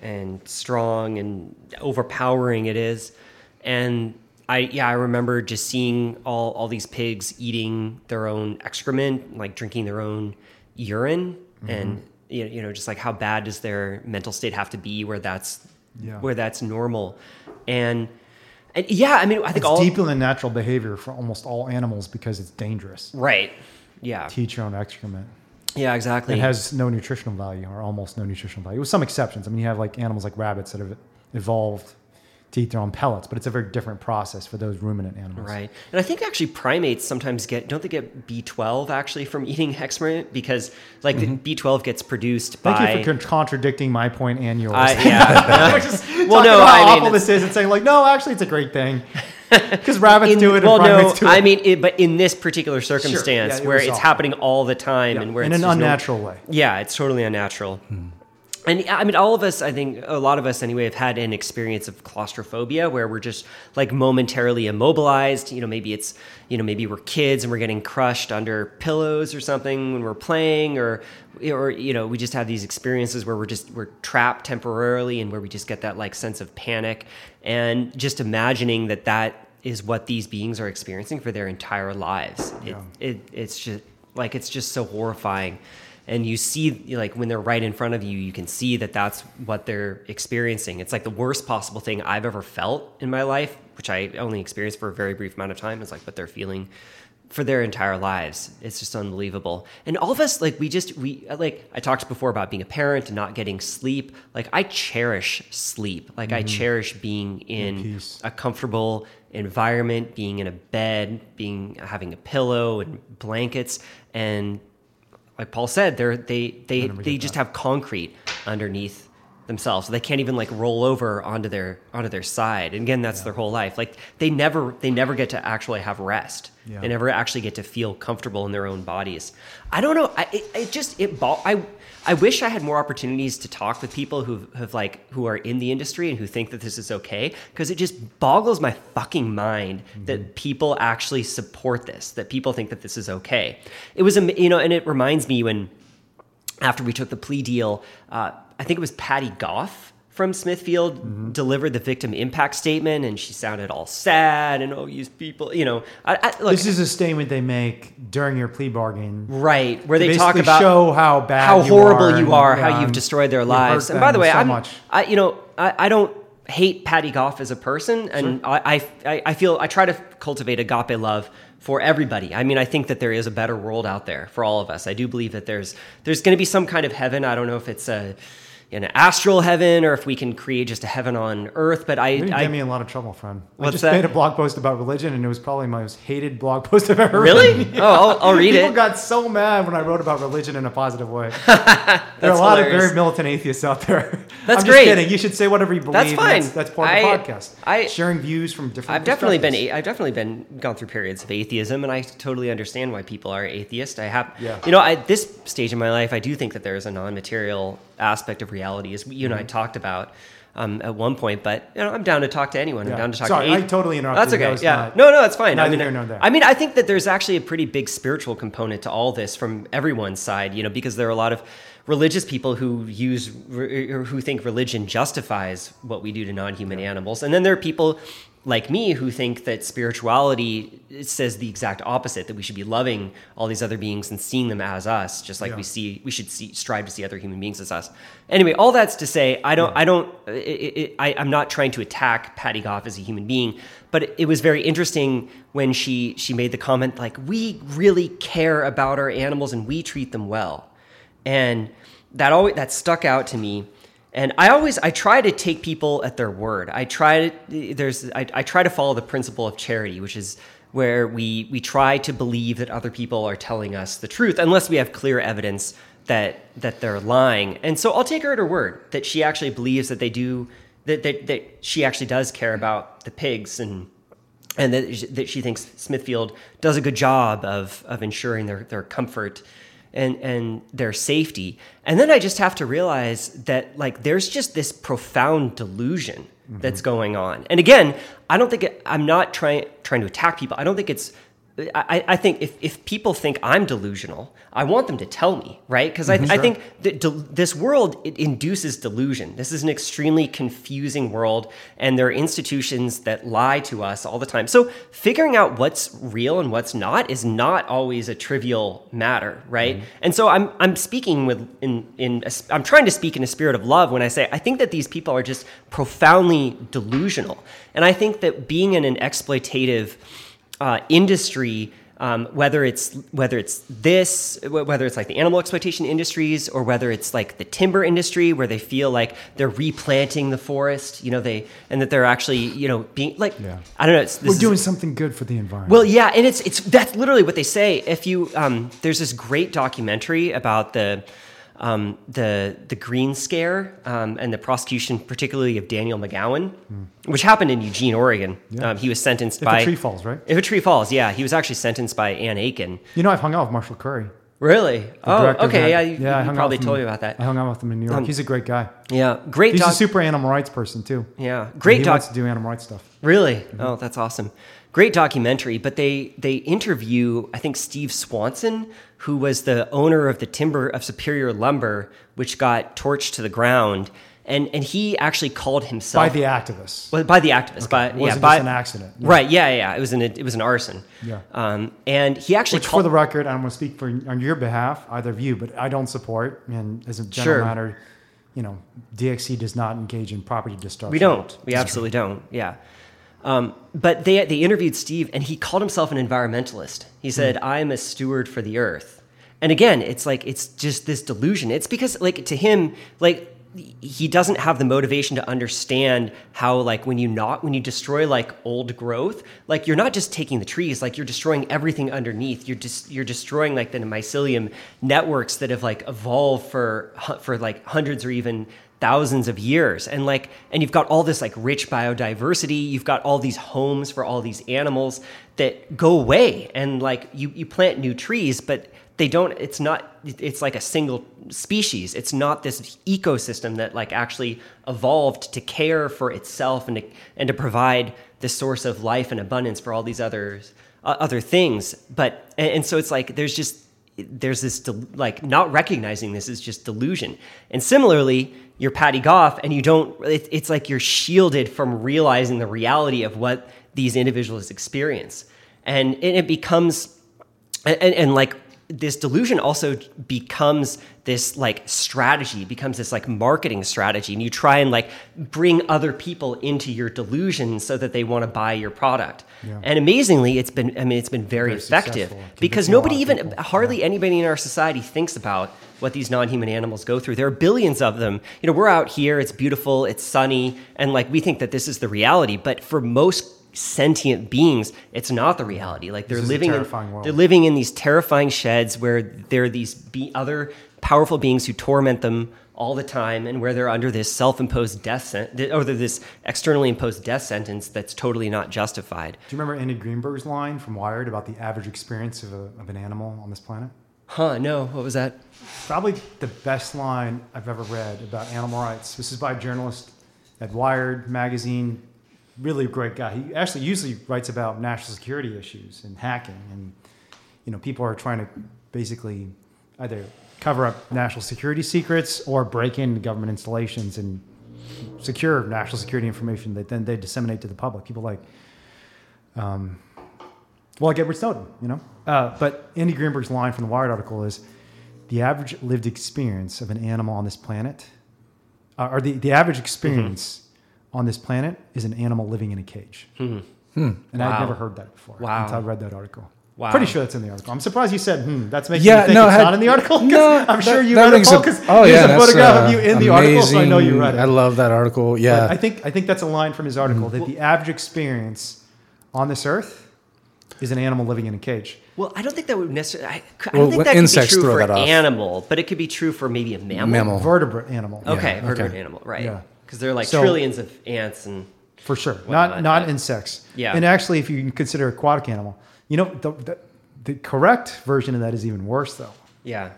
and strong and overpowering it is. And I yeah, I remember just seeing all all these pigs eating their own excrement, like drinking their own urine mm-hmm. and you know, you know just like how bad does their mental state have to be where that's Yeah. where that's normal. And and yeah, I mean, I think It's all deep in the natural behavior for almost all animals because it's dangerous. right. Yeah. To eat your own excrement. Yeah, exactly. It has no nutritional value or almost no nutritional value, with some exceptions. I mean, you have like animals like rabbits that have evolved to eat their own pellets, but it's a very different process for those ruminant animals. Right. And I think actually primates sometimes get don't they get B12 actually from eating excrement because like the B12 gets produced Mm-hmm. Thank you for con- contradicting my point and yours. I- yeah. We're just Well, no, about I how mean, awful this is and saying like, no, actually, it's a great thing because rabbits In- do it well, no. I mean, it, but in this particular circumstance Yeah, it where it's awful. happening all the time Yeah, and where it's in an just no- unnatural way. Yeah, it's totally unnatural. And I mean, all of us, I think a lot of us anyway, have had an experience of claustrophobia where we're just like momentarily immobilized. You know, maybe it's, you know, maybe we're kids and we're getting crushed under pillows or something when we're playing, or, or you know, we just have these experiences where we're just we're trapped temporarily and where we just get that like sense of panic, and just imagining that that is what these beings are experiencing for their entire lives. It, Yeah. it it's just like it's just so horrifying and you see like when they're right in front of you you can see that that's what they're experiencing. It's like the worst possible thing i've ever felt in my life which i only experienced for a very brief amount of time is like what they're feeling for their entire lives. It's just unbelievable. And all of us like we just we like i talked before about being a parent and not getting sleep. Like i cherish sleep. Like i mm-hmm. cherish being in peace. a comfortable environment, being in a bed, being having a pillow and blankets, and like Paul said, they're they they they just that. have concrete underneath themselves, so they can't even like roll over onto their onto their side. And again, that's their whole life. Like they never they never get to actually have rest. Yeah. They never actually get to feel comfortable in their own bodies. I don't know. I it, it just it I I wish I had more opportunities to talk with people who have like who are in the industry and who think that this is okay because it just boggles my fucking mind mm-hmm. that people actually support this, that people think that this is okay. It was am- you know, and it reminds me when after we took the plea deal, uh, I think it was Patty Goff from Smithfield delivered the victim impact statement, and she sounded all sad and oh, these people, you know, I, I, look, This is a statement they make during your plea bargain. right where they talk about show how bad how you horrible are you are, yeah, how you've destroyed their lives. And by the way, so I'm, much. I, you know, I, I don't, hate Patty Goff as a person, and I, I I feel I try to cultivate agape love for everybody. I mean, I think that there is a better world out there for all of us. I do believe that there's there's going to be some kind of heaven. I don't know if it's a an astral heaven or if we can create just a heaven on earth. But I, You I get me in a lot of trouble, friend. I just that? made a blog post about religion, and it was probably my most hated blog post I've ever Really? written. Oh, I'll- I'll read People it. People got so mad when I wrote about religion in a positive way. there are a lot of very militant atheists out there. That's I'm great. Just kidding. You should say whatever you believe. That's fine. That's, that's part of I- the podcast. I- Sharing views from different. I've definitely been. I've definitely been gone through periods of atheism, and I totally understand why people are atheist. I have, Yeah. you know, at this stage in my life, I do think that there is a non-material aspect of reality, as you and Mm-hmm. I talked about um, at one point. But you know, I'm down to talk to anyone. Yeah. I'm down to talk. Sorry, to I athe- totally interrupted That's okay. That yeah, not- no, no, that's fine. I mean, here nor there. I mean, I think that there's actually a pretty big spiritual component to all this from everyone's side. You know, because there are a lot of religious people who use or who think religion justifies what we do to non-human animals, and then there are people like me who think that spirituality says the exact opposite that we should be loving all these other beings and seeing them as us just like Yeah. we see we should see strive to see other human beings as us. Anyway all that's to say i don't i don't it, it, I, i'm not trying to attack patty goff as a human being but it, it was very interesting when she she made the comment like we really care about our animals and we treat them well. And that always that stuck out to me and i always i try to take people at their word. I try to there's i, I try to follow the principle of charity which is where we we try to believe that other people are telling us the truth unless we have clear evidence that that they're lying. And so i'll take her at her word that she actually believes that they do that that, that she actually does care about the pigs and and that, that she thinks Smithfield does a good job of, of ensuring their, their comfort and, and their safety. And then I just have to realize that like there's just this profound delusion that's mm-hmm. going on. And again, I don't think it, I'm not trying trying to attack people. I don't think it's I, I think if, if people think I'm delusional, I want them to tell me, right? Because I, mm-hmm. I think that del- this world it induces delusion. This is an extremely confusing world, and there are institutions that lie to us all the time. So figuring out what's real and what's not is not always a trivial matter, right? Mm-hmm. And so I'm I'm speaking with in in a, I'm trying to speak in a spirit of love when I say I think that these people are just profoundly delusional, and I think that being in an exploitative uh, industry, um, whether it's whether it's this, whether it's like the animal exploitation industries, or whether it's like the timber industry, where they feel like they're replanting the forest, you know, they and that they're actually, you know, being like, Yeah. I don't know, it's, this We're is- doing something good for the environment. well, yeah, and it's it's that's literally what they say. If you um, there's this great documentary about the um, the the Green Scare um, and the prosecution, particularly of Daniel McGowan, which happened in Eugene, Oregon. Yeah. Um, he was sentenced if by a tree falls, right? If a tree falls, yeah, he was actually sentenced by Ann Aiken. You know, I've hung out with Marshall Curry. Really? Oh, okay. Yeah, you, I you hung out probably told him- me about that. I hung out with him in New York. Um, He's a great guy. Yeah, great. He's doc- a super animal rights person too. yeah, great. He doc- wants to do animal rights stuff. Really? Mm-hmm. Oh, that's awesome. Great documentary. But they they interview, I think, Steve Swanson, who was the owner of the timber of Superior Lumber, which got torched to the ground, and and he actually called himself By the activists. well, by the activist, by It yeah, wasn't by an accident. Yeah. Right? Yeah, yeah. It was an it was an arson. Yeah. Um, and he actually Which, called, for the record, I'm going to speak for on your behalf, either of you, but I don't support. And as a general Sure. matter, you know, DXE does not engage in property destruction. We don't. We absolutely don't. Yeah. Um, but they they interviewed Steve, and he called himself an environmentalist. He said, "I am a steward for the earth." And again, it's like it's just this delusion. It's because like to him, like he doesn't have the motivation to understand how like when you not when you destroy like old growth like you're not just taking the trees like you're destroying everything underneath you're just you're destroying like the mycelium networks that have like evolved for for like hundreds or even thousands of years. And like and you've got all this like rich biodiversity. You've got all these homes for all these animals that go away. And like you you plant new trees but they don't it's not it's like a single species. It's not this ecosystem that like actually evolved to care for itself and to, and to provide the source of life and abundance for all these others uh, other things. But and, and so it's like there's just there's this del- like not recognizing this is just delusion. And similarly you're patty goff and you don't it, it's like you're shielded from realizing the reality of what these individuals experience. And, and it becomes and, and, and like this delusion also becomes this like strategy becomes this like marketing strategy and you try and like bring other people into your delusion so that they want to buy your product. Yeah. and amazingly it's been i mean it's been very, Very effective because Convincing a lot nobody even hardly anybody in our society thinks about what these non-human animals go through. There are billions of them. You know we're out here it's beautiful it's sunny and like we think that this is the reality but for most sentient beings it's not the reality like they're living in world. they're living in these terrifying sheds where there are these be other powerful beings who torment them all the time and where they're under this self-imposed death sentence or this externally imposed death sentence that's totally not justified Do you remember Andy Greenberg's line from Wired about the average experience of, a, of an animal on this planet? huh no what was that Probably the best line I've ever read about animal rights. This is by a journalist at Wired magazine. Really great guy. He actually usually writes about national security issues and hacking, and you know people are trying to basically either cover up national security secrets or break into government installations and secure national security information that then they disseminate to the public. People like, um, well, like Edward Snowden, you know. Uh, but Andy Greenberg's line from the Wired article is the average lived experience of an animal on this planet, uh, or the, the average experience on this planet is an animal living in a cage. And I'd never heard that before Wow. until I read that article. Wow. Pretty sure that's in the article. I'm surprised you said, hmm, that's making Yeah, me think no, it's had- not in the article. 'cause No, I'm sure that- you read it, Paul, because oh there's yeah, a photograph uh, of you in the article, so I know you read it. I love that article. Yeah, I think I think that's a line from his article that the average experience on this earth is an animal living in a cage. Well, I don't think that would necessarily. I, I don't think when that could be true for that off. animal, but it could be true for maybe a mammal. Mammal. Vertebrate animal. Okay, Yeah, vertebrate okay. animal, right? Yeah. Because there are like So- trillions of ants and. For sure. Whatnot, Not not insects. Yeah. And actually if you consider aquatic animal, you know the, the the correct version of that is even worse though. Yeah,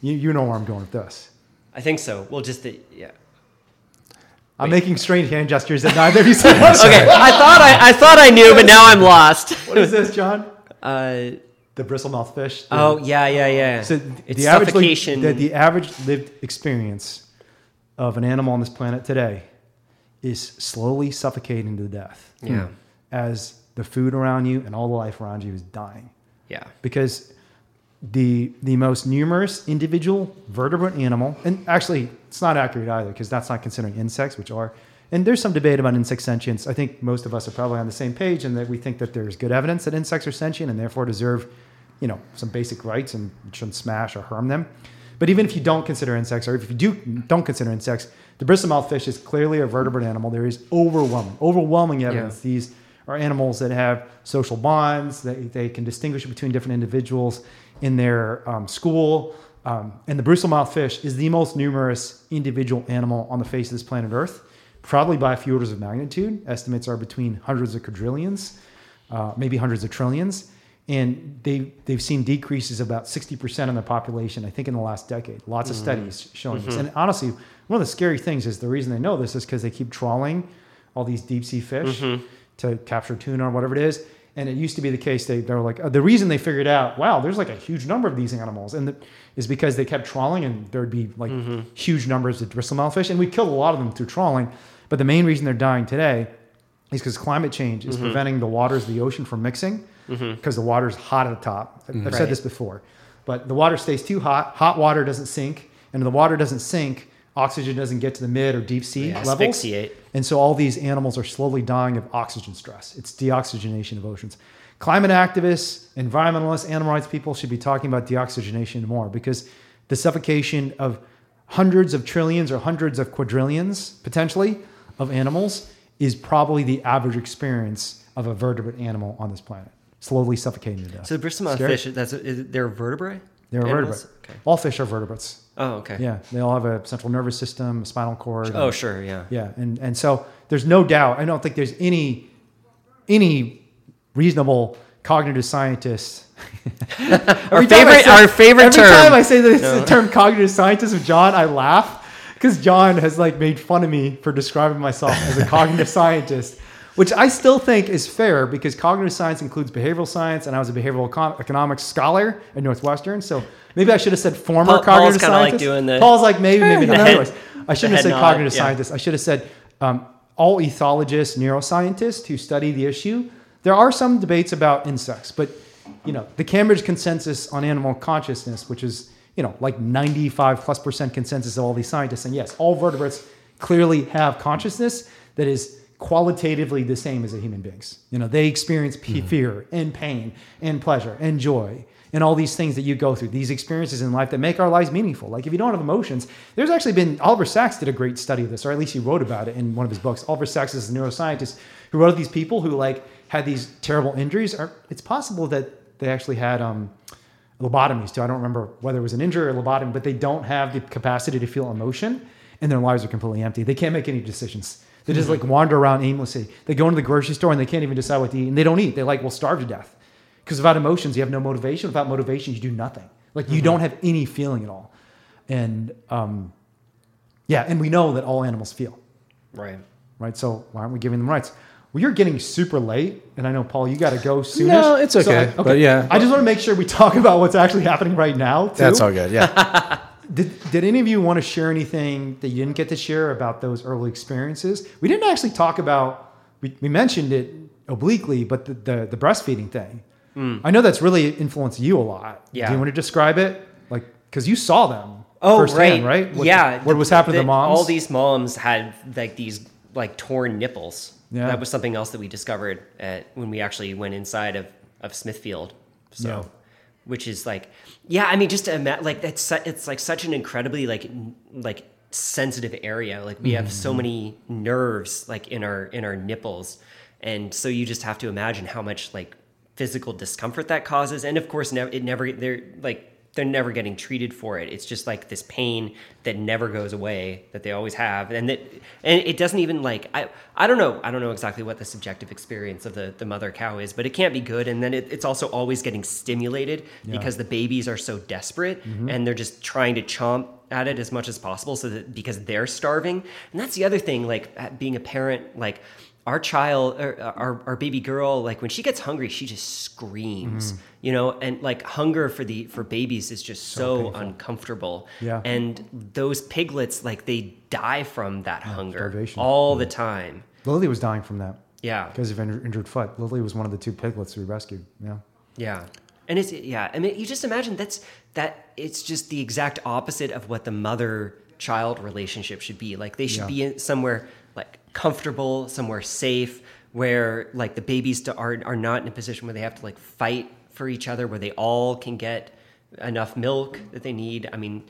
You you know where I'm going with this. I think so. Well, just the yeah. I'm making strange hand gestures that neither of you said. Okay, I thought I, I thought I knew, but now I'm lost. what is this, Jon? Uh, The bristlemouth fish. The- oh yeah, yeah, yeah. So it's the average, suffocation. the, the average lived experience of an animal on this planet today is slowly suffocating to death. Yeah. As the food around you and all the life around you is dying. yeah. Because the the most numerous individual vertebrate animal, and actually it's not accurate either, because that's not considering insects, which are. And there's some debate about insect sentience. I think most of us are probably on the same page, and that we think that there's good evidence that insects are sentient and therefore deserve, you know, some basic rights and shouldn't smash or harm them. But even if you don't consider insects, or if you do don't consider insects, the bristlemouth fish is clearly a vertebrate animal. There is overwhelming, overwhelming evidence these are animals that have social bonds. They, they can distinguish between different individuals in their um, school. Um, and the bristlemouth fish is the most numerous individual animal on the face of this planet Earth, probably by a few orders of magnitude. Estimates are between hundreds of quadrillions, uh, maybe hundreds of trillions. And they, they've seen decreases about 60% in the population, I think, in the last decade. Lots of mm-hmm. studies showing this. Mm-hmm. And honestly, one of the scary things is the reason they know this is because they keep trawling all these deep sea fish mm-hmm. to capture tuna or whatever it is. And it used to be the case they, they were like, uh, the reason they figured out, wow, there's like a huge number of these animals. And the, is because they kept trawling and there'd be like huge numbers of bristlemouth fish. And we killed a lot of them through trawling. But the main reason they're dying today is because climate change is preventing the waters of the ocean from mixing Mm-hmm. because the water's hot at the top. I've, I've Right. said this before, but the water stays too hot. Hot water doesn't sink, and if the water doesn't sink, oxygen doesn't get to the mid or deep sea Yeah, levels. asphyxiate. And so all these animals are slowly dying of oxygen stress. It's deoxygenation of oceans. Climate activists, environmentalists, animal rights people should be talking about deoxygenation more because the suffocation of hundreds of trillions or hundreds of quadrillions potentially of animals is probably the average experience of a vertebrate animal on this planet, slowly suffocating to death. So the fish, that's is, they're vertebrae. They're Animals? vertebrate. Okay. All fish are vertebrates. Oh, okay. Yeah, they all have a central nervous system, a spinal cord. Oh, and- sure. Yeah. yeah, and and so there's no doubt. I don't think there's any any reasonable cognitive scientist. Our Every time I favorite, say- our favorite every term. time I say this, the term cognitive scientist with Jon, I laugh because Jon has like made fun of me for describing myself as a cognitive scientist, which I still think is fair because cognitive science includes behavioral science, and I was a behavioral econ- economics scholar at Northwestern. So maybe I should have said former Paul- Paul's cognitive kinda like doing the- Paul's like maybe, maybe not. head- Anyways, I shouldn't have said nod, cognitive yeah. scientist. I should have said um, all ethologists, neuroscientists who study the issue. There are some debates about insects, but you know, the Cambridge consensus on animal consciousness, which is, you know, like 95 plus percent consensus of all these scientists saying, yes, all vertebrates clearly have consciousness that is qualitatively the same as the human beings. You know, they experience p- fear and pain and pleasure and joy and all these things that you go through, these experiences in life that make our lives meaningful. Like if you don't have emotions, there's actually been Oliver Sacks did a great study of this, or at least he wrote about it in one of his books. Oliver Sacks is a neuroscientist who wrote of these people who like had these terrible injuries. Or it's possible that they actually had um, lobotomies too. I don't remember whether it was an injury or a lobotomy, but they don't have the capacity to feel emotion, and their lives are completely empty. They can't make any decisions. They just like wander around aimlessly. They go into the grocery store and they can't even decide what to eat, and they don't eat. They like will starve to death because without emotions, you have no motivation. Without motivation, you do nothing. Like you don't have any feeling at all. And um, yeah, and we know that all animals feel, Right. right? So why aren't we giving them rights? Well, you're getting super late, and I know Paul, you got to go soon. No, it's okay, but yeah. I just want to make sure we talk about what's actually happening right now. Too. That's all good. Yeah. Did, did any of you want to share anything that you didn't get to share about those early experiences? We didn't actually talk about, we, we mentioned it obliquely, but the, the, the breastfeeding thing. Hmm. I know that's really influenced you a lot. Yeah. Do you want to describe it? Like, because you saw them Oh, firsthand, right. right? What, yeah. What was happening to the moms? All these moms had like these like torn nipples. Yeah. That was something else that we discovered at, when we actually went inside of, of Smithfield. So, Yeah. which is like, yeah, I mean, just to imagine, like that's su- it's like such an incredibly like like sensitive area. Like we have so Mm-hmm. many nerves like in our in our nipples, and so you just have to imagine how much like physical discomfort that causes. And of course, never it never they're like they're never getting treated for it. It's just like this pain that never goes away that they always have, and that and it doesn't even like I I don't know I don't know exactly what the subjective experience of the the mother cow is, but it can't be good. And then it, it's also always getting stimulated because the babies are so desperate mm-hmm. and they're just trying to chomp at it as much as possible, so that because they're starving. And that's the other thing, like being a parent, like our child or our, our baby girl like when she gets hungry she just screams Mm-hmm. you know and like hunger for the for babies is just so, uncomfortable Yeah. and those piglets like they die from that hunger starvation. all the time Lily was dying from that yeah because of injured, injured foot. Lily was one of the two piglets we rescued. Yeah. Yeah. And it's yeah, I mean you just imagine that's that it's just the exact opposite of what the mother child relationship should be. Like they should Yeah. be somewhere like comfortable, somewhere safe where like the babies to, are are not in a position where they have to like fight for each other where they all can get enough milk that they need. I mean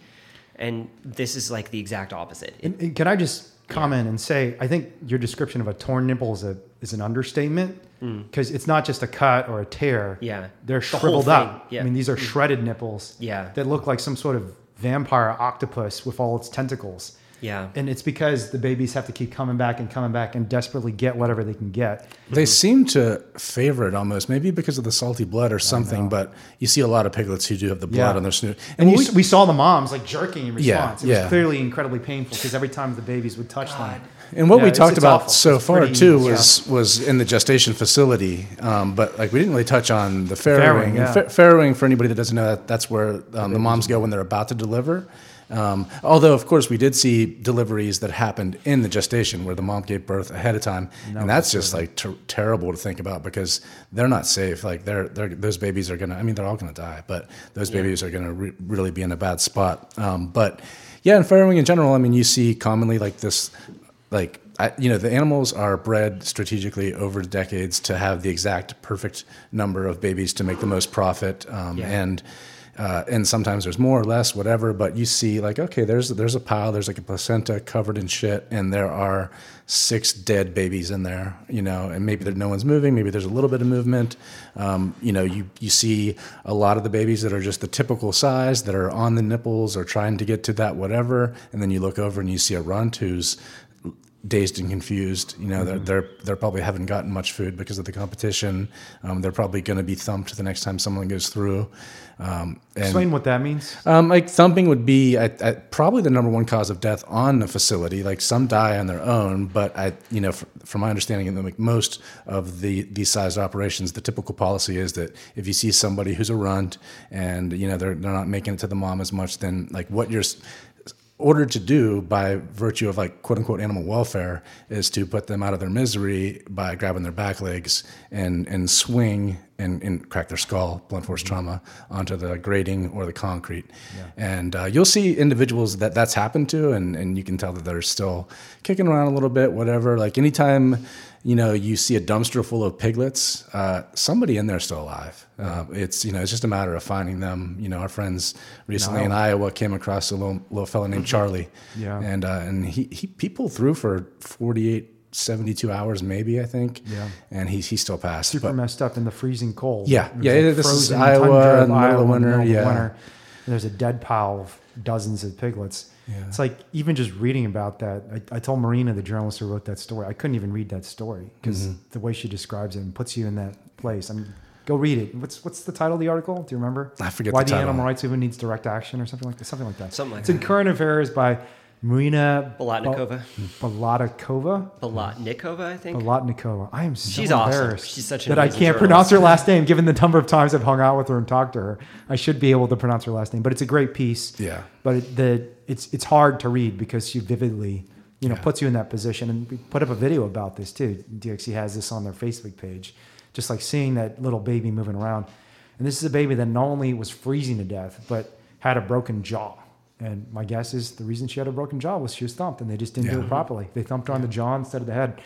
and this is like the exact opposite. It- And, and can I just comment and say, I think your description of a torn nipple is a is an understatement mm. because it's not just a cut or a tear. Yeah. they're The shriveled up. yeah. I mean, these are mm. shredded nipples. Yeah. that look like some sort of vampire octopus with all its tentacles. Yeah. And it's because the babies have to keep coming back and coming back and desperately get whatever they can get. They seem to favor it almost, maybe because of the salty blood or something. But you see a lot of piglets who do have the blood Yeah. on their snoot. And you we, we saw the moms like jerking in Yeah, response. it yeah. was clearly incredibly painful because every time the babies would touch them. And what Yeah, we it's- talked it's about awful. so It's far pretty- too yeah. was was in the gestation facility, um, but like we didn't really touch on the farrowing. farrowing, And yeah. fa- farrowing, for anybody that doesn't know, that that's where um, the moms go when they're about to deliver. Um, although, of course, we did see deliveries that happened in the gestation where the mom gave birth ahead of time, and that's just like ter- terrible to think about because they're not safe. Like they're, they're those babies are gonna. I mean, they're all gonna die, but those babies are gonna re- really be in a bad spot. Um, but yeah, and farrowing in general, I mean, you see commonly like this like I, you know the animals are bred strategically over decades to have the exact perfect number of babies to make the most profit um, Yeah. and uh, and sometimes there's more or less whatever but you see like okay there's there's a pile there's like a placenta covered in shit and there are six dead babies in there you know and maybe there, no one's moving maybe there's a little bit of movement um, you know you you see a lot of the babies that are just the typical size that are on the nipples or trying to get to that whatever and then you look over and you see a runt who's dazed and confused. You know, they're, they're they're probably haven't gotten much food because of the competition. Um, they're probably going to be thumped the next time someone goes through. Um, and Explain what that means. um, like thumping would be at, at probably the number one cause of death on the facility. Like some die on their own, but I, you know, fr- from my understanding, like most of the these sized operations, the typical policy is that if you see somebody who's a runt and you know they're they're not making it to the mom as much, then like what you're ordered to do by virtue of like quote unquote animal welfare is to put them out of their misery by grabbing their back legs and and swing and, and crack their skull, blunt force trauma, onto the grating or the concrete. And uh, you'll see individuals that that's happened to, and, and you can tell that they're still kicking around a little bit, whatever. Like anytime, you know, you see a dumpster full of piglets, uh, somebody in there is still alive. Uh, it's, you know, it's just a matter of finding them. You know, our friends recently in Iowa came across a little, little fellow named Charlie. Yeah. And, uh, and he, he, he pulled through for 48, 72 hours, maybe, I think. Yeah. And he, he still passed. Super But- messed up in the freezing cold. Yeah. Yeah, this is Iowa in the middle of winter, yeah. winter. There's a dead pile of dozens of piglets. Yeah. It's like even just reading about that. I, I told Marina, the journalist who wrote that story, I couldn't even read that story because Mm-hmm. the way she describes it and puts you in that place. I mean, go read it. What's what's the title of the article? Do you remember? I forget Why the the, animal rights movement needs direct action or something like that. Something like that. Something like it's in current affairs by Marina Bolotnikova. Balatikova. Balatnikova, I think. Balatnikova. I am so She's awesome. embarrassed She's such an that I can't pronounce her last name. Given the number of times I've hung out with her and talked to her, I should be able to pronounce her last name. But it's a great piece. Yeah. But it, the it's it's hard to read because she vividly, you know, Yeah. puts you in that position. And we put up a video about this too. DXE has this on their Facebook page, just like seeing that little baby moving around. And this is a baby that not only was freezing to death, but had a broken jaw. And my guess is the reason she had a broken jaw was she was thumped, and they just didn't do it properly. They thumped her on the jaw instead of the head.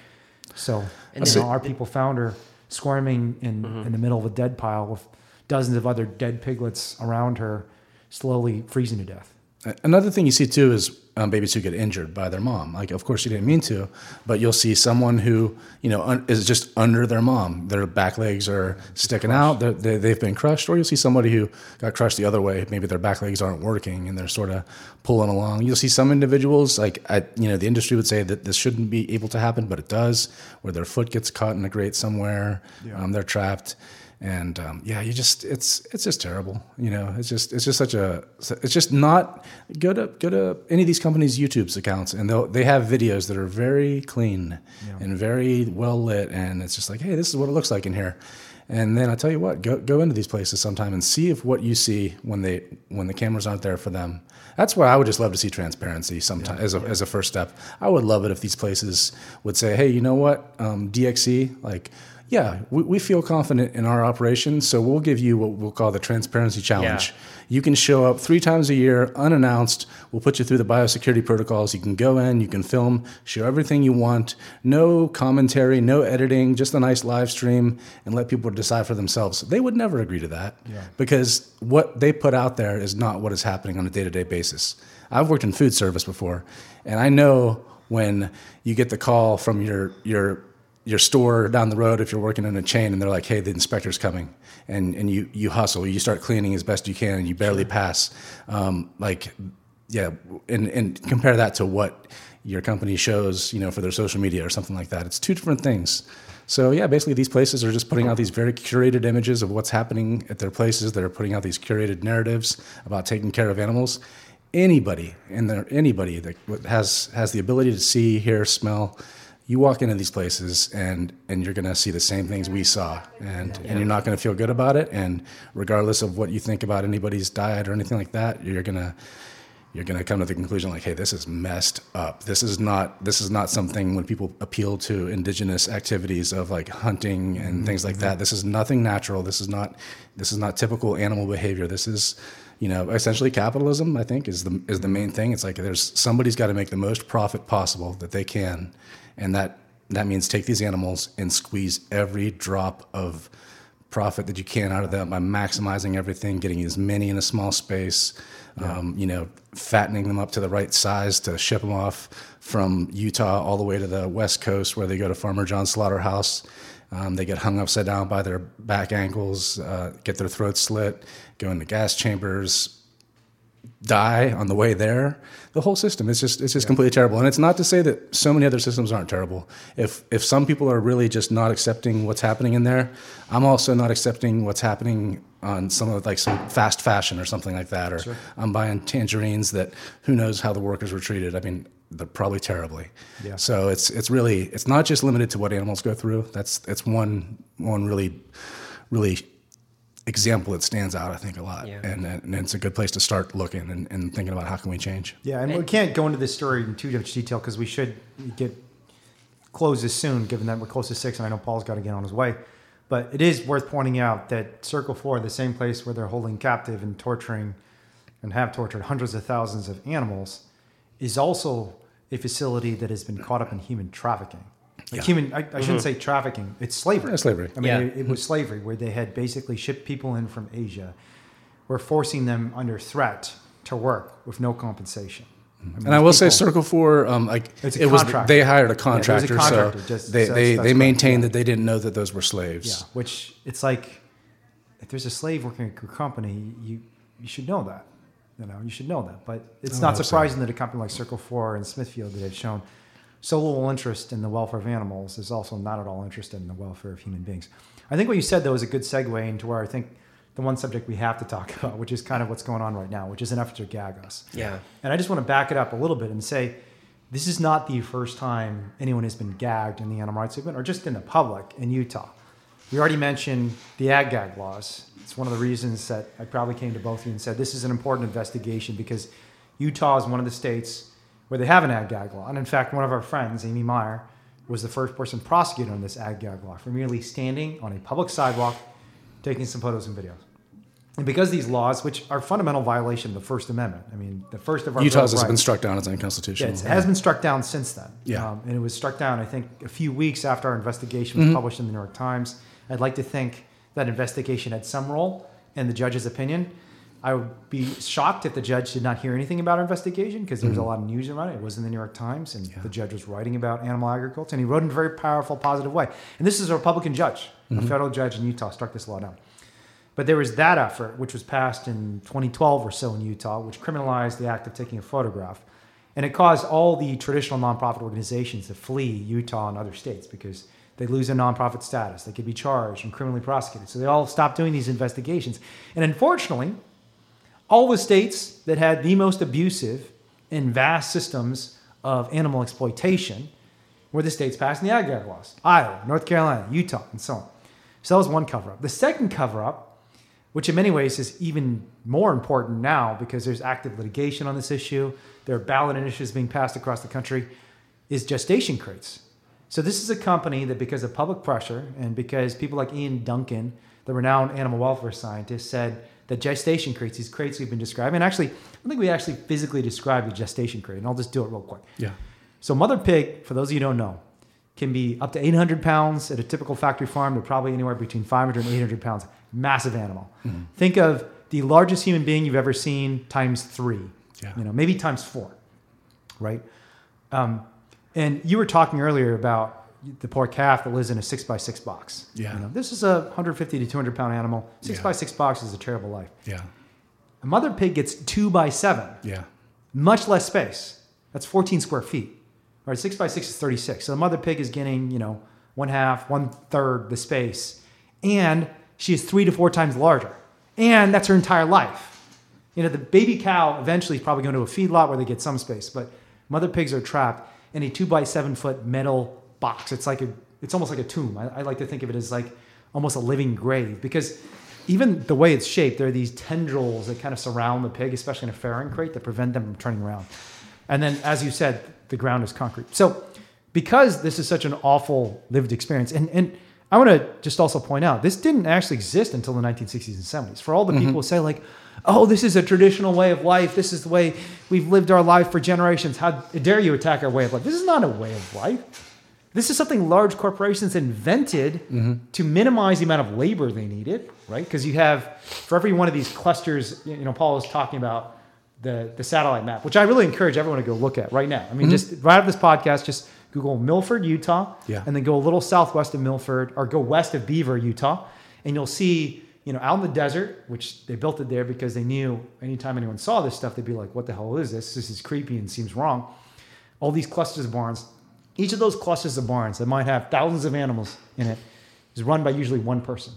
So, And you then- know, our people found her squirming in, mm-hmm. in the middle of a dead pile with dozens of other dead piglets around her, slowly freezing to death. Another thing you see too is um, babies who get injured by their mom. Like, of course, you didn't mean to, but you'll see someone who, you know, un- is just under their mom. Their back legs are sticking out. They, they've been crushed. Or you'll see somebody who got crushed the other way. Maybe their back legs aren't working and they're sort of pulling along. You'll see some individuals, like, I, you know, the industry would say that this shouldn't be able to happen, but it does, where their foot gets caught in a grate somewhere. Um, they're trapped and um, yeah, you just it's it's just terrible. You know, it's just it's just such a it's just not go to go to any of these companies' YouTube's accounts, and they they have videos that are very clean and very well lit, and it's just like, hey, this is what it looks like in here. And then I tell you what, go go into these places sometime and see if what you see when they when the cameras aren't there for them. That's where I would just love to see transparency sometime as a as a first step. I would love it if these places would say, hey, you know what, um, DXE, like yeah, we, we feel confident in our operation, so we'll give you what we'll call the transparency challenge. Yeah. You can show up three times a year unannounced. We'll put you through the biosecurity protocols. You can go in, you can film, show everything you want. No commentary, no editing, just a nice live stream and let people decide for themselves. They would never agree to that because what they put out there is not what is happening on a day to day basis. I've worked in food service before, and I know when you get the call from your, your your store down the road if you're working in a chain and they're like hey the inspector's coming. And, and you, you hustle. You start cleaning as best you can. And you barely pass. Um, like yeah and, and compare that to what your company shows you know for their social media or something like that. It's two different things. So yeah basically these places are just putting out these very curated images of what's happening at their places. They're putting out these curated narratives about taking care of animals. Anybody and there anybody that has has the ability to see hear smell you walk into these places and and you're going to see the same things we saw. And and you're not going to feel good about it. And regardless of what you think about anybody's diet or anything like that you're going to you're going to come to the conclusion like hey this is messed up. This is not this is not something when people appeal to indigenous activities of like hunting and mm-hmm. things like that. This is nothing natural. This is not this is not typical animal behavior. This is you know essentially capitalism i think is the is the main thing. It's like there's somebody's got to make the most profit possible that they can and that that means take these animals and squeeze every drop of profit that you can out of them by maximizing everything, getting as many in a small space, um, you know, fattening them up to the right size to ship them off from Utah all the way to the West Coast where they go to Farmer John's slaughterhouse. Um, they get hung upside down by their back ankles, uh, get their throats slit, go into gas chambers, die on the way there. The whole system is just it's just completely terrible. And it's not to say that so many other systems aren't terrible. If if some people are really just not accepting what's happening in there, I'm also not accepting what's happening on some of like some fast fashion or something like that. Or I'm buying tangerines that who knows how the workers were treated. I mean, they're probably terribly. Yeah. So it's it's really it's not just limited to what animals go through. That's it's one one really really example that stands out, I think, a lot. Yeah. And, and it's a good place to start looking and, and thinking about how can we change. Yeah, and we can't go into this story in too much detail because we should get close this soon, given that we're close to six, and I know Paul's got to get on his way. But it is worth pointing out that Circle 4, the same place where they're holding captive and torturing and have tortured hundreds of thousands of animals, is also a facility that has been caught up in human trafficking. Like Yeah. human, I, I shouldn't say trafficking. It's slavery. Yeah, slavery. I mean, Yeah. it, it was slavery where they had basically shipped people in from Asia, were forcing them under threat to work with no compensation. I mean, And I will say, Circle Four, um, like It's a it was they hired a it was a contractor, contractor, so just- they so they, they maintained yeah. that they didn't know that those were slaves. Yeah, slaves. which it's like if there's a slave working at your company, you you should know that. You know, you should know that. But it's Oh, not hope so. surprising that a company like Circle Four and Smithfield that have shown so little interest in the welfare of animals is also not at all interested in the welfare of human beings. I think what you said though is a good segue into where I think the one subject we have to talk about, which is kind of what's going on right now, which is an effort to gag us. Yeah. And I just want to back it up a little bit and say this is not the first time anyone has been gagged in the animal rights movement or just in the public in Utah. We already mentioned the ag gag laws. It's one of the reasons that I probably came to both of you and said this is an important investigation because Utah is one of the states where they have an ag gag law. And in fact, one of our friends, Amy Meyer, was the first person prosecuted on this ag gag law for merely standing on a public sidewalk taking some photos and videos. And because these laws, which are fundamental violation of the First Amendment, I mean, the first of our Utah's has been struck down as yeah, unconstitutional. it's- it has been struck down since then. Yeah. Um, and it was struck down, I think, a few weeks after our investigation Mm-hmm. was published in the New York Times. I'd like to think that investigation had some role in the judge's opinion. I would be shocked if the judge did not hear anything about our investigation because there was a lot of news around it. It was in the New York Times, and Mm-hmm. Yeah. the judge was writing about animal agriculture, and he wrote in a very powerful, positive way. And this is a Republican judge, Mm-hmm. a federal judge in Utah, struck this law down. But there was that effort, which was passed in 2012 or so in Utah, which criminalized the act of taking a photograph. And it caused all the traditional nonprofit organizations to flee Utah and other states because they lose their nonprofit status. They could be charged and criminally prosecuted. So they all stopped doing these investigations. And unfortunately, all the states that had the most abusive and vast systems of animal exploitation were the states passing the ag laws Iowa, North Carolina, Utah, and so on. So that was one cover up. The second cover up, which in many ways is even more important now because there's active litigation on this issue, there are ballot initiatives being passed across the country, is gestation crates. So this is a company that, because of public pressure and because people like Ian Duncan, the renowned animal welfare scientist, said that gestation crates, these crates we've been describing, and actually, I think we actually physically described the gestation crate, and I'll just do it real quick. Yeah. So mother pig, for those of you who don't know, can be up to 800 pounds at a typical factory farm. They're probably anywhere between 500 and 800 pounds. Massive animal. Mm-hmm. Think of the largest human being you've ever seen times three. Yeah. You know, maybe times four, right? Um, and you were talking earlier about the poor calf that lives in a six by six box. Yeah. You know, this is a 150 to 200 pound animal. Six Yeah. by six box is a terrible life. Yeah. A mother pig gets two by seven Yeah. much less space. That's 14 square feet. All right, six by six is 36. So the mother pig is getting, you know, one half, one third the space. And she is three to four times larger. And that's her entire life. You know, the baby cow eventually is probably going to a feedlot where they get some space, but mother pigs are trapped in a two by seven foot metal box. It's like a, it's almost like a tomb. I, I like to think of it as like almost a living grave because even the way it's shaped, there are these tendrils that kind of surround the pig, especially in a farrowing crate, that prevent them from turning around. And then, as you said, the ground is concrete. So, because this is such an awful lived experience, and, and I want to just also point out this didn't actually exist until the 1960s and 70s. For all the mm-hmm. people who say, like, oh, this is a traditional way of life, this is the way we've lived our life for generations, how dare you attack our way of life? This is not a way of life. This is something large corporations invented mm-hmm. to minimize the amount of labor they needed, right? Because you have, for every one of these clusters, you know, Paul was talking about the, the satellite map, which I really encourage everyone to go look at right now. I mean, mm-hmm. just right after this podcast, just Google Milford, Utah, Yeah. and then go a little southwest of Milford or go west of Beaver, Utah, and you'll see, you know, out in the desert, which they built it there because they knew anytime anyone saw this stuff, they'd be like, what the hell is this? This is creepy and seems wrong. All these clusters of barns, each of those clusters of barns that might have thousands of animals in it is run by usually one person,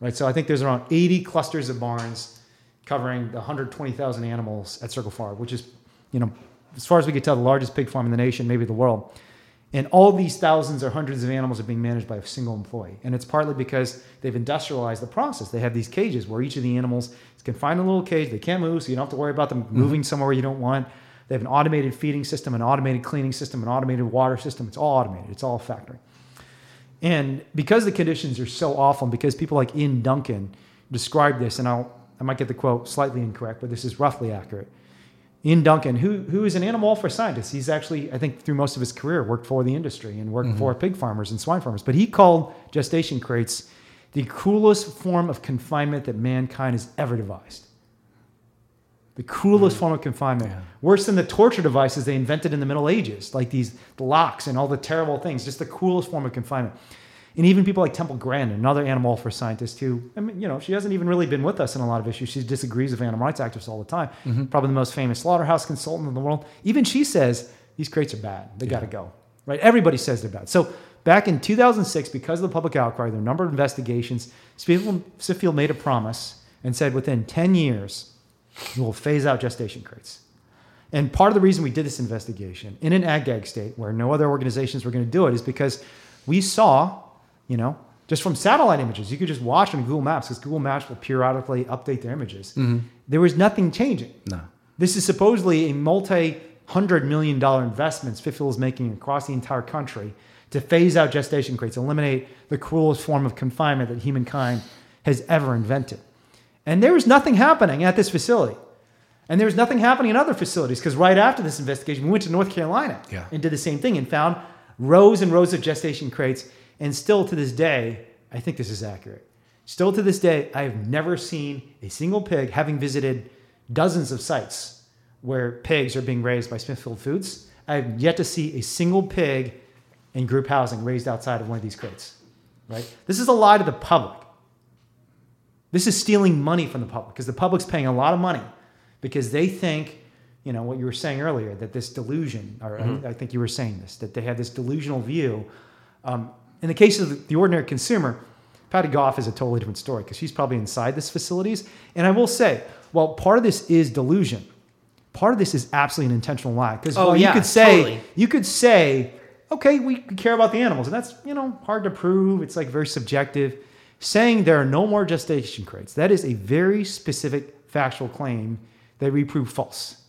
right? So I think there's around 80 clusters of barns covering the 120,000 animals at Circle Farm, which is, you know, as far as we can tell, the largest pig farm in the nation, maybe the world. And all these thousands or hundreds of animals are being managed by a single employee. And it's partly because they've industrialized the process. They have these cages where each of the animals is confined in a little cage. They can't move, so you don't have to worry about them moving somewhere you don't want. They have an automated feeding system, an automated cleaning system, an automated water system. It's all automated. It's all factory. And because the conditions are so awful, and because people like Ian Duncan describe this, and I'll I might get the quote slightly incorrect, but this is roughly accurate. Ian Duncan, who who is an animal welfare scientist, he's actually I think through most of his career worked for the industry and worked mm-hmm. for pig farmers and swine farmers. But he called gestation crates the coolest form of confinement that mankind has ever devised. The cruelest mm. form of confinement, worse than the torture devices they invented in the Middle Ages, like these locks and all the terrible things. Just the cruelest form of confinement. And even people like Temple Grandin, another animal for scientist who, I mean, you know, she hasn't even really been with us in a lot of issues. She disagrees with animal rights activists all the time. Mm-hmm. Probably the most famous slaughterhouse consultant in the world. Even she says these crates are bad. They got to go. Right? Everybody says they're bad. So back in 2006, because of the public outcry, there were a number of investigations. Smithfield made a promise and said within 10 years, we will phase out gestation crates. And part of the reason we did this investigation in an ag gag state where no other organizations were going to do it is because we saw, you know, just from satellite images, you could just watch on Google Maps because Google Maps will periodically update their images. Mm-hmm. There was nothing changing. No. This is supposedly a multi hundred million dollar investment Smithfield is making across the entire country to phase out gestation crates, eliminate the cruelest form of confinement that humankind has ever invented. And there was nothing happening at this facility. And there was nothing happening in other facilities because right after this investigation, we went to North Carolina Yeah. and did the same thing and found rows and rows of gestation crates. And still to this day, I think this is accurate. Still to this day, I have never seen a single pig, having visited dozens of sites where pigs are being raised by Smithfield Foods. I have yet to see a single pig in group housing raised outside of one of these crates. Right? This is a lie to the public. This is stealing money from the public because the public's paying a lot of money because they think, you know, what you were saying earlier, that this delusion, or I- I, think you were saying this, that they have this delusional view. Um, in the case of the, ordinary consumer, Patty Goff is a totally different story because she's probably inside this facilities. And I will say, well, part of this is delusion. Part of this is absolutely an intentional lie. Because Oh, you yeah, could say, totally. you could say, okay, we care about the animals, and that's you know hard to prove. It's like very subjective. Saying there are no more gestation crates that is a very specific factual claim that we prove false,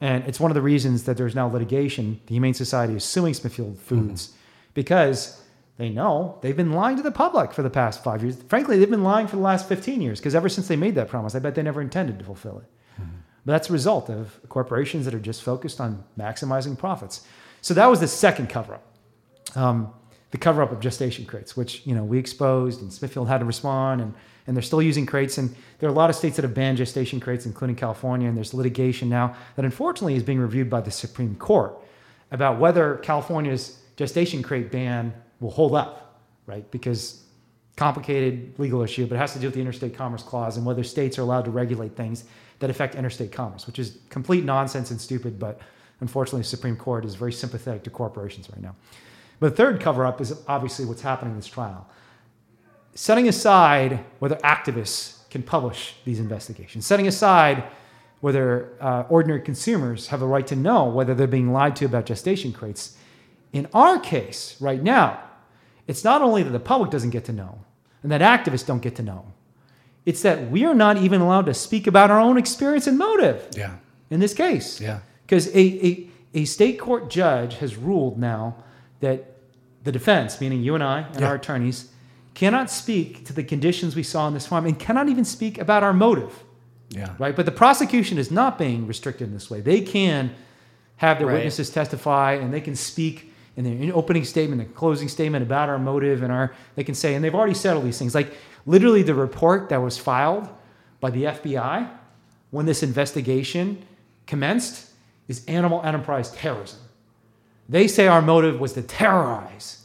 and it's one of the reasons that there's now litigation. The Humane Society is suing Smithfield Foods because they know they've been lying to the public for the past five years. Frankly, they've been lying for the last 15 years because ever since they made that promise, I bet they never intended to fulfill it. But that's a result of corporations that are just focused on maximizing profits. So that was the second cover up. Um, the cover up of gestation crates, which you know we exposed, and Smithfield had to respond, and and they're still using crates. And there are a lot of states that have banned gestation crates, including California. And there's litigation now that unfortunately is being reviewed by the Supreme Court about whether California's gestation crate ban will hold up, right? Because complicated legal issue, but it has to do with the interstate commerce clause and whether states are allowed to regulate things that affect interstate commerce, which is complete nonsense and stupid. But unfortunately, the Supreme Court is very sympathetic to corporations right now. But the third cover up is obviously what's happening in this trial. Setting aside whether activists can publish these investigations, setting aside whether uh, ordinary consumers have a right to know whether they're being lied to about gestation crates. In our case, right now, it's not only that the public doesn't get to know and that activists don't get to know, it's that we are not even allowed to speak about our own experience and motive Yeah. in this case. Yeah. Because a, a, a state court judge has ruled now that the defense, meaning you and I and Yeah. our attorneys, cannot speak to the conditions we saw in this farm and cannot even speak about our motive, Yeah. right? But the prosecution is not being restricted in this way. They can have their Right. witnesses testify and they can speak in their opening statement, the closing statement about our motive and our, they can say, and they've already said all these things. Like literally the report that was filed by the FBI when this investigation commenced is animal enterprise terrorism. They say our motive was to terrorize.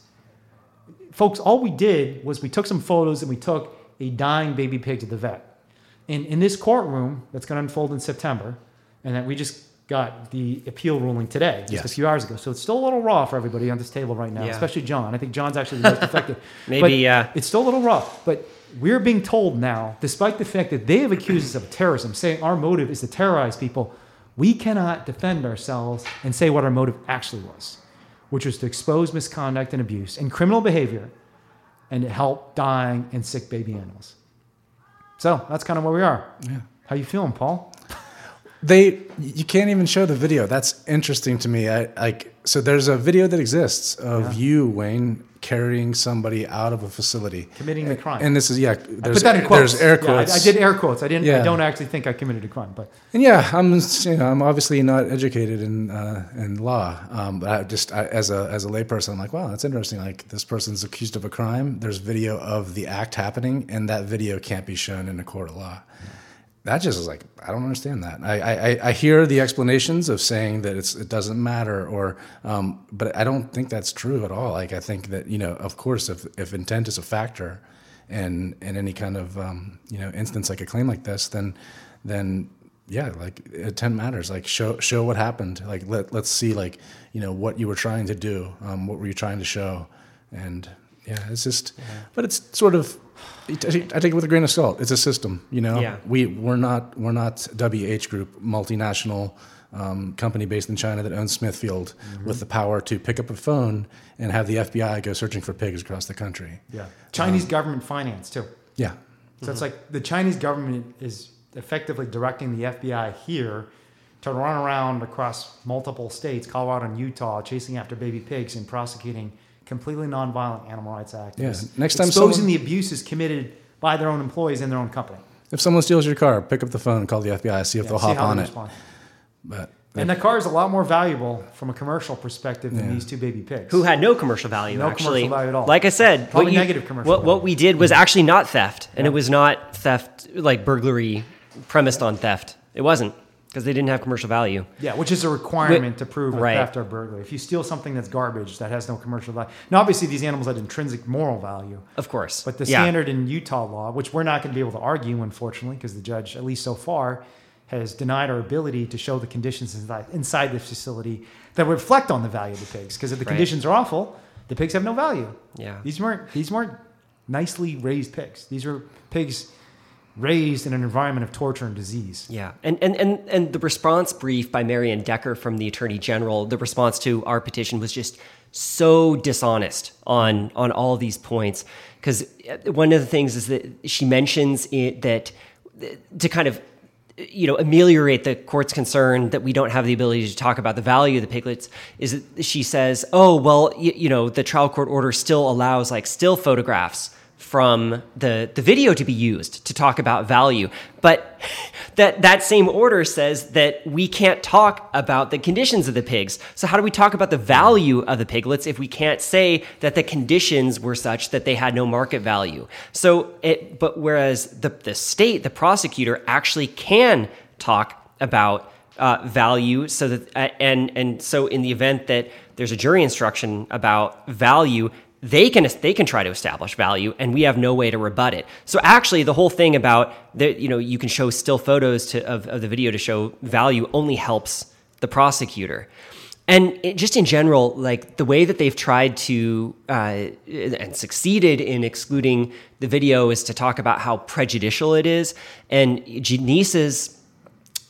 Folks, all we did was we took some photos and we took a dying baby pig to the vet. In, in this courtroom that's going to unfold in September, and that we just got the appeal ruling today, just a few hours ago. So it's still a little raw for everybody on this table right now, Yeah. especially Jon. I think Jon's actually the most affected. Maybe, yeah. Uh, it's still a little rough, but we're being told now, despite the fact that they have accused us of terrorism, saying our motive is to terrorize people, we cannot defend ourselves and say what our motive actually was, which was to expose misconduct and abuse and criminal behavior and to help dying and sick baby animals. So that's kind of where we are. Yeah. How you feeling, Paul? They you can't even show the video. That's interesting to me. I like so there's a video that exists of you, Wayne, carrying somebody out of a facility. Committing the crime. And this is yeah, I put that in quotes. there's air Yeah, I- quotes. I, did air quotes. I didn't. I don't actually think I committed a crime, but And yeah, I'm you know I'm obviously not educated in uh, in law. Um, but I just I, as a as a layperson, I'm like, wow, that's interesting. Like this person's accused of a crime. There's video of the act happening, and that video can't be shown in a court of law. That just is like I don't understand that. I, I, I hear the explanations of saying that it's it doesn't matter, or um, but I don't think that's true at all. Like I think that you know, of course, if if intent is a factor, and in any kind of um, you know instance like a claim like this, then then yeah, like intent matters. Like show show what happened. Like let let's see like you know what you were trying to do. Um, what were you trying to show? And yeah, it's just, but it's sort of. I take it with a grain of salt. It's a system, you know. Yeah. We we're not we're not WH Group, multinational um, company based in China that owns Smithfield, with the power to pick up a phone and have the FBI go searching for pigs across the country. yeah, Chinese government finance too. Yeah, So it's like the Chinese government is effectively directing the FBI here to run around across multiple states, Colorado and Utah, chasing after baby pigs and prosecuting completely nonviolent animal rights activists. Yeah, next time exposing someone- the abuses committed by their own employees in their own company. if someone steals your car, pick up the phone, call the FBI, see if they'll See hop how on they it. respond. But And the car is a lot more valuable from a commercial perspective than Yeah. these two baby pigs. who had no commercial value No actually commercial value at all. like i said Probably what you- negative commercial what, what we did was actually not theft and Yeah. it was not theft like burglary premised on theft it wasn't because they didn't have commercial value Yeah, which is a requirement to prove a right. theft or burglary. If you steal something that's garbage that has no commercial value, now obviously these animals have intrinsic moral value, of course but the Yeah. standard in Utah law, which we're not going to be able to argue, unfortunately, because the judge, at least so far, has denied our ability to show the conditions inside, inside the facility that reflect on the value of the pigs. Because if the Right. conditions are awful, the pigs have no value. Yeah. these weren't these weren't nicely raised pigs. These were pigs raised in an environment of torture and disease. Yeah, and, and and and the response brief by Marian Decker from the Attorney General, the response to our petition was just so dishonest on on all these points because uh, one of the things is that she mentions it that to kind of you know ameliorate the court's concern that we don't have the ability to talk about the value of the piglets is that she says oh well you know the trial court order still allows like still photographs from the, the video to be used to talk about value. But that, that same order says that we can't talk about the conditions of the pigs. So, how do we talk about the value of the piglets if we can't say that the conditions were such that they had no market value? So, it, but whereas the, the state, the prosecutor, actually can talk about uh, value so that uh, and and so in the event that there's a jury instruction about value they can they can try to establish value and we have no way to rebut it. So actually the whole thing about that you know you can show still photos to, of, of the video to show value only helps the prosecutor. And it, just in general like the way that they've tried to uh, and succeeded in excluding the video is to talk about how prejudicial it is. And Janise's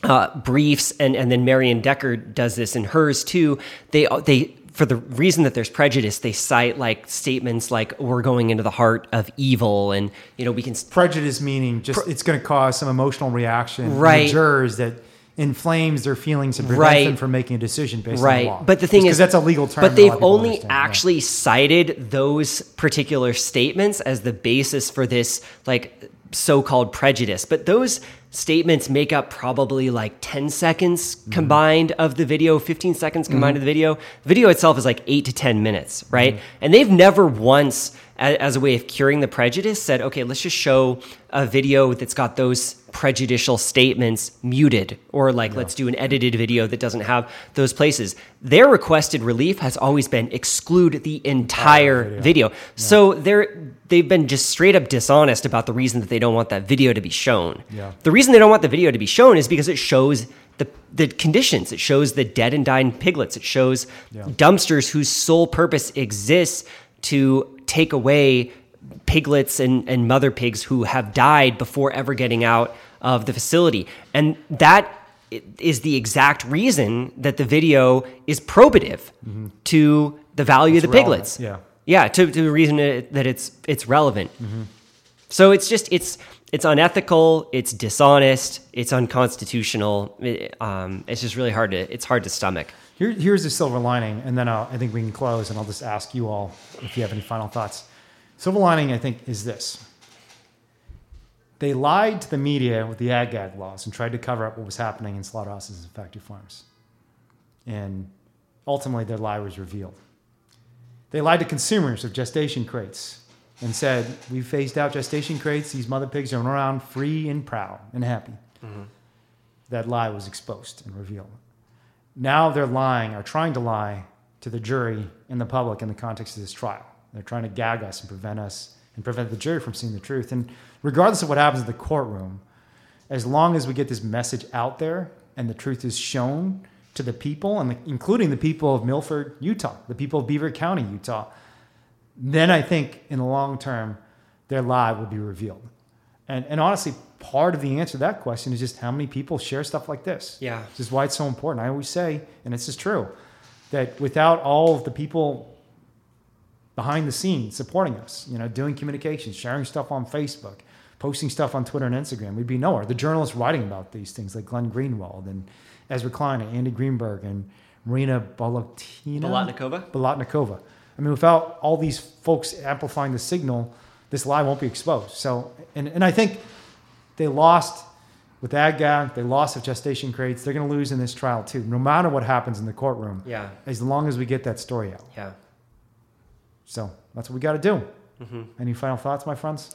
uh, briefs and, and then Marian Decker does this in hers too. They they for the reason that there's prejudice, they cite like statements like we're going into the heart of evil and you know we can prejudice meaning just it's going to cause some emotional reaction in Right. jurors that inflames their feelings and prevents Right. them from making a decision based on the right law. but the thing because is that's a legal term but they've lot of people only understand, yeah. actually cited those particular statements as the basis for this like so-called prejudice but those statements make up probably like 10 seconds Mm-hmm. combined of the video 15 seconds combined of the video the video itself is like 8 to 10 minutes right Mm-hmm. and they've never once as a way of curing the prejudice said okay let's just show a video that's got those prejudicial statements muted or like let's do an edited video that doesn't have those places. Their requested relief has always been exclude the entire oh, video. video, so they're they've been just straight up dishonest about the reason that they don't want that video to be shown. Yeah. the reason they don't want the video to be shown is because it shows the the conditions. It shows the dead and dying piglets. It shows Yeah. dumpsters whose sole purpose exists to take away piglets and, and mother pigs who have died before ever getting out of the facility. And that is the exact reason that the video is probative to the value of the Mm-hmm. relevant, piglets. yeah. Yeah, to, to the reason that it's it's relevant. So it's just it's it's unethical, it's dishonest, it's unconstitutional. It, um, it's just really hard to it's hard to stomach. Here, here's the silver lining, and then I'll, I think we can close, and I'll just ask you all if you have any final thoughts. Silver lining, I think, is this. They lied to the media with the ag gag laws and tried to cover up what was happening in slaughterhouses and factory farms. And ultimately, their lie was revealed. They lied to consumers of gestation crates and said, We phased out gestation crates. These mother pigs are around free and proud and happy. Mm-hmm. That lie was exposed and revealed. Now they're lying or trying to lie to the jury and the public in the context of this trial. They're trying to gag us and prevent us and prevent the jury from seeing the truth. And regardless of what happens in the courtroom, as long as we get this message out there and the truth is shown to the people, and the, including the people of Milford, Utah, the people of Beaver County, Utah, then I think in the long term, their lie will be revealed. And, and honestly, part of the answer to that question is just how many people share stuff like this. Yeah. This is why it's so important. I always say, and this is true, that without all of the people behind the scenes supporting us, you know, doing communications, sharing stuff on Facebook, posting stuff on Twitter and Instagram, we'd be nowhere. The journalists writing about these things like Glenn Greenwald and Ezra Klein and Andy Greenberg and Marina Bolotina. Bolotnikova. Bolotnikova. I mean, without all these folks amplifying the signal, this lie won't be exposed. So, and, and I think they lost with ag-gag, they lost with gestation crates. They're going to lose in this trial too, no matter what happens in the courtroom. Yeah. As long as we get that story out. Yeah. So that's what we got to do. Mm-hmm. Any final thoughts, my friends?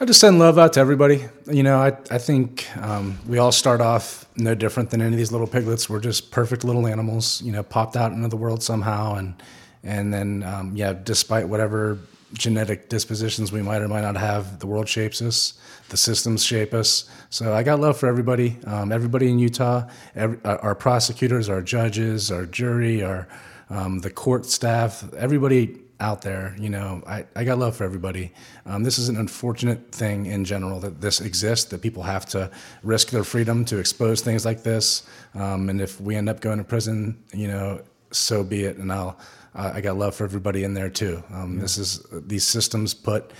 I just send love out to everybody. You know, I, I think um, we all start off no different than any of these little piglets. We're just perfect little animals, you know, popped out into the world somehow. And, and then, um, yeah, despite whatever genetic dispositions we might or might not have, the world shapes us, the systems shape us. So I got love for everybody, um, everybody in Utah, every, our prosecutors, our judges, our jury, our, um, the court staff, everybody out there. You know, I, I got love for everybody. Um, this is an unfortunate thing in general that this exists, that people have to risk their freedom to expose things like this. Um, and if we end up going to prison, you know, so be it. And I'll, uh, I got love for everybody in there too. Um, yeah. This is, these systems put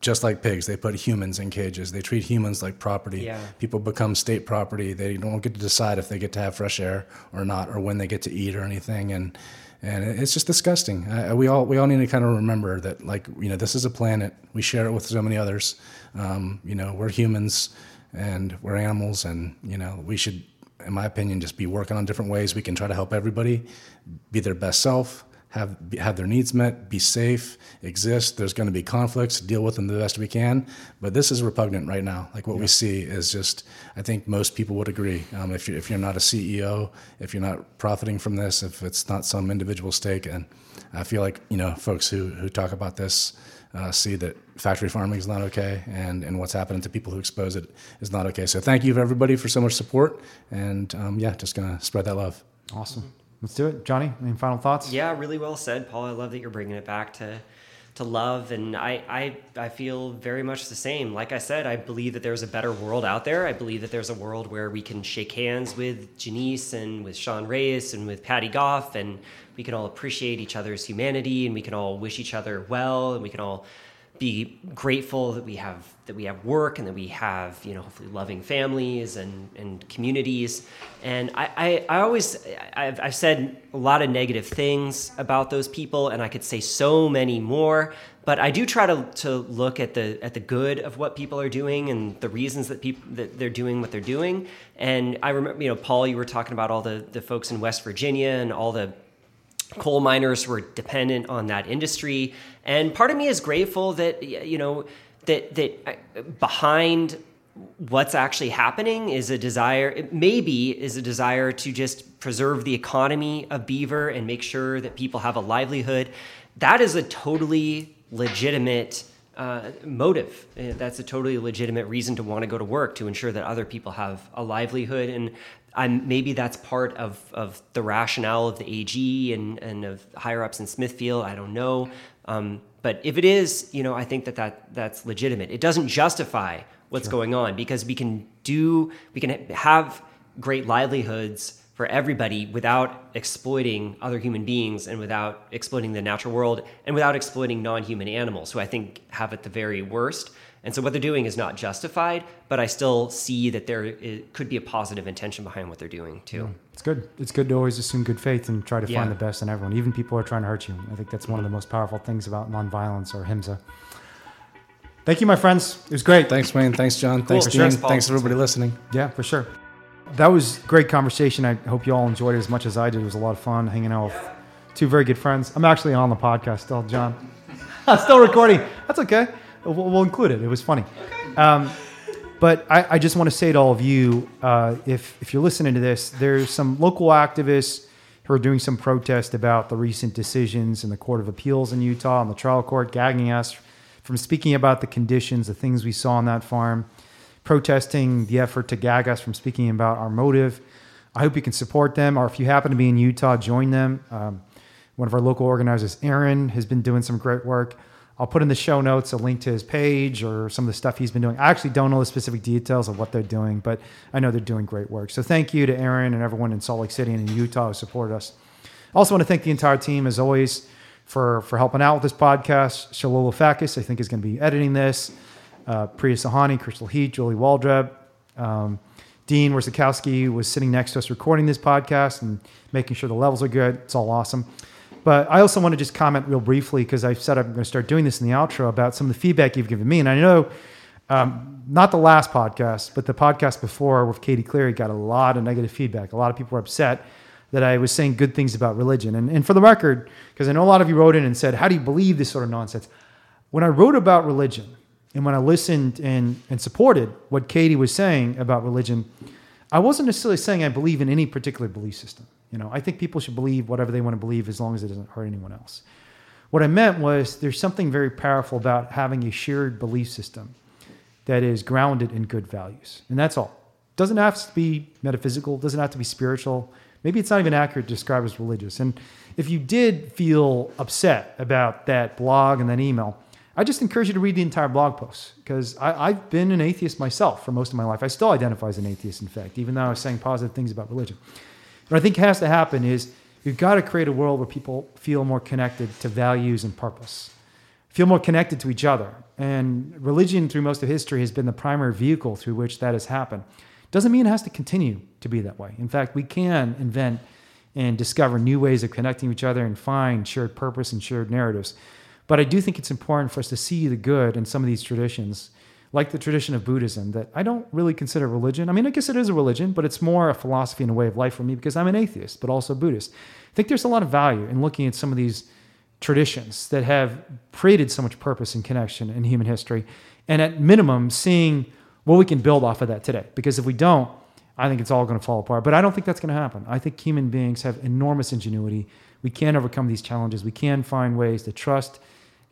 just like pigs, they put humans in cages. They treat humans like property. Yeah. People become state property. They don't get to decide if they get to have fresh air or not, or when they get to eat or anything. And and it's just disgusting. Uh, we all we all need to kind of remember that, like you know, this is a planet. We share it with so many others. Um, you know, we're humans and we're animals, and you know, we should, in my opinion, just be working on different ways we can try to help everybody be their best self, have have their needs met, be safe, exist. There's going to be conflicts, deal with them the best we can. But this is repugnant right now. Like what yeah. we see is just. I think most people would agree. Um, if you if you're not a CEO, if you're not profiting from this, if it's not some individual stake, and I feel like you know folks who who talk about this. Uh, see that factory farming is not okay, and, and what's happening to people who expose it is not okay. So thank you everybody for so much support, and um, yeah, just gonna spread that love. Awesome. Let's do it, Johnny. Any final thoughts? Yeah, really well said, Paul. I love that you're bringing it back to to love, and I I I feel very much the same. Like I said, I believe that there's a better world out there. I believe that there's a world where we can shake hands with Janise and with Sean Reyes and with Patty Goff, and we can all appreciate each other's humanity, and we can all wish each other well, and we can all be grateful that we have that we have work and that we have you know hopefully loving families and and communities. And I I, I always I've, I've said a lot of negative things about those people and I could say so many more but I do try to to look at the at the good of what people are doing and the reasons that people that they're doing what they're doing. And I remember you know Paul you were talking about all the the folks in West Virginia and all the coal miners were dependent on that industry. And part of me is grateful that you know that that uh, behind what's actually happening is a desire maybe is a desire to just preserve the economy of beaver and make sure that people have a livelihood that is a totally legitimate uh, motive. Uh, that's a totally legitimate reason to want to go to work to ensure that other people have a livelihood. And I'm, maybe that's part of, of the rationale of the AG and, and of higher ups in Smithfield. I don't know. Um, but if it is, you know, I think that, that that's legitimate. It doesn't justify what's sure. going on because we can do, we can have great livelihoods for everybody without exploiting other human beings and without exploiting the natural world and without exploiting non-human animals who I think have it the very worst And so what they're doing is not justified, but I still see that there is, could be a positive intention behind what they're doing too. It's good. It's good to always assume good faith and try to Yeah. find the best in everyone, even people who are trying to hurt you. I think that's one of the most powerful things about nonviolence or ahimsa. Thank you, my friends. It was great. Thanks, Wayne. Thanks, Jon. Thanks, For Dean. sure. Thanks, Thanks, everybody listening. Yeah, for sure. That was great conversation. I hope you all enjoyed it as much as I did. It was a lot of fun hanging out with two very good friends. I'm actually on the podcast still, Jon. I'm still recording. That's okay. We'll, we'll include it. It was funny. Um, but I, I just want to say to all of you, uh, if if you're listening to this, there's some local activists who are doing some protest about the recent decisions in the Court of Appeals in Utah and the trial court, gagging us from speaking about the conditions, the things we saw on that farm, protesting the effort to gag us from speaking about our motive. I hope you can support them, or if you happen to be in Utah, join them. Um, one of our local organizers, Aaron, has been doing some great work. I'll put in the show notes a link to his page or some of the stuff he's been doing. I actually don't know the specific details of what they're doing, but I know they're doing great work. So thank you to Aaron and everyone in Salt Lake City and in Utah who supported us. I also want to thank the entire team, as always, for, for helping out with this podcast. Shalala Fakis, I think, is going to be editing this. Uh, Priya Sawhney, Crystal Heath, Julie Waldreb, um, Dean Warzakowski was sitting next to us recording this podcast and making sure the levels are good. It's all awesome. But I also want to just comment real briefly because I've said I'm going to start doing this in the outro about some of the feedback you've given me. And I know um, not the last podcast, but the podcast before with Katie Cleary got a lot of negative feedback. A lot of people were upset that I was saying good things about religion. And, and for the record, because I know a lot of you wrote in and said, How do you believe this sort of nonsense? When I wrote about religion and when I listened and, and supported what Katie was saying about religion, I wasn't necessarily saying I believe in any particular belief system. You know, I think people should believe whatever they want to believe as long as it doesn't hurt anyone else. What I meant was there's something very powerful about having a shared belief system that is grounded in good values. And that's all. Doesn't have to be metaphysical, doesn't have to be spiritual. Maybe it's not even accurate to describe as religious. And if you did feel upset about that blog and that email, I just encourage you to read the entire blog post because I've been an atheist myself for most of my life. I still identify as an atheist, in fact, even though I was saying positive things about religion. What I think has to happen is you've got to create a world where people feel more connected to values and purpose, feel more connected to each other. And religion, through most of history, has been the primary vehicle through which that has happened. Doesn't mean it has to continue to be that way. In fact, we can invent and discover new ways of connecting each other and find shared purpose and shared narratives. But I do think it's important for us to see the good in some of these traditions, like the tradition of Buddhism, that I don't really consider religion. I mean, I guess it is a religion, but it's more a philosophy and a way of life for me because I'm an atheist, but also Buddhist. I think there's a lot of value in looking at some of these traditions that have created so much purpose and connection in human history, and at minimum, seeing what we can build off of that today. Because if we don't, I think it's all going to fall apart. But I don't think that's going to happen. I think human beings have enormous ingenuity. We can overcome these challenges. We can find ways to trust,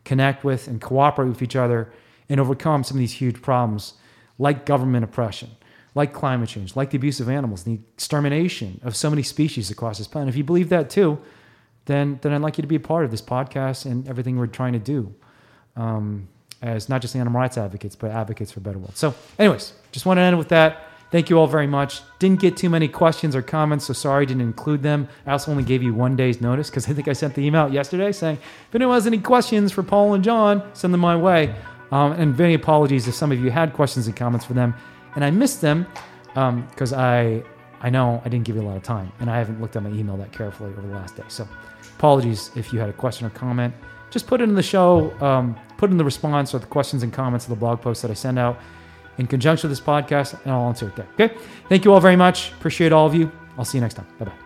connect with, and cooperate with each other and overcome some of these huge problems like government oppression, like climate change, like the abuse of animals, the extermination of so many species across this planet. If you believe that too, then, then I'd like you to be a part of this podcast and everything we're trying to do um, as not just animal rights advocates, but advocates for a better world. So, anyways, just want to end with that. Thank you all very much. Didn't get too many questions or comments, so sorry didn't include them. I also only gave you one day's notice because I think I sent the email yesterday saying if anyone has any questions for Paul and Jon, send them my way. Um, and many apologies if some of you had questions and comments for them and I missed them because I I know I didn't give you a lot of time and I haven't looked at my email that carefully over the last day. So apologies if you had a question or comment. Just put it in the show, um, put in the response or the questions and comments of the blog post that I send out in conjunction with this podcast, and I'll answer it there. Okay. Thank you all very much. Appreciate all of you. I'll see you next time. Bye bye.